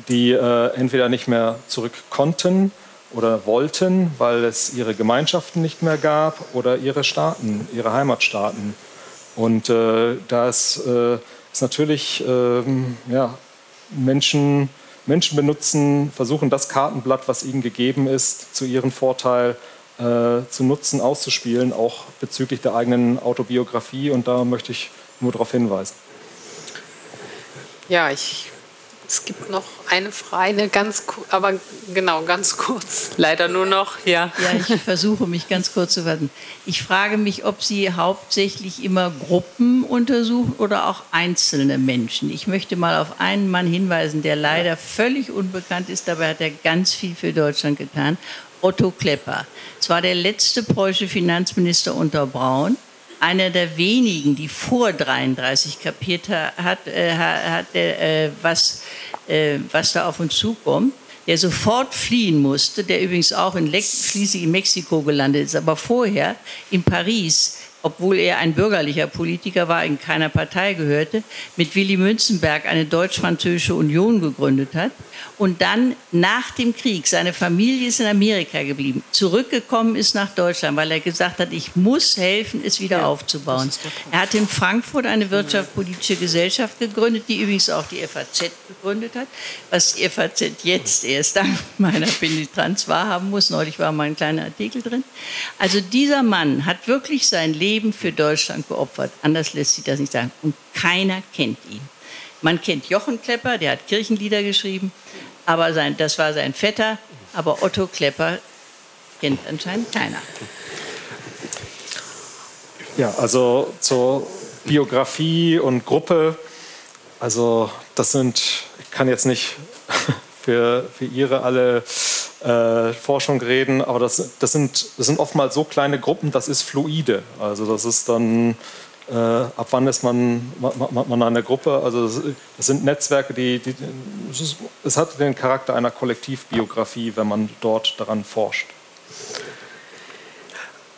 S5: die äh, entweder nicht mehr zurück konnten oder wollten, weil es ihre Gemeinschaften nicht mehr gab oder ihre Staaten, ihre Heimatstaaten. Und äh, da ist, äh, ist natürlich ähm, ja, Menschen, Menschen benutzen, versuchen das Kartenblatt, was ihnen gegeben ist, zu ihrem Vorteil äh, zu nutzen, auszuspielen, auch bezüglich der eigenen Autobiografie. Und da möchte ich nur darauf hinweisen.
S3: Ja, ich es gibt noch eine Frage, ganz, aber genau, ganz kurz. Leider nur noch, ja.
S10: Ja, ich versuche mich ganz kurz zu fassen. Ich frage mich, ob Sie hauptsächlich immer Gruppen untersuchen oder auch einzelne Menschen. Ich möchte mal auf einen Mann hinweisen, der leider völlig unbekannt ist, dabei hat er ganz viel für Deutschland getan. Otto Klepper. Es war der letzte preußische Finanzminister unter Braun einer der wenigen, die vor 33 kapiert hat, äh, hat äh, was, äh, was da auf uns zukommt, der sofort fliehen musste, der übrigens auch in schließlich in Mexiko gelandet ist, aber vorher in Paris obwohl er ein bürgerlicher Politiker war, in keiner Partei gehörte, mit Willy Münzenberg eine deutsch-französische Union gegründet hat und dann nach dem Krieg, seine Familie ist in Amerika geblieben, zurückgekommen ist nach Deutschland, weil er gesagt hat, ich muss helfen, es wieder ja, aufzubauen. Er hat in Frankfurt eine wirtschaftspolitische Gesellschaft gegründet, die übrigens auch die FAZ gegründet hat, was die FAZ jetzt erst dank [LAUGHS] meiner Penetranz wahrhaben muss. Neulich war mal ein kleiner Artikel drin. Also dieser Mann hat wirklich sein Leben für Deutschland geopfert. Anders lässt sich das nicht sagen. Und keiner kennt ihn. Man kennt Jochen Klepper, der hat Kirchenlieder geschrieben, aber sein, das war sein Vetter. Aber Otto Klepper kennt anscheinend keiner.
S5: Ja, also zur Biografie und Gruppe. Also das sind, ich kann jetzt nicht [LAUGHS] für, für Ihre alle äh, Forschung reden, aber das, das, sind, das sind oftmals so kleine Gruppen, das ist fluide. Also das ist dann äh, ab wann ist man, man, man eine Gruppe? Also das sind Netzwerke, die, die es hat den Charakter einer Kollektivbiografie, wenn man dort daran forscht.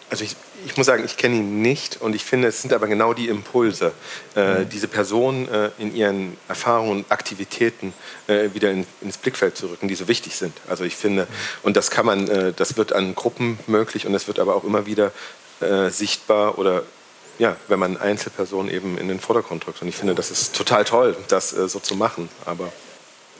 S4: Also ich, ich muss sagen, ich kenne ihn nicht und ich finde, es sind aber genau die Impulse, äh, mhm. diese Person äh, in ihren Erfahrungen und Aktivitäten äh, wieder in, ins Blickfeld zu rücken, die so wichtig sind. Also ich finde, und das kann man, äh, das wird an Gruppen möglich und es wird aber auch immer wieder äh, sichtbar oder ja, wenn man Einzelpersonen eben in den Vordergrund drückt. Und ich finde, das ist total toll, das äh, so zu machen. Aber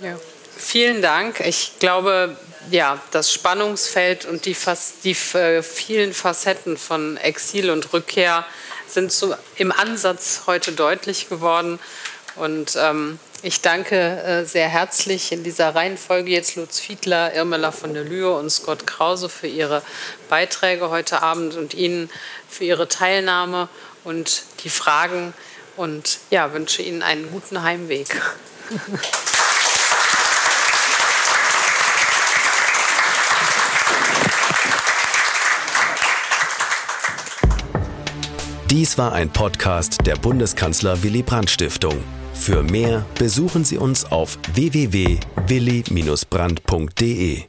S3: ja. Vielen Dank. Ich glaube, ja, das Spannungsfeld und die, die äh, vielen Facetten von Exil und Rückkehr sind so im Ansatz heute deutlich geworden. Und ähm, ich danke äh, sehr herzlich in dieser Reihenfolge jetzt Lutz Fiedler, Irmela von der Lühe und Scott Krause für ihre Beiträge heute Abend und Ihnen für Ihre Teilnahme und die Fragen und ja, wünsche Ihnen einen guten Heimweg. [LAUGHS]
S1: Dies war ein Podcast der Bundeskanzler Willy Brandt Stiftung. Für mehr besuchen Sie uns auf www.willy-brandt.de.